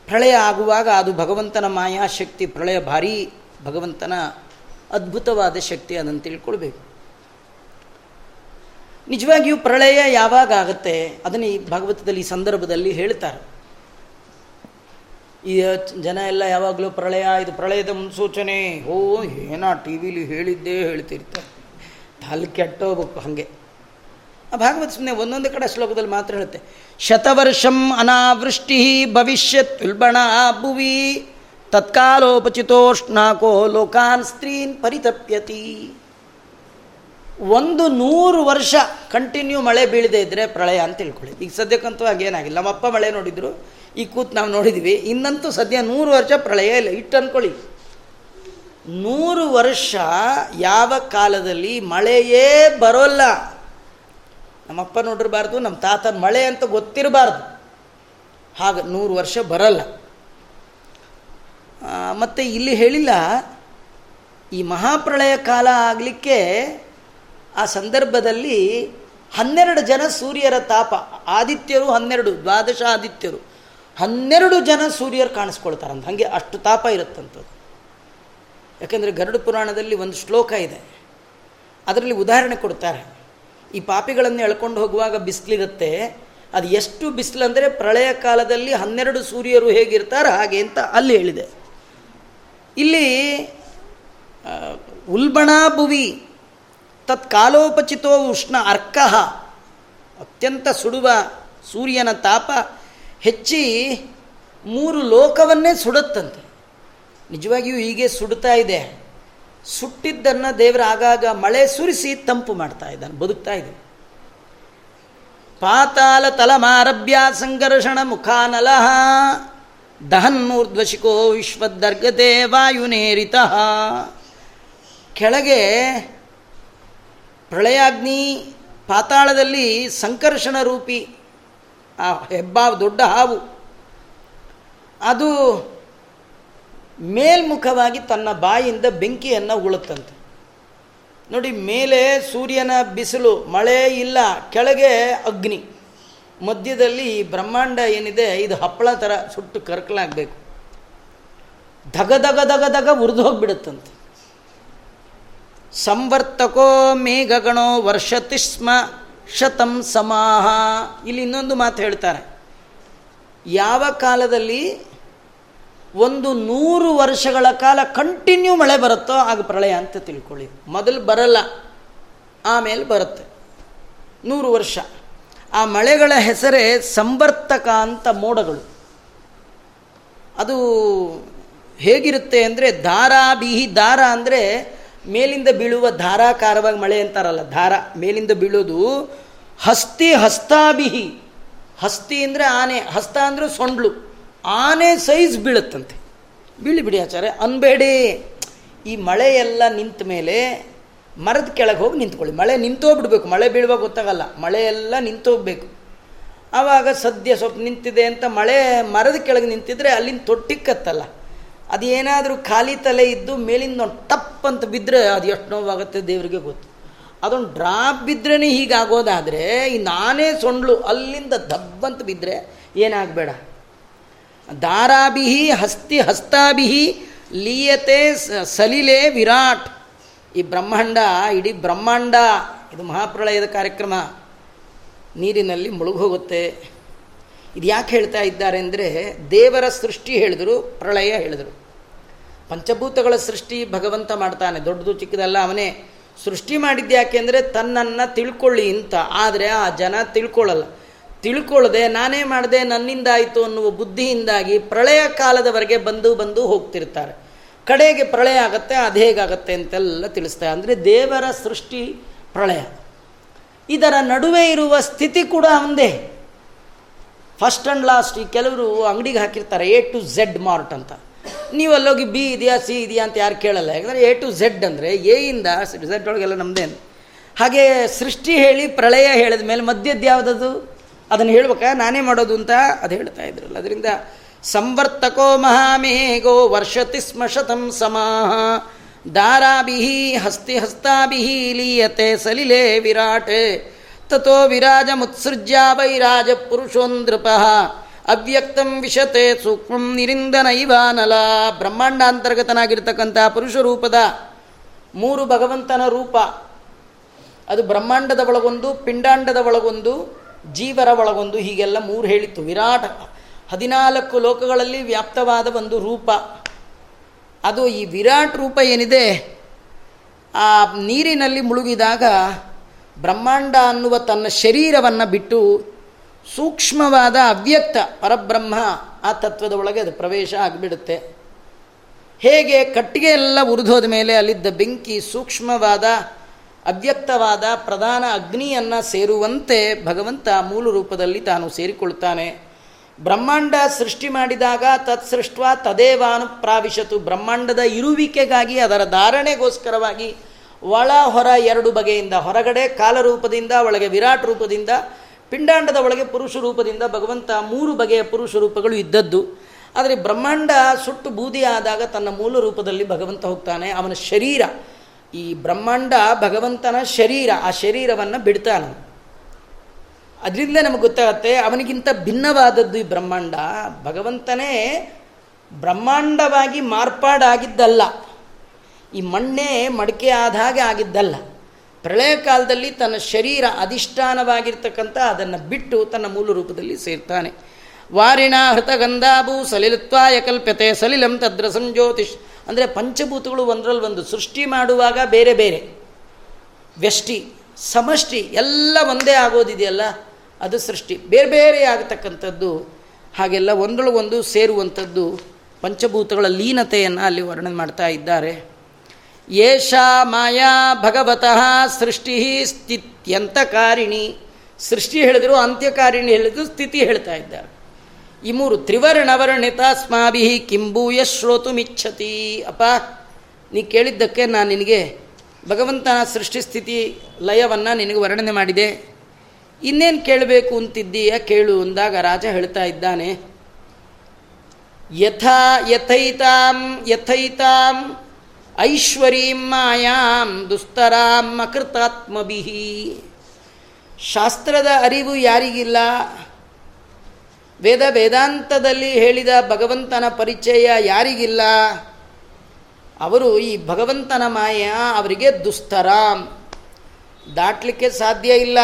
ಪ್ರಳಯ ಆಗುವಾಗ ಅದು ಭಗವಂತನ ಮಾಯಾಶಕ್ತಿ, ಪ್ರಳಯ ಭಾರೀ ಭಗವಂತನ ಅದ್ಭುತವಾದ ಶಕ್ತಿ ಅದನ್ನು ತಿಳ್ಕೊಳ್ಬೇಕು. ನಿಜವಾಗಿಯೂ ಪ್ರಳಯ ಯಾವಾಗ ಆಗುತ್ತೆ? ಅದನ್ನು ಈ ಭಾಗವತದಲ್ಲಿ ಈ ಸಂದರ್ಭದಲ್ಲಿ ಹೇಳ್ತಾರೆ. ಈ ಜನ ಎಲ್ಲ ಯಾವಾಗಲೂ ಪ್ರಳಯ, ಇದು ಪ್ರಳಯದ ಮುನ್ಸೂಚನೆ. ಓ, ಏನೋ ಟಿ ವಿಲಿ ಹೇಳಿದ್ದೇ ಹೇಳ್ತಿರ್ತಾರೆ. ತಲೆ ಕೆಟ್ಟೋಗ್ಬೇಕು ಹಾಗೆ. ಭಾಗವತ ಸುಮ್ಮನೆ ಒಂದೊಂದು ಕಡೆ ಶ್ಲೋಕದಲ್ಲಿ ಮಾತ್ರ ಹೇಳುತ್ತೆ. ಶತವರ್ಷಂ ಅನಾವೃಷ್ಟಿ ಭವಿಷ್ಯತ್ ಉಲ್ಬಣ ಭುವಿ, ತತ್ಕಾಲೋಪಚಿತೋಷ್ಣಾಕೋ ಲೋಕಾನ್ ಸ್ತ್ರೀನ್ ಪರಿತಪ್ಯತಿ. ಒಂದು ನೂರು ವರ್ಷ ಕಂಟಿನ್ಯೂ ಮಳೆ ಬೀಳದೆ ಇದ್ದರೆ ಪ್ರಳಯ ಅಂತ ತಿಳ್ಕೊಳ್ಳಿ. ಈಗ ಸದ್ಯಕ್ಕಂತೂ ಹಾಗೇನಾಗಿಲ್ಲ. ನಮ್ಮಪ್ಪ ಮಳೆ ನೋಡಿದ್ರು, ಈ ಕೂತು ನಾವು ನೋಡಿದ್ವಿ. ಇನ್ನಂತೂ ಸದ್ಯ ನೂರು ವರ್ಷ ಪ್ರಳಯ ಇಲ್ಲ. ಇಟ್ಟು ಅಂದ್ಕೊಳ್ಳಿ ನೂರು ವರ್ಷ ಯಾವ ಕಾಲದಲ್ಲಿ ಮಳೆಯೇ ಬರೋಲ್ಲ. ನಮ್ಮಪ್ಪ ನೋಡಿರಬಾರ್ದು, ನಮ್ಮ ತಾತ ಮಳೆ ಅಂತ ಗೊತ್ತಿರಬಾರ್ದು. ಹಾಗೆ ನೂರು ವರ್ಷ ಬರಲ್ಲ. ಮತ್ತು ಇಲ್ಲಿ ಹೇಳಿಲ್ಲ, ಈ ಮಹಾಪ್ರಳಯ ಕಾಲ ಆಗಲಿಕ್ಕೆ ಆ ಸಂದರ್ಭದಲ್ಲಿ ಹನ್ನೆರಡು ಜನ ಸೂರ್ಯರ ತಾಪ, ಆದಿತ್ಯರು ಹನ್ನೆರಡು, ದ್ವಾದಶ ಆದಿತ್ಯರು, ಹನ್ನೆರಡು ಜನ ಸೂರ್ಯರು ಕಾಣಿಸ್ಕೊಳ್ತಾರಂತ. ಹಾಗೆ ಅಷ್ಟು ತಾಪ ಇರುತ್ತಂಥದ್ದು. ಯಾಕೆಂದರೆ ಗರುಡ ಪುರಾಣದಲ್ಲಿ ಒಂದು ಶ್ಲೋಕ ಇದೆ. ಅದರಲ್ಲಿ ಉದಾಹರಣೆ ಕೊಡ್ತಾರೆ. ಈ ಪಾಪಿಗಳನ್ನು ಎಳ್ಕೊಂಡು ಹೋಗುವಾಗ ಬಿಸಿಲಿರುತ್ತೆ. ಅದು ಎಷ್ಟು ಬಿಸಿಲಂದರೆ ಪ್ರಳಯ ಕಾಲದಲ್ಲಿ ಹನ್ನೆರಡು ಸೂರ್ಯರು ಹೇಗಿರ್ತಾರೆ ಹಾಗೆ ಅಂತ ಅಲ್ಲಿ ಹೇಳಿದೆ. ಇಲ್ಲಿ ಉಲ್ಬಣಾ ಭುವಿ ತತ್ಕಾಲೋಪಚಿತೋ ಉಷ್ಣ ಅರ್ಕಃ. ಅತ್ಯಂತ ಸುಡುವ ಸೂರ್ಯನ ತಾಪ ಹೆಚ್ಚಿ ಮೂರು ಲೋಕವನ್ನೇ ಸುಡುತ್ತಂತೆ. ನಿಜವಾಗಿಯೂ ಹೀಗೆ ಸುಡ್ತಾ ಇದೆ. ಸುಟ್ಟಿದ್ದನ್ನು ದೇವರ ಆಗಾಗ ಮಳೆ ಸುರಿಸಿ ತಂಪು ಮಾಡ್ತಾ ಇದ್ದಾನೆ, ಬದುಕ್ತಾ ಇದೆ. ಪಾತಾಲ ತಲಮಾರಭ್ಯ ಸಂಘರ್ಷಣ ಮುಖಾನಲ ದಹನ್ನೂರ್ಧ್ವಶಿಕೋ ವಿಶ್ವದರ್ಗತೆ ವಾಯುನೇರಿತ. ಕೆಳಗೆ ಪ್ರಳಯಾಗ್ನಿ ಪಾತಾಳದಲ್ಲಿ ಸಂಕರ್ಷಣ ರೂಪಿ, ಆ ಹೆಬ್ಬಾವು ದೊಡ್ಡ ಹಾವು. ಅದು ಮೇಲ್ಮುಖವಾಗಿ ತನ್ನ ಬಾಯಿಂದ ಬೆಂಕಿಯನ್ನು ಉಳುತ್ತಂತೆ ನೋಡಿ, ಮೇಲೆ ಸೂರ್ಯನ ಬಿಸಿಲು, ಮಳೆ ಇಲ್ಲ, ಕೆಳಗೆ ಅಗ್ನಿ. ಮಧ್ಯದಲ್ಲಿ ಈ ಬ್ರಹ್ಮಾಂಡ ಏನಿದೆ, ಇದು ಹಪ್ಪಳ ಥರ ಸುಟ್ಟು ಕರ್ಕಲಾಗಬೇಕು. ಧಗ ಧಗ ಧಗ ಧಗ ಉರಿದು ಹೋಗಿಬಿಡುತ್ತಂತೆ. ಸಂವರ್ತಕೋ ಮೇಘಗಣೋ ವರ್ಷತಿಸ್ಮ ಶತಂ ಸಮಾಹ. ಇಲ್ಲಿ ಇನ್ನೊಂದು ಮಾತು ಹೇಳ್ತಾರೆ. ಯಾವ ಕಾಲದಲ್ಲಿ ಒಂದು ನೂರು ವರ್ಷಗಳ ಕಾಲ ಕಂಟಿನ್ಯೂ ಮಳೆ ಬರುತ್ತೋ ಆಗ ಪ್ರಳಯ ಅಂತ ತಿಳ್ಕೊಳ್ಳಿ. ಮೊದಲು ಬರಲ್ಲ, ಆಮೇಲೆ ಬರುತ್ತೆ. ನೂರು ವರ್ಷ. ಆ ಮಳೆಗಳ ಹೆಸರೇ ಸಂವರ್ತಕ ಅಂತ ಮೋಡಗಳು. ಅದು ಹೇಗಿರುತ್ತೆ ಅಂದರೆ ಧಾರಾಬಿಹಿ ದಾರ ಅಂದರೆ ಮೇಲಿಂದ ಬೀಳುವ ಧಾರಾಕಾರವಾಗಿ ಮಳೆ ಅಂತಾರಲ್ಲ, ಧಾರ. ಮೇಲಿಂದ ಬೀಳೋದು ಹಸ್ತಿ ಹಸ್ತಾಬಿಹಿ. ಹಸ್ತಿ ಅಂದರೆ ಆನೆ, ಹಸ್ತ ಅಂದರೆ ಸೊಂಡ್ಲು. ಆನೆ ಸೈಜ್ ಬೀಳುತ್ತಂತೆ. ಬೀಳಿ ಬಿಡಿ ಆಚಾರ್ಯ, ಅನ್ಬೇಡಿ. ಈ ಮಳೆ ಎಲ್ಲ ನಿಂತ ಮೇಲೆ ಮರದ ಕೆಳಗೆ ಹೋಗಿ ನಿಂತ್ಕೊಳ್ಳಿ. ಮಳೆ ನಿಂತೋಗ್ಬಿಡ್ಬೇಕು. ಮಳೆ ಬೀಳುವಾಗ ಗೊತ್ತಾಗಲ್ಲ. ಮಳೆ ಎಲ್ಲ ನಿಂತೋಗ್ಬೇಕು. ಆವಾಗ ಸದ್ಯ ಸ್ವಲ್ಪ ನಿಂತಿದೆ ಅಂತ ಮಳೆ ಮರದ ಕೆಳಗೆ ನಿಂತಿದ್ರೆ ಅಲ್ಲಿಂದ ತೊಟ್ಟಿಕ್ಕತ್ತಲ್ಲ ಅದೇನಾದರೂ ಖಾಲಿ ತಲೆ ಇದ್ದು ಮೇಲಿಂದ ಒಂದು ಟಪ್ ಅಂತ ಬಿದ್ದರೆ ಅದು ಎಷ್ಟು ನೋವಾಗುತ್ತೆ ದೇವರಿಗೆ ಗೊತ್ತು. ಅದೊಂದು ಡ್ರಾಪ್ ಬಿದ್ರೇ ಹೀಗಾಗೋದಾದರೆ ಈ ನಾನೇ ಸೊಂಡ್ಲು ಅಲ್ಲಿಂದ ದಬ್ಬಂತ ಬಿದ್ದರೆ ಏನಾಗಬೇಡ. ದಾರಾಭಿಹಿ ಹಸ್ತಿ ಹಸ್ತಾಭಿ ಲೀಯತೆ ಸಲಿಲೆ ವಿರಾಟ್. ಈ ಬ್ರಹ್ಮಾಂಡ, ಇಡೀ ಬ್ರಹ್ಮಾಂಡ, ಇದು ಮಹಾಪ್ರಳಯದ ಕಾರ್ಯಕ್ರಮ. ನೀರಿನಲ್ಲಿ ಮುಳುಗೋಗುತ್ತೆ. ಇದು ಯಾಕೆ ಹೇಳ್ತಾ ಇದ್ದಾರೆ ಅಂದರೆ ದೇವರ ಸೃಷ್ಟಿ ಹೇಳಿದರು, ಪ್ರಳಯ ಹೇಳಿದರು. ಪಂಚಭೂತಗಳ ಸೃಷ್ಟಿ ಭಗವಂತ ಮಾಡ್ತಾನೆ, ದೊಡ್ಡದು ಚಿಕ್ಕದಲ್ಲ ಅವನೇ. ಸೃಷ್ಟಿ ಮಾಡಿದ್ಯಾಕೆ ಅಂದರೆ ತನ್ನನ್ನು ತಿಳ್ಕೊಳ್ಳಿ ಅಂತ. ಆದರೆ ಆ ಜನ ತಿಳ್ಕೊಳ್ಳಲ್ಲ. ತಿಳ್ಕೊಳ್ಳದೆ ನಾನೇ ಮಾಡಿದೆ ನನ್ನಿಂದ ಆಯಿತು ಅನ್ನುವ ಬುದ್ಧಿಯಿಂದಾಗಿ ಪ್ರಳಯ ಕಾಲದವರೆಗೆ ಬಂದು ಬಂದು ಹೋಗ್ತಿರ್ತಾರೆ. ಕಡೆಗೆ ಪ್ರಳಯ ಆಗುತ್ತೆ, ಅದು ಹೇಗಾಗತ್ತೆ ಅಂತೆಲ್ಲ ತಿಳಿಸ್ತಾರೆ. ಅಂದರೆ ದೇವರ ಸೃಷ್ಟಿ ಪ್ರಳಯ. ಇದರ ನಡುವೆ ಇರುವ ಸ್ಥಿತಿ ಕೂಡ ಒಂದೇ. ಫಸ್ಟ್ ಆ್ಯಂಡ್ ಲಾಸ್ಟ್ ಈ ಕೆಲವರು ಅಂಗಡಿಗೆ ಹಾಕಿರ್ತಾರೆ ಎ ಟು ಝೆಡ್ ಮಾರ್ಟ್ ಅಂತ. ನೀವು ಅಲ್ಲೋಗಿ ಬಿ ಇದೆಯಾ ಸಿ ಇದೆಯಾ ಅಂತ ಯಾರು ಕೇಳಲ್ಲ. ಯಾಕಂದರೆ ಎ ಟು ಝೆಡ್ ಅಂದರೆ ಎ ಇಂದ ಝೆಡ್ ಒಳಗೆಲ್ಲ ನಮ್ಮದೇನು ಹಾಗೆ ಸೃಷ್ಟಿ ಹೇಳಿ ಪ್ರಳಯ ಹೇಳಿದ ಮೇಲೆ ಮಧ್ಯದ್ದು ಯಾವುದದು ಅದನ್ನು ಹೇಳ್ಬೇಕಾ? ನಾನೇ ಮಾಡೋದು ಅಂತ ಅದು ಹೇಳ್ತಾ ಇದ್ರಲ್ಲ. ಅದರಿಂದ ಸಂವರ್ತಕೋ ಮಹಾಮೇಘೋ ವರ್ಷತಿ ಸ್ಮ ಶತಂ ಸಮಾಹ. ದಾರಾಭಿ ಹಸ್ತಿ ಹಸ್ತಾಭಿ ಲೀಯತೆ ಸಲಿಲೆ ವಿರಾಟ್. ತಥೋ ವಿರಾಜ ಮುತ್ಸೃಜ್ಯ ವೈರಾಜ ಪುರುಷೋಂದೃಪ ಅವ್ಯಕ್ತಂ ವಿಶತೆ ಸೂಕ್ಷ್ಮಂ ನಿರಿಂದನೈವಾನಲ ಬ್ರಹ್ಮಾಂಡಾಂತರ್ಗತನಾಗಿರ್ತಕ್ಕಂಥ ಪುರುಷ ರೂಪದ ಮೂರು ಭಗವಂತನ ರೂಪ. ಅದು ಬ್ರಹ್ಮಾಂಡದ ಒಳಗೊಂದು, ಪಿಂಡಾಂಡದ ಒಳಗೊಂದು ಜೀವರ ಒಳಗೊಂದು ಹೀಗೆಲ್ಲ ಮೂರು ಹೇಳಿತ್ತು. ವಿರಾಟ, ಹದಿನಾಲ್ಕು ಲೋಕಗಳಲ್ಲಿ ವ್ಯಾಪ್ತವಾದ ಒಂದು ರೂಪ. ಅದು ಈ ವಿರಾಟ್ ರೂಪ ಏನಿದೆ, ಆ ನೀರಿನಲ್ಲಿ ಮುಳುಗಿದಾಗ ಬ್ರಹ್ಮಾಂಡ ಅನ್ನುವ ತನ್ನ ಶರೀರವನ್ನು ಬಿಟ್ಟು ಸೂಕ್ಷ್ಮವಾದ ಅವ್ಯಕ್ತ ಪರಬ್ರಹ್ಮ ಆ ತತ್ವದ ಒಳಗೆ ಅದು ಪ್ರವೇಶ ಆಗಿಬಿಡುತ್ತೆ. ಹೇಗೆ ಕಟ್ಟಿಗೆ ಎಲ್ಲ ಉರಿದೋದ ಮೇಲೆ ಅಲ್ಲಿದ್ದ ಬೆಂಕಿ ಸೂಕ್ಷ್ಮವಾದ ಅವ್ಯಕ್ತವಾದ ಪ್ರಧಾನ ಅಗ್ನಿಯನ್ನು ಸೇರುವಂತೆ ಭಗವಂತ ಮೂಲ ರೂಪದಲ್ಲಿ ತಾನು ಸೇರಿಕೊಳ್ತಾನೆ. ಬ್ರಹ್ಮಾಂಡ ಸೃಷ್ಟಿ ಮಾಡಿದಾಗ ತತ್ಸೃಷ್ಟ ತದೇವಾನು ಪ್ರಾವಿಶತು. ಬ್ರಹ್ಮಾಂಡದ ಇರುವಿಕೆಗಾಗಿ ಅದರ ಧಾರಣೆಗೋಸ್ಕರವಾಗಿ ಒಳ, ಹೊರ ಎರಡು ಬಗೆಯಿಂದ, ಹೊರಗಡೆ ಕಾಲರೂಪದಿಂದ ಒಳಗೆ ವಿರಾಟ್ ರೂಪದಿಂದ, ಪಿಂಡಾಂಡದ ಒಳಗೆ ಪುರುಷ ರೂಪದಿಂದ ಭಗವಂತ ಮೂರು ಬಗೆಯ ಪುರುಷ ರೂಪಗಳು ಇದ್ದದ್ದು. ಆದರೆ ಬ್ರಹ್ಮಾಂಡ ಸುಟ್ಟು ಬೂದಿ ಆದಾಗ ತನ್ನ ಮೂಲ ರೂಪದಲ್ಲಿ ಭಗವಂತ ಹೋಗ್ತಾನೆ. ಅವನ ಶರೀರ ಈ ಬ್ರಹ್ಮಾಂಡ ಭಗವಂತನ ಶರೀರ, ಆ ಶರೀರವನ್ನು ಬಿಡ್ತಾನೆ. ಅದರಿಂದ ನಮಗೆ ಗೊತ್ತಾಗತ್ತೆ, ಅವನಿಗಿಂತ ಭಿನ್ನವಾದದ್ದು ಈ ಬ್ರಹ್ಮಾಂಡ. ಭಗವಂತನೇ ಬ್ರಹ್ಮಾಂಡವಾಗಿ ಮಾರ್ಪಾಡಾಗಿದ್ದಲ್ಲ. ಈ ಮಣ್ಣೆ ಮಡಿಕೆ ಆದ ಹಾಗೆ ಆಗಿದ್ದಲ್ಲ. ಪ್ರಳಯ ಕಾಲದಲ್ಲಿ ತನ್ನ ಶರೀರ ಅಧಿಷ್ಠಾನವಾಗಿರ್ತಕ್ಕಂಥ ಅದನ್ನು ಬಿಟ್ಟು ತನ್ನ ಮೂಲ ರೂಪದಲ್ಲಿ ಸೇರ್ತಾನೆ. ವಾರಿಣ ಹೃತಗಂಧಾಭೂ ಸಲಿಲತ್ವಾಯ ಕಲ್ಪ್ಯತೆ ಸಲಿಲಂ ತದ್ರ ಸಂಜ್ಯೋತಿಷ್ ಅಂದರೆ ಪಂಚಭೂತಗಳು ಒಂದರಲ್ಲಿ ಒಂದು ಸೃಷ್ಟಿ ಮಾಡುವಾಗ ಬೇರೆ ಬೇರೆ. ವ್ಯಷ್ಟಿ, ಸಮಷ್ಟಿ ಎಲ್ಲ ಒಂದೇ ಆಗೋದಿದೆಯಲ್ಲ, ಅದು ಸೃಷ್ಟಿ. ಬೇರೆ ಬೇರೆ ಆಗತಕ್ಕಂಥದ್ದು, ಹಾಗೆಲ್ಲ ಒಂದರೊಳಗೊಂದು ಸೇರುವಂಥದ್ದು ಪಂಚಭೂತಗಳ ಲೀನತೆಯನ್ನು ಅಲ್ಲಿ ವರ್ಣನೆ ಮಾಡ್ತಾ ಇದ್ದಾರೆ. ಏಷಾ ಮಾಯಾ ಭಗವತಃ ಸೃಷ್ಟಿ ಸ್ಥಿತ್ಯಂತಕಾರಿಣಿ. ಸೃಷ್ಟಿ ಹೇಳಿದ್ರು ಅಂತ್ಯಕಾರಿಣಿ ಹೇಳಿದ್ರು ಸ್ಥಿತಿ ಹೇಳ್ತಾ ಇದ್ದಾರೆ. ಈ ಮೂರು ತ್ರಿವರ್ಣವರ್ಣಿತಾಸ್ಮಾಭಿ ಕಿಂಬೂಯ ಶ್ರೋತುಮಿಚ್ಛತಿ ಅಪ್ಪ, ನೀ ಕೇಳಿದ್ದಕ್ಕೆ ನಾನು ನಿನಗೆ ಭಗವಂತನ ಸೃಷ್ಟಿ ಸ್ಥಿತಿ ಲಯವನ್ನು ನಿನಗೆ ವರ್ಣನೆ ಮಾಡಿದೆ. ಇನ್ನೇನು ಕೇಳಬೇಕು ಅಂತಿದ್ದೀಯ? ಕೇಳು ಅಂದಾಗ ರಾಜ ಹೇಳ್ತಾ ಇದ್ದಾನೆ, ಯಥಾ ಯಥೈತಾಂ ಯಥೈತಾಂ ಐಶ್ವರೀಂ ಮಾಯಾಂ ದುಸ್ತರಾಂ ಅಕೃತಾತ್ಮಭಿ. ಶಾಸ್ತ್ರದ ಅರಿವು ಯಾರಿಗಿಲ್ಲ? ವೇದ ವೇದಾಂತದಲ್ಲಿ ಹೇಳಿದ ಭಗವಂತನ ಪರಿಚಯ ಯಾರಿಗಿಲ್ಲ? ಅವರು ಈ ಭಗವಂತನ ಮಾಯ ಅವರಿಗೆ ದುಸ್ತರ. ದಾಟಲಿಕ್ಕೆ ಸಾಧ್ಯ ಇಲ್ಲ.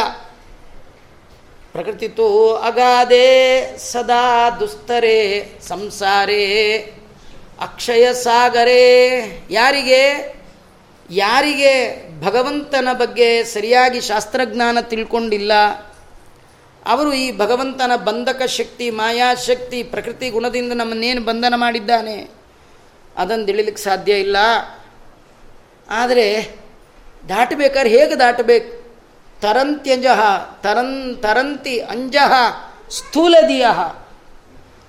ಪ್ರಕೃತಿ ಪ್ರಕೃತಿತು ಅಗಾದೆ ಸದಾ ದುಸ್ತರೇ, ಸಂಸಾರೇ, ಅಕ್ಷಯ ಸಾಗರೇ. ಯಾರಿಗೆ? ಯಾರಿಗೆ ಭಗವಂತನ ಬಗ್ಗೆ ಸರಿಯಾಗಿ ಶಾಸ್ತ್ರಜ್ಞಾನ ತಿಳ್ಕೊಂಡಿಲ್ಲ? ಅವರು ಈ ಭಗವಂತನ ಬಂಧಕ ಶಕ್ತಿ ಮಾಯಾಶಕ್ತಿ ಪ್ರಕೃತಿ ಗುಣದಿಂದ ನಮ್ಮನ್ನೇನು ಬಂಧನ ಮಾಡಿದ್ದಾನೆ? ಅದನ್ನು ತಿಳಿಲಿಕ್ಕೆ ಸಾಧ್ಯ ಇಲ್ಲ. ಆದರೆ ದಾಟಬೇಕಾದ್ರೆ ಹೇಗೆ ದಾಟಬೇಕು? ತರಂತ್ಯಂಜಃ ತರನ್, ತರಂತಿ ಅಂಜಃ ಸ್ಥೂಲದಿಯ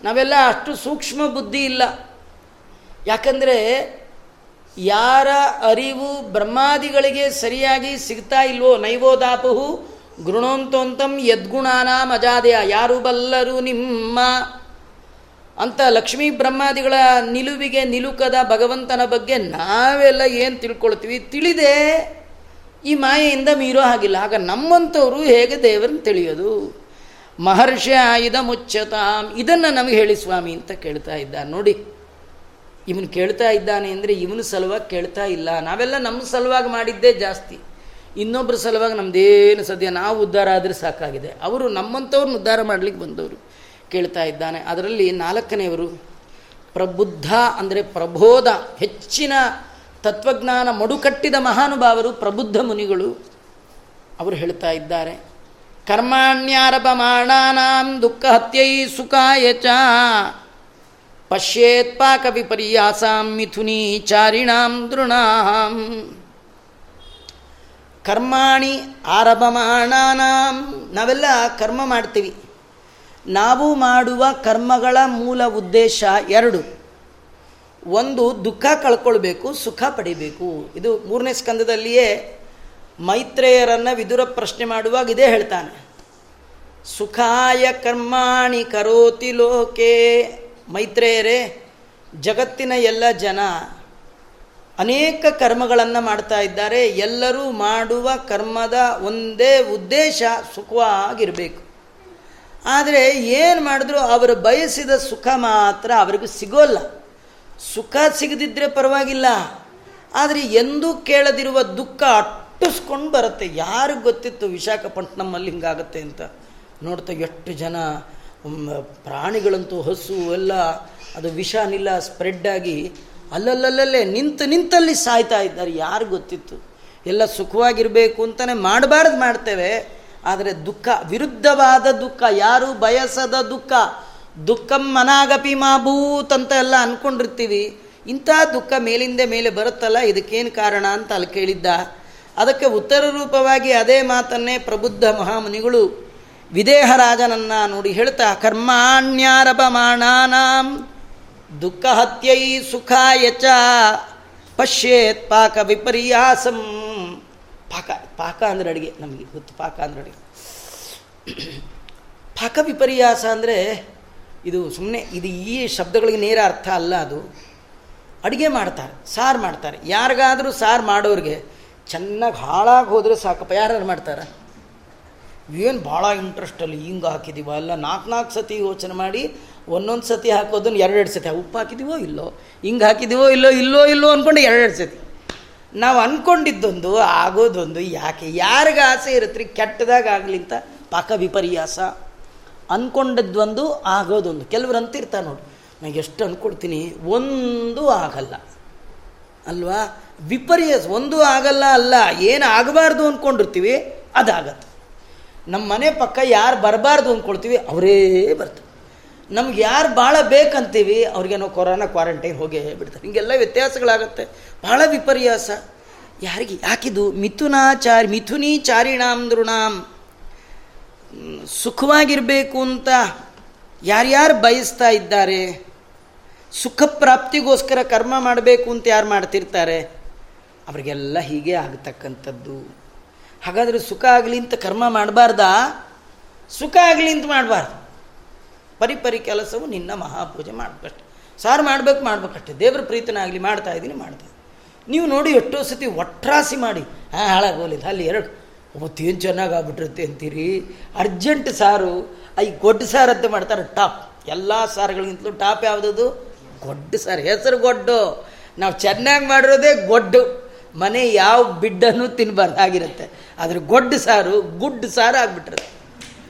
ನಾವೆಲ್ಲ ಅಷ್ಟು ಸೂಕ್ಷ್ಮ ಬುದ್ಧಿ ಇಲ್ಲ. ಯಾಕಂದರೆ ಯಾರ ಅರಿವು ಬ್ರಹ್ಮಾದಿಗಳಿಗೆ ಸರಿಯಾಗಿ ಸಿಗ್ತಾ ಇಲ್ವೋ ನೈವೋದಾಪುಹು ಗೃಣೋಂತೋಂತಂ ಯದ್ಗುಣಾನಾಂ ಅಜಾದಯ. ಯಾರು ಬಲ್ಲರು ನಿಮ್ಮ? ಅಂತ ಲಕ್ಷ್ಮೀ ಬ್ರಹ್ಮಾದಿಗಳ ನಿಲುವಿಗೆ ನಿಲುಕದ ಭಗವಂತನ ಬಗ್ಗೆ ನಾವೆಲ್ಲ ಏನು ತಿಳ್ಕೊಳ್ತೀವಿ? ತಿಳಿದೆ ಈ ಮಾಯೆಯಿಂದ ಮೀರೋ ಹಾಗಿಲ್ಲ. ಆಗ ನಮ್ಮಂಥವರು ಹೇಗೆ ದೇವರನ್ನು ತಿಳಿಯೋದು? ಮಹರ್ಷಿ ಆಯುಧ ಮುಚ್ಚತಾಂ. ಇದನ್ನು ನಮಗೆ ಹೇಳಿ ಸ್ವಾಮಿ ಅಂತ ಕೇಳ್ತಾ ಇದ್ದಾನೆ. ನೋಡಿ, ಇವನು ಕೇಳ್ತಾ ಇದ್ದಾನೆ ಅಂದರೆ ಇವನು ಸಲುವಾಗಿ ಕೇಳ್ತಾ ಇಲ್ಲ. ನಾವೆಲ್ಲ ನಮ್ಮ ಸಲುವಾಗಿ ಮಾಡಿದ್ದೇ ಜಾಸ್ತಿ. ಇನ್ನೊಬ್ಬರ ಸಲುವಾಗಿ ನಮ್ಮದೇನು ಸದ್ಯ ನಾವು ಉದ್ಧಾರ ಆದರೆ ಸಾಕಾಗಿದೆ. ಅವರು ನಮ್ಮಂಥವ್ರನ್ನ ಉದ್ಧಾರ ಮಾಡಲಿಕ್ಕೆ ಬಂದವರು ಕೇಳ್ತಾ ಇದ್ದಾನೆ. ಅದರಲ್ಲಿ ನಾಲ್ಕನೆಯವರು, ಪ್ರಬುದ್ಧ ಅಂದರೆ ಪ್ರಬೋಧ, ಹೆಚ್ಚಿನ ತತ್ವಜ್ಞಾನ ಮಡುಕಟ್ಟಿದ ಮಹಾನುಭಾವರು ಪ್ರಬುದ್ಧ ಮುನಿಗಳು ಅವರು ಹೇಳ್ತಾ ಇದ್ದಾರೆ. ಕರ್ಮಾಣ್ಯಾರಭಮಾಣಾನಾಂ ದುಃಖ ಹತ್ಯೈ ಸುಖಾಯ ಚ ಪಶ್ಯೇತ್ ಪಾಕ ವಿಪರ್ಯಾಸಾಂ ಮಿಥುನಿ ಚಾರಿಣಾಂ ದೃಣಾಂ. ಕರ್ಮಾಣಿ ಆರಭಮಾಣಾನಾಂ. ನಾವೆಲ್ಲ ಕರ್ಮ ಮಾಡ್ತೀವಿ. ನಾವು ಮಾಡುವ ಕರ್ಮಗಳ ಮೂಲ ಉದ್ದೇಶ ಎರಡು. ಒಂದು ದುಃಖ ಕಳ್ಕೊಳ್ಬೇಕು, ಸುಖ ಪಡಿಬೇಕು. ಇದು ಮೂರನೇ ಸ್ಕಂದದಲ್ಲಿಯೇ ಮೈತ್ರೇಯರನ್ನು ವಿದುರ ಪ್ರಶ್ನೆ ಮಾಡುವಾಗ ಇದೇ ಹೇಳ್ತಾನೆ. ಸುಖಾಯ ಕರ್ಮಾಣಿ ಕರೋತಿ ಲೋಕೆ. ಮೈತ್ರೇಯರೇ, ಜಗತ್ತಿನ ಎಲ್ಲ ಜನ ಅನೇಕ ಕರ್ಮಗಳನ್ನು ಮಾಡ್ತಾ ಇದ್ದಾರೆ. ಎಲ್ಲರೂ ಮಾಡುವ ಕರ್ಮದ ಒಂದೇ ಉದ್ದೇಶ ಸುಖವಾಗಿರಬೇಕು. ಆದರೆ ಏನು ಮಾಡಿದ್ರು ಅವರು ಬಯಸಿದ ಸುಖ ಮಾತ್ರ ಅವರಿಗೂ ಸಿಗೋಲ್ಲ. ಸುಖ ಸಿಗದಿದ್ದರೆ ಪರವಾಗಿಲ್ಲ. ಆದರೆ ಎಂದೂ ಕೇಳದಿರುವ ದುಃಖ ಅಟ್ಟಿಸ್ಕೊಂಡು ಬರುತ್ತೆ. ಯಾರಿಗೂ ಗೊತ್ತಿತ್ತು ವಿಶಾಖಪಟ್ಟಣಮಲ್ಲಿ ಹಿಂಗಾಗುತ್ತೆ ಅಂತ? ನೋಡ್ತಾ ಎಷ್ಟು ಜನ ಪ್ರಾಣಿಗಳಂತೂ ಹಸು ಎಲ್ಲ, ಅದು ವಿಷನಿಲ್ಲ ಸ್ಪ್ರೆಡ್ ಆಗಿ ಅಲ್ಲಲ್ಲಲ್ಲೇ ನಿಂತು ನಿಂತಲ್ಲಿ ಸಾಯ್ತಾ ಇದ್ದಾರೆ, ಯಾರು ಗೊತ್ತಿತ್ತು? ಎಲ್ಲ ಸುಖವಾಗಿರಬೇಕು ಅಂತಲೇ ಮಾಡಬಾರ್ದು ಮಾಡ್ತೇವೆ, ಆದರೆ ದುಃಖ, ವಿರುದ್ಧವಾದ ದುಃಖ, ಯಾರು ಬಯಸದ ದುಃಖ? ದುಃಖಂ ಮನಾಗಪಿ ಮಾಭೂತ್ ಅಂತ ಎಲ್ಲ ಅಂದ್ಕೊಂಡಿರ್ತೀವಿ ಇಂಥ ದುಃಖ ಮೇಲಿಂದ ಮೇಲೆ ಬರುತ್ತಲ್ಲ, ಇದಕ್ಕೇನು ಕಾರಣ ಅಂತ ಅಲ್ಲಿ ಕೇಳಿದ್ದ. ಅದಕ್ಕೆ ಉತ್ತರ ರೂಪವಾಗಿ ಅದೇ ಮಾತನ್ನೇ ಪ್ರಬುದ್ಧ ಮಹಾಮುನಿಗಳು ವಿದೇಹರಾಜನನ್ನ ನೋಡಿ ಹೇಳ್ತಾ ಕರ್ಮಾಣ್ಯಾರಭಮಾಣಾನಾಂ ದುಃಖ ಹತ್ಯೈ ಸುಖಾಯ ಚ. ಪಶ್ಯೇತ್ ಪಾಕ ವಿಪರ್ಯಾಸಂ. ಪಾಕ ಪಾಕ ಅಂದರೆ ಅಡುಗೆ, ನಮಗೆ ಗೊತ್ತು, ಪಾಕ ಅಂದ್ರೆ ಅಡುಗೆ. ಪಾಕ ವಿಪರ್ಯಾಸ ಅಂದರೆ ಇದು ಸುಮ್ಮನೆ ಇದು ಈ ಶಬ್ದಗಳಿಗೆ ನೇರ ಅರ್ಥ ಅಲ್ಲ ಅದು. ಅಡುಗೆ ಮಾಡ್ತಾರೆ, ಸಾರು ಮಾಡ್ತಾರೆ. ಯಾರಿಗಾದರೂ ಸಾರು ಮಾಡೋರಿಗೆ ಚೆನ್ನಾಗಿ ಹಾಳಾಗಿ ಹೋದರೆ ಸಾಕಪ್ಪ. ಯಾರು ಮಾಡ್ತಾರೆ? ಏನು ಭಾಳ ಇಂಟ್ರೆಸ್ಟಲ್ಲಿ ಹಿಂಗೆ ಹಾಕಿದ್ದೀವ ಎಲ್ಲ ನಾಲ್ಕು ನಾಲ್ಕು ಸತಿ ಯೋಚನೆ ಮಾಡಿ ಒಂದೊಂದು ಸತಿ ಹಾಕೋದನ್ನು ಎರಡೆರಡು ಸತಿ. ಉಪ್ಪು ಹಾಕಿದ್ದೀವೋ ಇಲ್ಲೋ? ಹಿಂಗೆ ಹಾಕಿದ್ದೀವೋ ಇಲ್ಲೋ? ಇಲ್ಲೋ? ಇಲ್ಲೋ ಅಂದ್ಕೊಂಡು ಎರಡೆರಡು ಸತಿ. ನಾವು ಅಂದ್ಕೊಂಡಿದ್ದೊಂದು ಆಗೋದೊಂದು ಯಾಕೆ? ಯಾರಿಗೆ ಆಸೆ ಇರುತ್ತೆ ಕೆಟ್ಟದಾಗ ಆಗ್ಲಿಂತ ಪಾಕ ವಿಪರ್ಯಾಸ. ಅಂದ್ಕೊಂಡದ್ದೊಂದು ಆಗೋದೊಂದು. ಕೆಲವರು ಅಂತಿರ್ತಾರೆ ನೋಡಿ ನಾನು ಎಷ್ಟು ಅಂದ್ಕೊಡ್ತೀನಿ ಒಂದು ಆಗಲ್ಲ. ಅಲ್ವಾ? ವಿಪರ್ಯಾಸ. ಒಂದು ಆಗಲ್ಲ ಅಲ್ಲ. ಏನು ಆಗಬಾರ್ದು ಅಂದ್ಕೊಂಡಿರ್ತೀವಿ ಅದಾಗತ್ತೆ. ನಮ್ಮ ಮನೆ ಪಕ್ಕ ಯಾರು ಬರಬಾರ್ದು ಅಂದ್ಕೊಳ್ತೀವಿ ಅವರೇ ಬರ್ತಾರೆ. ನಮ್ಗೆ ಯಾರು ಭಾಳ ಬೇಕಂತೀವಿ, ಅವ್ರಿಗೇನೋ ಕೊರೋನಾ ಕ್ವಾರಂಟೈನ್ ಹೋಗೇ ಬಿಡ್ತಾರೆ. ಹಿಂಗೆಲ್ಲ ವ್ಯತ್ಯಾಸಗಳಾಗುತ್ತೆ. ಭಾಳ ವಿಪರ್ಯಾಸ. ಯಾರಿಗೆ, ಯಾಕಿದು? ಮಿಥುನಾಚಾರಿ, ಮಿಥುನಿ ಚಾರಿಣಾಮ್ ದೃಣಾಮ್ ಸುಖವಾಗಿರಬೇಕು ಅಂತ ಯಾರ್ಯಾರು ಬಯಸ್ತಾ ಇದ್ದಾರೆ, ಸುಖ ಪ್ರಾಪ್ತಿಗೋಸ್ಕರ ಕರ್ಮ ಮಾಡಬೇಕು ಅಂತ ಯಾರು ಮಾಡ್ತಿರ್ತಾರೆ, ಅವರಿಗೆಲ್ಲ ಹೀಗೆ ಆಗತಕ್ಕಂಥದ್ದು. ಹಾಗಾದರೆ ಸುಖ ಆಗಲಿ ಅಂತ ಕರ್ಮ ಮಾಡಬಾರ್ದಾ? ಸುಖ ಆಗಲಿ ಅಂತ ಮಾಡಬಾರ್ದು. ಪರಿಪರಿ ಕೆಲಸವು ನಿನ್ನ ಮಹಾಪೂಜೆ ಮಾಡಬೇಕಷ್ಟೆ. ಸಾರು ಮಾಡಬೇಕು ಮಾಡ್ಬೇಕಷ್ಟೆ. ದೇವ್ರ ಪ್ರೀತನಾಗಲಿ ಮಾಡ್ತಾ ಇದ್ದೀನಿ, ಮಾಡ್ತಾ ನೀವು ನೋಡಿ ಎಷ್ಟೋ ಸತಿ ಒಟ್ರಾಸಿ ಮಾಡಿ, ಹಾಂ ಹಾಳಾಗೋಲಿದ್ದು ಅಲ್ಲಿ ಎರಡು, ಅವತ್ತೇನು ಚೆನ್ನಾಗಿ ಆಗ್ಬಿಟ್ಟಿರುತ್ತೆ ಅಂತೀರಿ? ಅರ್ಜೆಂಟ್ ಸಾರು, ಐ, ಗೊಡ್ಡು ಸಾರು ಅಂತ ಮಾಡ್ತಾರೆ, ಟಾಪ್. ಎಲ್ಲ ಸಾರುಗಳಿಗಿಂತಲೂ ಟಾಪ್ ಯಾವುದದು? ಗೊಡ್ಡು ಸಾರು. ಹೆಸರು ಗೊಡ್ಡು. ನಾವು ಚೆನ್ನಾಗಿ ಮಾಡಿರೋದೇ ಗೊಡ್ಡು. ಮನೆ ಯಾವ ಬಿಡ್ಡನ್ನು ತಿನ್ನಬಾರ್ದು ಆಗಿರುತ್ತೆ. ಆದರೆ ಗೊಡ್ಡು ಸಾರು ಗುಡ್ಡು ಸಾರು ಆಗ್ಬಿಟ್ರೆ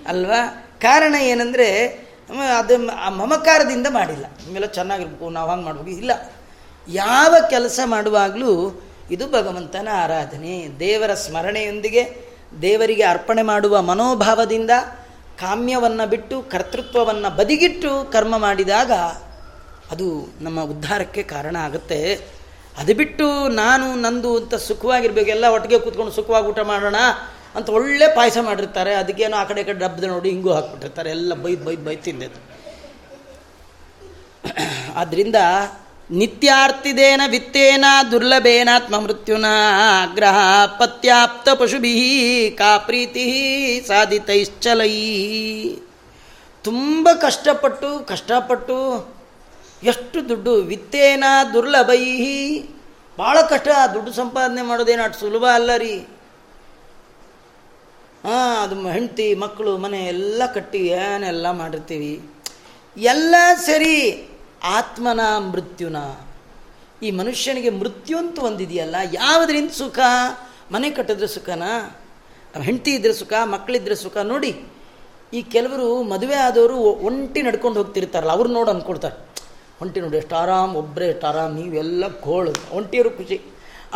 ಅಲ್ವಾ? ಕಾರಣ ಏನಂದರೆ ಅದು ಮಮಕಾರದಿಂದ ಮಾಡಿಲ್ಲ. ಆಮೇಲೆ ಚೆನ್ನಾಗಿರ್ಬೇಕು, ನಾವು ಹಂಗೆ ಮಾಡಬೇಕು. ಇಲ್ಲ. ಯಾವ ಕೆಲಸ ಮಾಡುವಾಗಲೂ ಇದು ಭಗವಂತನ ಆರಾಧನೆ. ದೇವರ ಸ್ಮರಣೆಯೊಂದಿಗೆ, ದೇವರಿಗೆ ಅರ್ಪಣೆ ಮಾಡುವ ಮನೋಭಾವದಿಂದ ಕಾಮ್ಯವನ್ನು ಬಿಟ್ಟು, ಕರ್ತೃತ್ವವನ್ನು ಬದಿಗಿಟ್ಟು ಕರ್ಮ ಮಾಡಿದಾಗ ಅದು ನಮ್ಮ ಉದ್ಧಾರಕ್ಕೆ ಕಾರಣ ಆಗುತ್ತೆ. ಅದು ಬಿಟ್ಟು ನಾನು, ನಂದು ಅಂತ ಸುಖವಾಗಿರ್ಬೇಕು, ಎಲ್ಲ ಒಟ್ಟಿಗೆ ಕೂತ್ಕೊಂಡು ಸುಖವಾಗಿ ಊಟ ಮಾಡೋಣ ಅಂತ ಒಳ್ಳೆ ಪಾಯಸ ಮಾಡಿರ್ತಾರೆ. ಅದಕ್ಕೇನೋ ಆ ಕಡೆ ಕಡೆ ಡಬ್ಬದ ನೋಡಿ ಹಿಂಗೂ ಹಾಕ್ಬಿಟ್ಟಿರ್ತಾರೆ. ಎಲ್ಲ ಬೈದು ಬೈದು ಬೈದು ತಿಂದಿದ್ದು. ಆದ್ದರಿಂದ ನಿತ್ಯಾರ್ಥಿದೇನ ವಿತ್ತೇನ ದುರ್ಲಭೇನಾತ್ಮ ಮೃತ್ಯುನ ಆಗ್ರಹ ಪತ್ಯಾಪ್ತ ಪಶುಭಿ ಕಾ ಪ್ರೀತಿ ಸಾಧಿತೈಶ್ಚಲೈ. ತುಂಬ ಕಷ್ಟಪಟ್ಟು ಕಷ್ಟಪಟ್ಟು ಎಷ್ಟು ದುಡ್ಡು? ವಿತ್ತೇನ ದುರ್ಲಭೈ ಭಾಳ ಕಷ್ಟ. ದುಡ್ಡು ಸಂಪಾದನೆ ಮಾಡೋದೇನು ಅಷ್ಟು ಸುಲಭ ಅಲ್ಲ ರೀ. ಹಾಂ, ಅದು ಹೆಂಡತಿ, ಮಕ್ಕಳು, ಮನೆ ಎಲ್ಲ ಕಟ್ಟಿ ಏನೆಲ್ಲ ಮಾಡಿರ್ತೀವಿ. ಎಲ್ಲ ಸರಿ. ಆತ್ಮನ, ಮೃತ್ಯುನ. ಈ ಮನುಷ್ಯನಿಗೆ ಮೃತ್ಯು ಅಂತ ಒಂದಿದೆಯಲ್ಲ. ಯಾವುದರಿಂದ ಸುಖ? ಮನೆ ಕಟ್ಟಿದ್ರೆ ಸುಖನಾ? ಹೆಂಡತಿ ಇದ್ರೆ ಸುಖ, ಮಕ್ಕಳಿದ್ರೆ ಸುಖ. ನೋಡಿ, ಈ ಕೆಲವರು ಮದುವೆ ಆದವರು ಒಂಟಿ ನಡ್ಕೊಂಡು ಹೋಗ್ತಿರ್ತಾರಲ್ಲ, ಅವ್ರು ನೋಡಿ ಅಂದ್ಕೊಳ್ತಾರೆ. ಒಂಟಿ ನೋಡಿ ಎಷ್ಟು ಆರಾಮ್ ಒಬ್ಬರೇ ಎಷ್ಟು ಆರಾಮ್, ನೀವೆಲ್ಲ ಕೋಳು ಒಂಟಿಯರು ಖುಷಿ.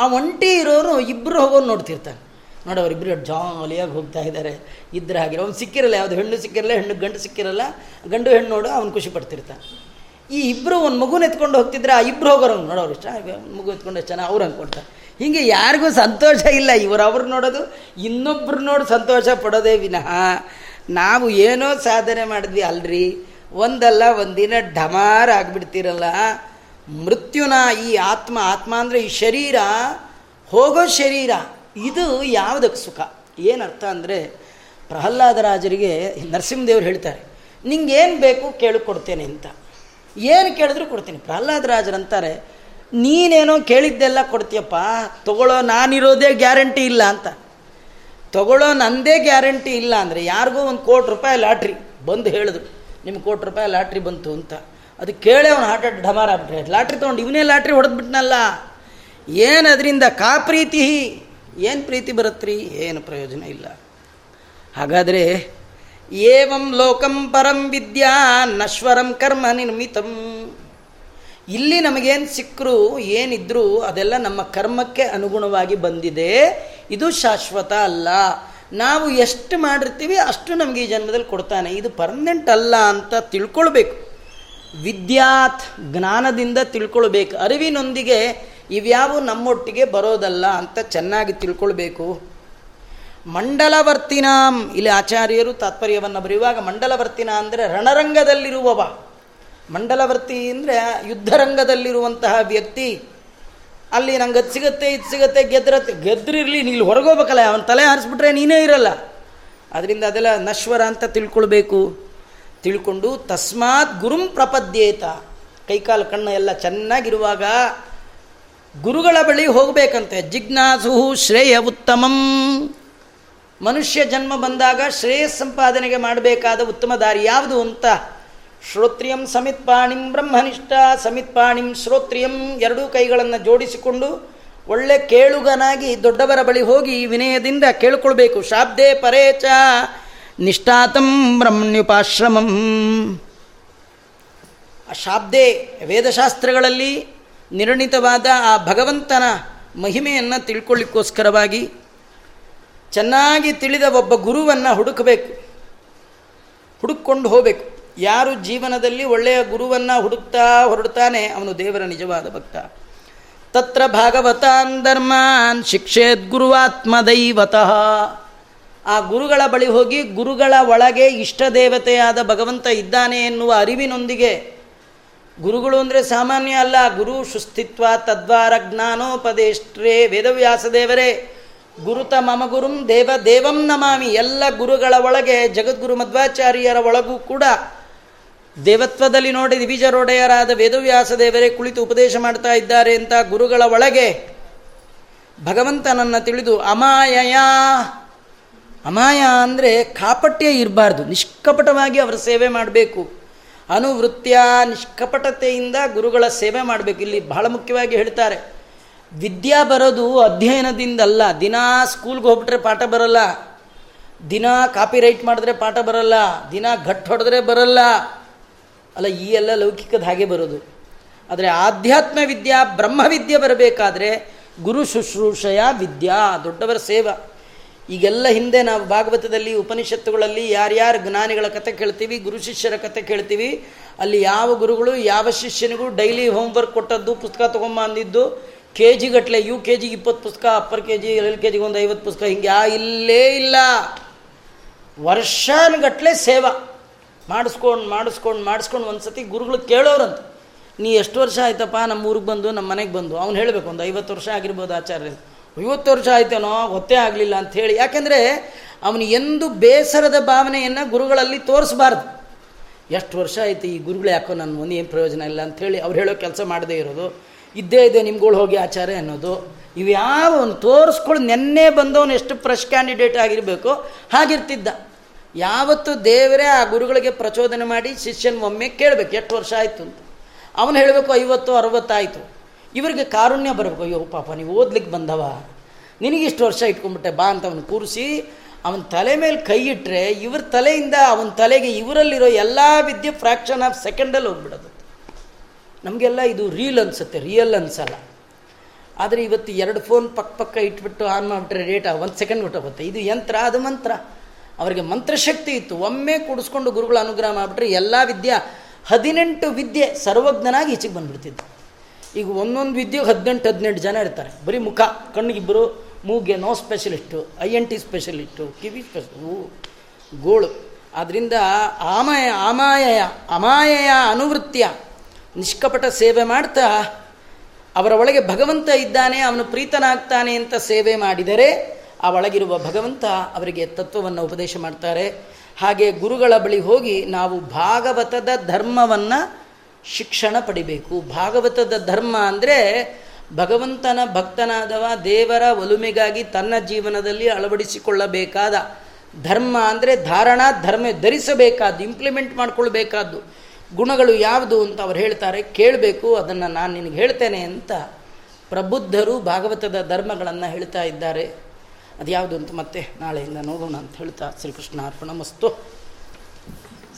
ಆ ಒಂಟಿ ಇರೋರು ಇಬ್ಬರು ಹೋಗೋರು ನೋಡ್ತಿರ್ತಾನೆ ನೋಡಿ ಅವರಿಬ್ಬರು ಜಾಲಿಯಾಗಿ ಹೋಗ್ತಾ ಇದ್ದಾರೆ. ಇದ್ರೆ ಹಾಗೆ. ಅವ್ನು ಸಿಕ್ಕಿರಲ್ಲ, ಯಾವುದು ಹೆಣ್ಣು ಸಿಕ್ಕಿರಲ್ಲ, ಹೆಣ್ಣು ಗಂಡು ಸಿಕ್ಕಿರಲ್ಲ, ಗಂಡು ಹೆಣ್ಣು ನೋಡು, ಅವ್ನು ಖುಷಿ ಪಡ್ತಿರ್ತಾನೆ. ಈ ಇಬ್ಬರು ಒಂದು ಮಗುನ ಎತ್ಕೊಂಡು ಹೋಗ್ತಿದ್ರೆ ಆ ಇಬ್ಬರು ಹೋಗೋರು ನೋಡೋರು ಇಷ್ಟ. ಮಗು ಎತ್ಕೊಂಡು ಎಷ್ಟು ಚೆನ್ನಾಗಿ ಅವ್ರು ಅಂದ್ಕೊಳ್ತಾರೆ ಹೀಗೆ ಯಾರಿಗೂ ಸಂತೋಷ ಇಲ್ಲ. ಇವರು ಅವ್ರು ನೋಡೋದು ಇನ್ನೊಬ್ಬರು ನೋಡಿ ಸಂತೋಷ ಪಡೋದೇ ವಿನಃ. ನಾವು ಏನೋ ಸಾಧನೆ ಮಾಡಿದ್ವಿ ಅಲ್ರಿ. ಒಂದಲ್ಲ, ಒಂದಿನ ಢಮಾರ ಆಗಿಬಿಡ್ತೀರಲ್ಲ. ಮೃತ್ಯುನ ಈ ಆತ್ಮ ಆತ್ಮ ಅಂದರೆ ಈ ಶರೀರ, ಹೋಗೋ ಶರೀರ, ಇದು ಯಾವುದಕ್ಕೆ ಸುಖ? ಏನರ್ಥ ಅಂದರೆ ಪ್ರಹ್ಲಾದರಾಜರಿಗೆ ನರಸಿಂಹದೇವ್ರು ಹೇಳ್ತಾರೆ, ನಿಂಗೇನು ಬೇಕು ಕೇಳು ಕೊಡ್ತೇನೆ ಅಂತ. ಏನು ಕೇಳಿದ್ರು ಕೊಡ್ತೀನಿ. ಪ್ರಹ್ಲಾದರಾಜರಂತಾರೆ ನೀನೇನೋ ಕೇಳಿದ್ದೆಲ್ಲ ಕೊಡ್ತೀಯಪ್ಪ, ತಗೊಳ್ಳೋ ನಾನಿರೋದೇ ಗ್ಯಾರಂಟಿ ಇಲ್ಲ ಅಂತ. ತಗೊಳ್ಳೋ ನಂದೇ ಗ್ಯಾರಂಟಿ ಇಲ್ಲ ಅಂದರೆ ಯಾರಿಗೂ ಒಂದು ಕೋಟಿ ರೂಪಾಯಿ ಲಾಟ್ರಿ, ಬಂದು ಹೇಳಿದ್ರು. ನಿಮ್ಗೆ ಕೋಟಿ ರೂಪಾಯಿ ಲಾಟ್ರಿ ಬಂತು ಅಂತ. ಅದು ಕೇಳಿ ಅವನು ಅಟ್ ಢಮಾರ ಆಗ್ಬಿಟ್ರೆ. ಲಾಟ್ರಿ ತೊಗೊಂಡು ಇವನೇ ಲಾಟ್ರಿ ಹೊಡೆದ್ಬಿಟ್ನಲ್ಲ. ಏನು ಅದರಿಂದ ಕಾ ಪ್ರೀತಿ? ಏನು ಪ್ರೀತಿ ಬರುತ್ತ್ರಿ ಏನು ಪ್ರಯೋಜನ ಇಲ್ಲ. ಹಾಗಾದರೆ, ಏವಂ ಲೋಕಂ ಪರಂ ವಿದ್ಯಾ ನಶ್ವರಂ ಕರ್ಮ ನಿರ್ಮಿತಂ. ಇಲ್ಲಿ ನಮಗೇನು ಸಿಕ್ಕರು ಏನಿದ್ರು ಅದೆಲ್ಲ ನಮ್ಮ ಕರ್ಮಕ್ಕೆ ಅನುಗುಣವಾಗಿ ಬಂದಿದೆ. ಇದು ಶಾಶ್ವತ ಅಲ್ಲ. ನಾವು ಎಷ್ಟು ಮಾಡಿರ್ತೀವಿ ಅಷ್ಟು ನಮಗೆ ಈ ಜನ್ಮದಲ್ಲಿ ಕೊಡ್ತಾನೆ. ಇದು ಪರ್ಮನೆಂಟ್ ಅಲ್ಲ ಅಂತ ತಿಳ್ಕೊಳ್ಬೇಕು. ವಿದ್ಯಾತ್ ಜ್ಞಾನದಿಂದ ತಿಳ್ಕೊಳ್ಬೇಕು. ಅರಿವಿನೊಂದಿಗೆ ಇವ್ಯಾವು ನಮ್ಮೊಟ್ಟಿಗೆ ಬರೋದಲ್ಲ ಅಂತ ಚೆನ್ನಾಗಿ ತಿಳ್ಕೊಳ್ಬೇಕು. ಮಂಡಲವರ್ತಿನಾಂ. ಇಲ್ಲಿ ಆಚಾರ್ಯರು ತಾತ್ಪರ್ಯವನ್ನು ಬರೆಯುವಾಗ ಮಂಡಲವರ್ತಿನ ಅಂದರೆ ರಣರಂಗದಲ್ಲಿರುವವ. ಮಂಡಲವರ್ತಿ ಅಂದರೆ ಯುದ್ಧರಂಗದಲ್ಲಿರುವಂತಹ ವ್ಯಕ್ತಿ. ಅಲ್ಲಿ ನಂಗೆ ಅದು ಸಿಗುತ್ತೆ, ಇದು ಸಿಗುತ್ತೆ ಗೆದ್ರತ್ತೆ ಗೆದ್ರಿರಲಿ ಇಲ್ಲಿ ಹೊರಗೋಗ್ಬೇಕಲ್ಲ ಅವನ ತಲೆ ಹಾರಿಸ್ಬಿಟ್ರೆ ನೀನೇ ಇರಲ್ಲ. ಅದರಿಂದ ಅದೆಲ್ಲ ನಶ್ವರ ಅಂತ ತಿಳ್ಕೊಳ್ಬೇಕು. ತಿಳ್ಕೊಂಡು ತಸ್ಮಾತ್ ಗುರುಂ ಪ್ರಪದ್ಯೇತ. ಕೈಕಾಲು ಕಣ್ಣು ಎಲ್ಲ ಚೆನ್ನಾಗಿರುವಾಗ ಗುರುಗಳ ಬಳಿ ಹೋಗಬೇಕಂತೆ. ಜಿಜ್ಞಾಸು ಶ್ರೇಯ ಉತ್ತಮಂ. ಮನುಷ್ಯ ಜನ್ಮ ಬಂದಾಗ ಶ್ರೇಯ ಸಂಪಾದನೆಗೆ ಮಾಡಬೇಕಾದ ಉತ್ತಮ ದಾರಿ ಯಾವುದು ಅಂತ ಶ್ರೋತ್ರಿಯಂ ಸಮಿತ್ಪಾಣಿಂ ಬ್ರಹ್ಮನಿಷ್ಠ, ಸಮಿತ್ಪಾಣಿಂ ಶ್ರೋತ್ರಿಯಂ ಎರಡೂ ಕೈಗಳನ್ನು ಜೋಡಿಸಿಕೊಂಡು ಒಳ್ಳೆ ಕೇಳುಗನಾಗಿ ದೊಡ್ಡವರ ಬಳಿ ಹೋಗಿ ವಿನಯದಿಂದ ಕೇಳಿಕೊಳ್ಬೇಕು. ಶಾಬ್ದೆ ಪರೇಚ ನಿಷ್ಠಾತಂ ಬ್ರಹ್ಮಣ್ಯುಪಾಶ್ರಮಂ. ಆ ಶಾಬ್ದೆ ವೇದಶಾಸ್ತ್ರಗಳಲ್ಲಿ ನಿರ್ಣಿತವಾದ ಆ ಭಗವಂತನ ಮಹಿಮೆಯನ್ನು ತಿಳ್ಕೊಳ್ಳಿಕ್ಕೋಸ್ಕರವಾಗಿ ಚೆನ್ನಾಗಿ ತಿಳಿದ ಒಬ್ಬ ಗುರುವನ್ನು ಹುಡುಕಬೇಕು. ಹುಡುಕೊಂಡು ಹೋಗಬೇಕು. ಯಾರು ಜೀವನದಲ್ಲಿ ಒಳ್ಳೆಯ ಗುರುವನ್ನು ಹುಡುಕ್ತಾ ಹೊರಡ್ತಾನೆ, ಅವನು ದೇವರ ನಿಜವಾದ ಭಕ್ತ. ತತ್ರ ಭಾಗವತಾನ್ ಧರ್ಮಾನ್ ಶಿಕ್ಷೇದ್ ಗುರುವಾತ್ಮದೈವತಃ ಆ ಗುರುಗಳ ಬಳಿ ಹೋಗಿ ಗುರುಗಳ ಒಳಗೆ ಇಷ್ಟ ದೇವತೆಯಾದ ಭಗವಂತ ಇದ್ದಾನೆ ಎನ್ನುವ ಅರಿವಿನೊಂದಿಗೆ, ಗುರುಗಳು ಅಂದರೆ ಸಾಮಾನ್ಯ ಅಲ್ಲ, ಗುರು ಸುಸ್ಥಿತ್ವ ತದ್ವಾರ ಜ್ಞಾನೋಪದೇಷ್ಟ್ರೇ ವೇದವ್ಯಾಸ ದೇವರೇ. ಗುರುತ ಮಮ ಗುರುಂ ದೇವ ದೇವಂ ನಮಾಮಿ. ಎಲ್ಲ ಗುರುಗಳ ಒಳಗೆ ಜಗದ್ಗುರು ಮಧ್ವಾಚಾರ್ಯರ ಒಳಗೂ ಕೂಡ ದೇವತ್ವದಲ್ಲಿ ನೋಡಿ ದ್ವಿಜರೊಡೆಯರಾದ ವೇದವ್ಯಾಸ ದೇವರೇ ಕುಳಿತು ಉಪದೇಶ ಮಾಡ್ತಾ ಇದ್ದಾರೆ ಅಂತ ಗುರುಗಳ ಒಳಗೆ ಭಗವಂತನನ್ನು ತಿಳಿದು, ಅಮಾಯಯ. ಅಮಾಯ ಅಂದರೆ ಕಾಪಟ್ಯ ಇರಬಾರ್ದು, ನಿಷ್ಕಪಟವಾಗಿ ಅವರ ಸೇವೆ ಮಾಡಬೇಕು. ಅನುವೃತ್ತಿಯ, ನಿಷ್ಕಪಟತೆಯಿಂದ ಗುರುಗಳ ಸೇವೆ ಮಾಡಬೇಕು. ಇಲ್ಲಿ ಬಹಳ ಮುಖ್ಯವಾಗಿ ಹೇಳ್ತಾರೆ, ವಿದ್ಯಾ ಬರೋದು ಅಧ್ಯಯನದಿಂದಲ್ಲ, ದಿನಾ ಸ್ಕೂಲ್ಗೆ ಹೋಗ್ಬಿಟ್ರೆ ಪಾಠ ಬರಲ್ಲ, ದಿನ ಕಾಪಿ ರೈಟ್ ಮಾಡಿದ್ರೆ ಪಾಠ ಬರಲ್ಲ, ದಿನ ಘಟ್ ಹೊಡೆದ್ರೆ ಬರಲ್ಲ ಅಲ್ಲ, ಈ ಎಲ್ಲ ಲೌಕಿಕದ ಹಾಗೆ ಬರೋದು. ಆದರೆ ಆಧ್ಯಾತ್ಮ ವಿದ್ಯಾ ಬ್ರಹ್ಮವಿದ್ಯೆ ಬರಬೇಕಾದ್ರೆ ಗುರು ಶುಶ್ರೂಷಯ ವಿದ್ಯಾ, ದೊಡ್ಡವರ ಸೇವ. ಈಗೆಲ್ಲ ಹಿಂದೆ ನಾವು ಭಾಗವತದಲ್ಲಿ, ಉಪನಿಷತ್ತುಗಳಲ್ಲಿ ಯಾರ್ಯಾರು ಜ್ಞಾನಿಗಳ ಕತೆ ಕೇಳ್ತೀವಿ, ಗುರು ಶಿಷ್ಯರ ಕತೆ ಕೇಳ್ತೀವಿ, ಅಲ್ಲಿ ಯಾವ ಗುರುಗಳು, ಯಾವ ಶಿಷ್ಯನಿಗೂ ಡೈಲಿ ಹೋಮ್ವರ್ಕ್ ಕೊಟ್ಟದ್ದು, ಪುಸ್ತಕ ತೊಗೊಂಬ ಅಂದಿದ್ದು ಕೆ ಜಿಗಟ್ಟಲೆ ಯು ಕೆ ಜಿಗೆ ಇಪ್ಪತ್ತು ಪುಸ್ತಕ, upper K G L K ಜಿಗೆ ಒಂದು ಐವತ್ತು ಪುಸ್ತಕ, ಹಿಂಗೆ ಆ ಇಲ್ಲೇ ಇಲ್ಲ. ವರ್ಷಾನುಗಟ್ಲೆ ಸೇವಾ. ಮಾಡಿಸ್ಕೊಂಡು ಮಾಡಿಸ್ಕೊಂಡು ಮಾಡಿಸ್ಕೊಂಡು ಒಂದು ಸತಿ ಗುರುಗಳು ಕೇಳೋರಂತ. ನೀ ಎಷ್ಟು ವರ್ಷ ಆಯ್ತಪ್ಪ ನಮ್ಮ ಊರಿಗೆ ಬಂದು, ನಮ್ಮ ಮನೆಗೆ ಬಂದು? ಅವ್ನು ಹೇಳಬೇಕು, ಒಂದು ಐವತ್ತು ವರ್ಷ ಆಗಿರ್ಬೋದು ಆಚಾರ್ಯ. ಐವತ್ತು ವರ್ಷ ಆಯ್ತೇನೋ, ಗೊತ್ತೇ ಆಗಲಿಲ್ಲ ಅಂತ ಹೇಳಿ. ಯಾಕೆಂದರೆ ಅವನು ಎಂದು ಬೇಸರದ ಭಾವನೆಯನ್ನು ಗುರುಗಳಲ್ಲಿ ತೋರಿಸ್ಬಾರ್ದು. ಎಷ್ಟು ವರ್ಷ ಆಯ್ತು ಈ ಗುರುಗಳು ಯಾಕೋ ನನ್ನ ಮುಂದೆ ಏನು ಪ್ರಯೋಜನ ಇಲ್ಲ ಅಂಥೇಳಿ ಅವ್ರು ಹೇಳೋ ಕೆಲಸ ಮಾಡದೇ ಇರೋದು. ಇದ್ದೇ ಇದೆ ನಿಮ್ಗಳು ಹೋಗಿ ಆಚಾರ್ಯ ಅನ್ನೋದು. ಇವು ಯಾವ ಒಂದು ತೋರಿಸ್ಕೊಳ್ಳಿ ನೆನ್ನೆ ಬಂದವನು ಎಷ್ಟು ಫ್ರೆಶ್ ಕ್ಯಾಂಡಿಡೇಟ್ ಆಗಿರಬೇಕು ಹಾಗಿರ್ತಿದ್ದ. ಯಾವತ್ತು ದೇವರೇ ಆ ಗುರುಗಳಿಗೆ ಪ್ರಚೋದನೆ ಮಾಡಿ ಶಿಷ್ಯನ ಒಮ್ಮೆ ಕೇಳಬೇಕು, ಎಷ್ಟು ವರ್ಷ ಆಯಿತು ಅಂತ. ಅವನು ಹೇಳಬೇಕು, ಐವತ್ತು, ಅರವತ್ತಾಯಿತು. ಇವರಿಗೆ ಕಾರುಣ್ಯ ಬರಬೇಕು, ಅಯ್ಯೋ ಪಾಪ, ನೀವು ಓದ್ಲಿಕ್ಕೆ ಬಂದವ. ನಿನಗಿಷ್ಟು ವರ್ಷ ಇಟ್ಕೊಂಡ್ಬಿಟ್ಟೆ, ಬಾ ಅಂತ ಅವನು ಕೂರಿಸಿ, ಅವನ ತಲೆ ಮೇಲೆ ಕೈ ಇಟ್ಟರೆ ಇವ್ರ ತಲೆಯಿಂದ ಅವನ ತಲೆಗೆ ಇವರಲ್ಲಿರೋ ಎಲ್ಲ ವಿದ್ಯೆ ಫ್ರ್ಯಾಕ್ಷನ್ ಆಫ್ ಸೆಕೆಂಡಲ್ಲಿ ಹೋಗ್ಬಿಡೋದು. ನಮಗೆಲ್ಲ ಇದು ರೀಲ್ ಅನಿಸುತ್ತೆ ರಿಯಲ್ ಅನ್ಸಲ್ಲ. ಆದರೆ ಇವತ್ತು ಎರಡು ಫೋನ್ ಪಕ್ಕ ಪಕ್ಕ ಇಟ್ಬಿಟ್ಟು ಆನ್ ಮಾಡಿಬಿಟ್ರೆ ಡೇಟಾ ಒಂದು ಸೆಕೆಂಡ್ ಹೊಟ್ಟೋಗುತ್ತೆ ಇದು ಯಂತ್ರ, ಅದು ಮಂತ್ರ. ಅವರಿಗೆ ಮಂತ್ರಶಕ್ತಿ ಇತ್ತು. ಒಮ್ಮೆ ಕೂಡಿಸ್ಕೊಂಡು ಗುರುಗಳ ಅನುಗ್ರಹ ಮಾಡಿಬಿಟ್ರೆ ಎಲ್ಲ ವಿದ್ಯೆ, ಹದಿನೆಂಟು ವಿದ್ಯೆ ಸರ್ವಜ್ಞನಾಗಿ ಈಚೆಗೆ ಬಂದ್ಬಿಡ್ತಿದ್ದ ಈಗ ಒಂದೊಂದು ವಿದ್ಯೆಗೆ ಹದಿನೆಂಟು ಹದಿನೆಂಟು ಜನ ಇರ್ತಾರೆ. ಬರೀ ಮುಖ ಕಣ್ಣಿಗಿಬ್ಬರು ಮೂಗೆ nose specialist, E N T specialist, ಕಿವಿ ಸ್ಪೆಷಲ್ ಗೋಳು. ಆದ್ದರಿಂದ ಆಮಯ ಅಮಾಯಯ ಅಮಾಯಯ ಅನುವೃತ್ತಿಯ ನಿಷ್ಕಪಟ ಸೇವೆ ಮಾಡ್ತಾ ಅವರ ಒಳಗೆ ಭಗವಂತ ಇದ್ದಾನೆ, ಅವನು ಪ್ರೀತನಾಗ್ತಾನೆ ಅಂತ ಸೇವೆ ಮಾಡಿದರೆ ಆ ಒಳಗಿರುವ ಭಗವಂತ ಅವರಿಗೆ ತತ್ವವನ್ನು ಉಪದೇಶ ಮಾಡ್ತಾರೆ. ಹಾಗೆ ಗುರುಗಳ ಬಳಿ ಹೋಗಿ ನಾವು ಭಾಗವತದ ಧರ್ಮವನ್ನು ಶಿಕ್ಷಣ ಪಡಿಬೇಕು. ಭಾಗವತದ ಧರ್ಮ ಅಂದರೆ ಭಗವಂತನ ಭಕ್ತನಾದವ ದೇವರ ಒಲುಮೆಗಾಗಿ ತನ್ನ ಜೀವನದಲ್ಲಿ ಅಳವಡಿಸಿಕೊಳ್ಳಬೇಕಾದ ಧರ್ಮ ಅಂದರೆ ಧಾರಣಾ ಧರ್ಮ ಧರಿಸಬೇಕಾದ್ದು ಇಂಪ್ಲಿಮೆಂಟ್ ಮಾಡ್ಕೊಳ್ಬೇಕಾದ್ದು. ಗುಣಗಳು ಯಾವುದು ಅಂತ ಅವ್ರು ಹೇಳ್ತಾರೆ, ಕೇಳಬೇಕು, ಅದನ್ನು ನಾನು ನಿನಗೆ ಹೇಳ್ತೇನೆ ಅಂತ ಪ್ರಬುದ್ಧರು ಭಾಗವತದ ಧರ್ಮಗಳನ್ನು ಹೇಳ್ತಾ ಇದ್ದಾರೆ. ಅದು ಯಾವುದು ಅಂತ ಮತ್ತೆ ನಾಳೆಯಿಂದ ನೋಡೋಣ ಅಂತ ಹೇಳ್ತಾ ಶ್ರೀಕೃಷ್ಣ ಅರ್ಪಣಮಸ್ತು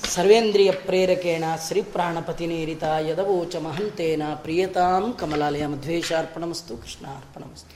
ಸರ್ವೇಂದ್ರಿಯ ಪ್ರೇರಕೇಣ ಶ್ರೀ ಪ್ರಾಣಪತಿನೇರಿತ ಯದವೋಚ ಮಹಂತೇನ ಪ್ರಿಯತಾಂ ಕಮಲಾಲಯ ಮಧ್ವೇಶ ಅರ್ಪಣಮಸ್ತು ಕೃಷ್ಣ ಅರ್ಪಣಮಸ್ತು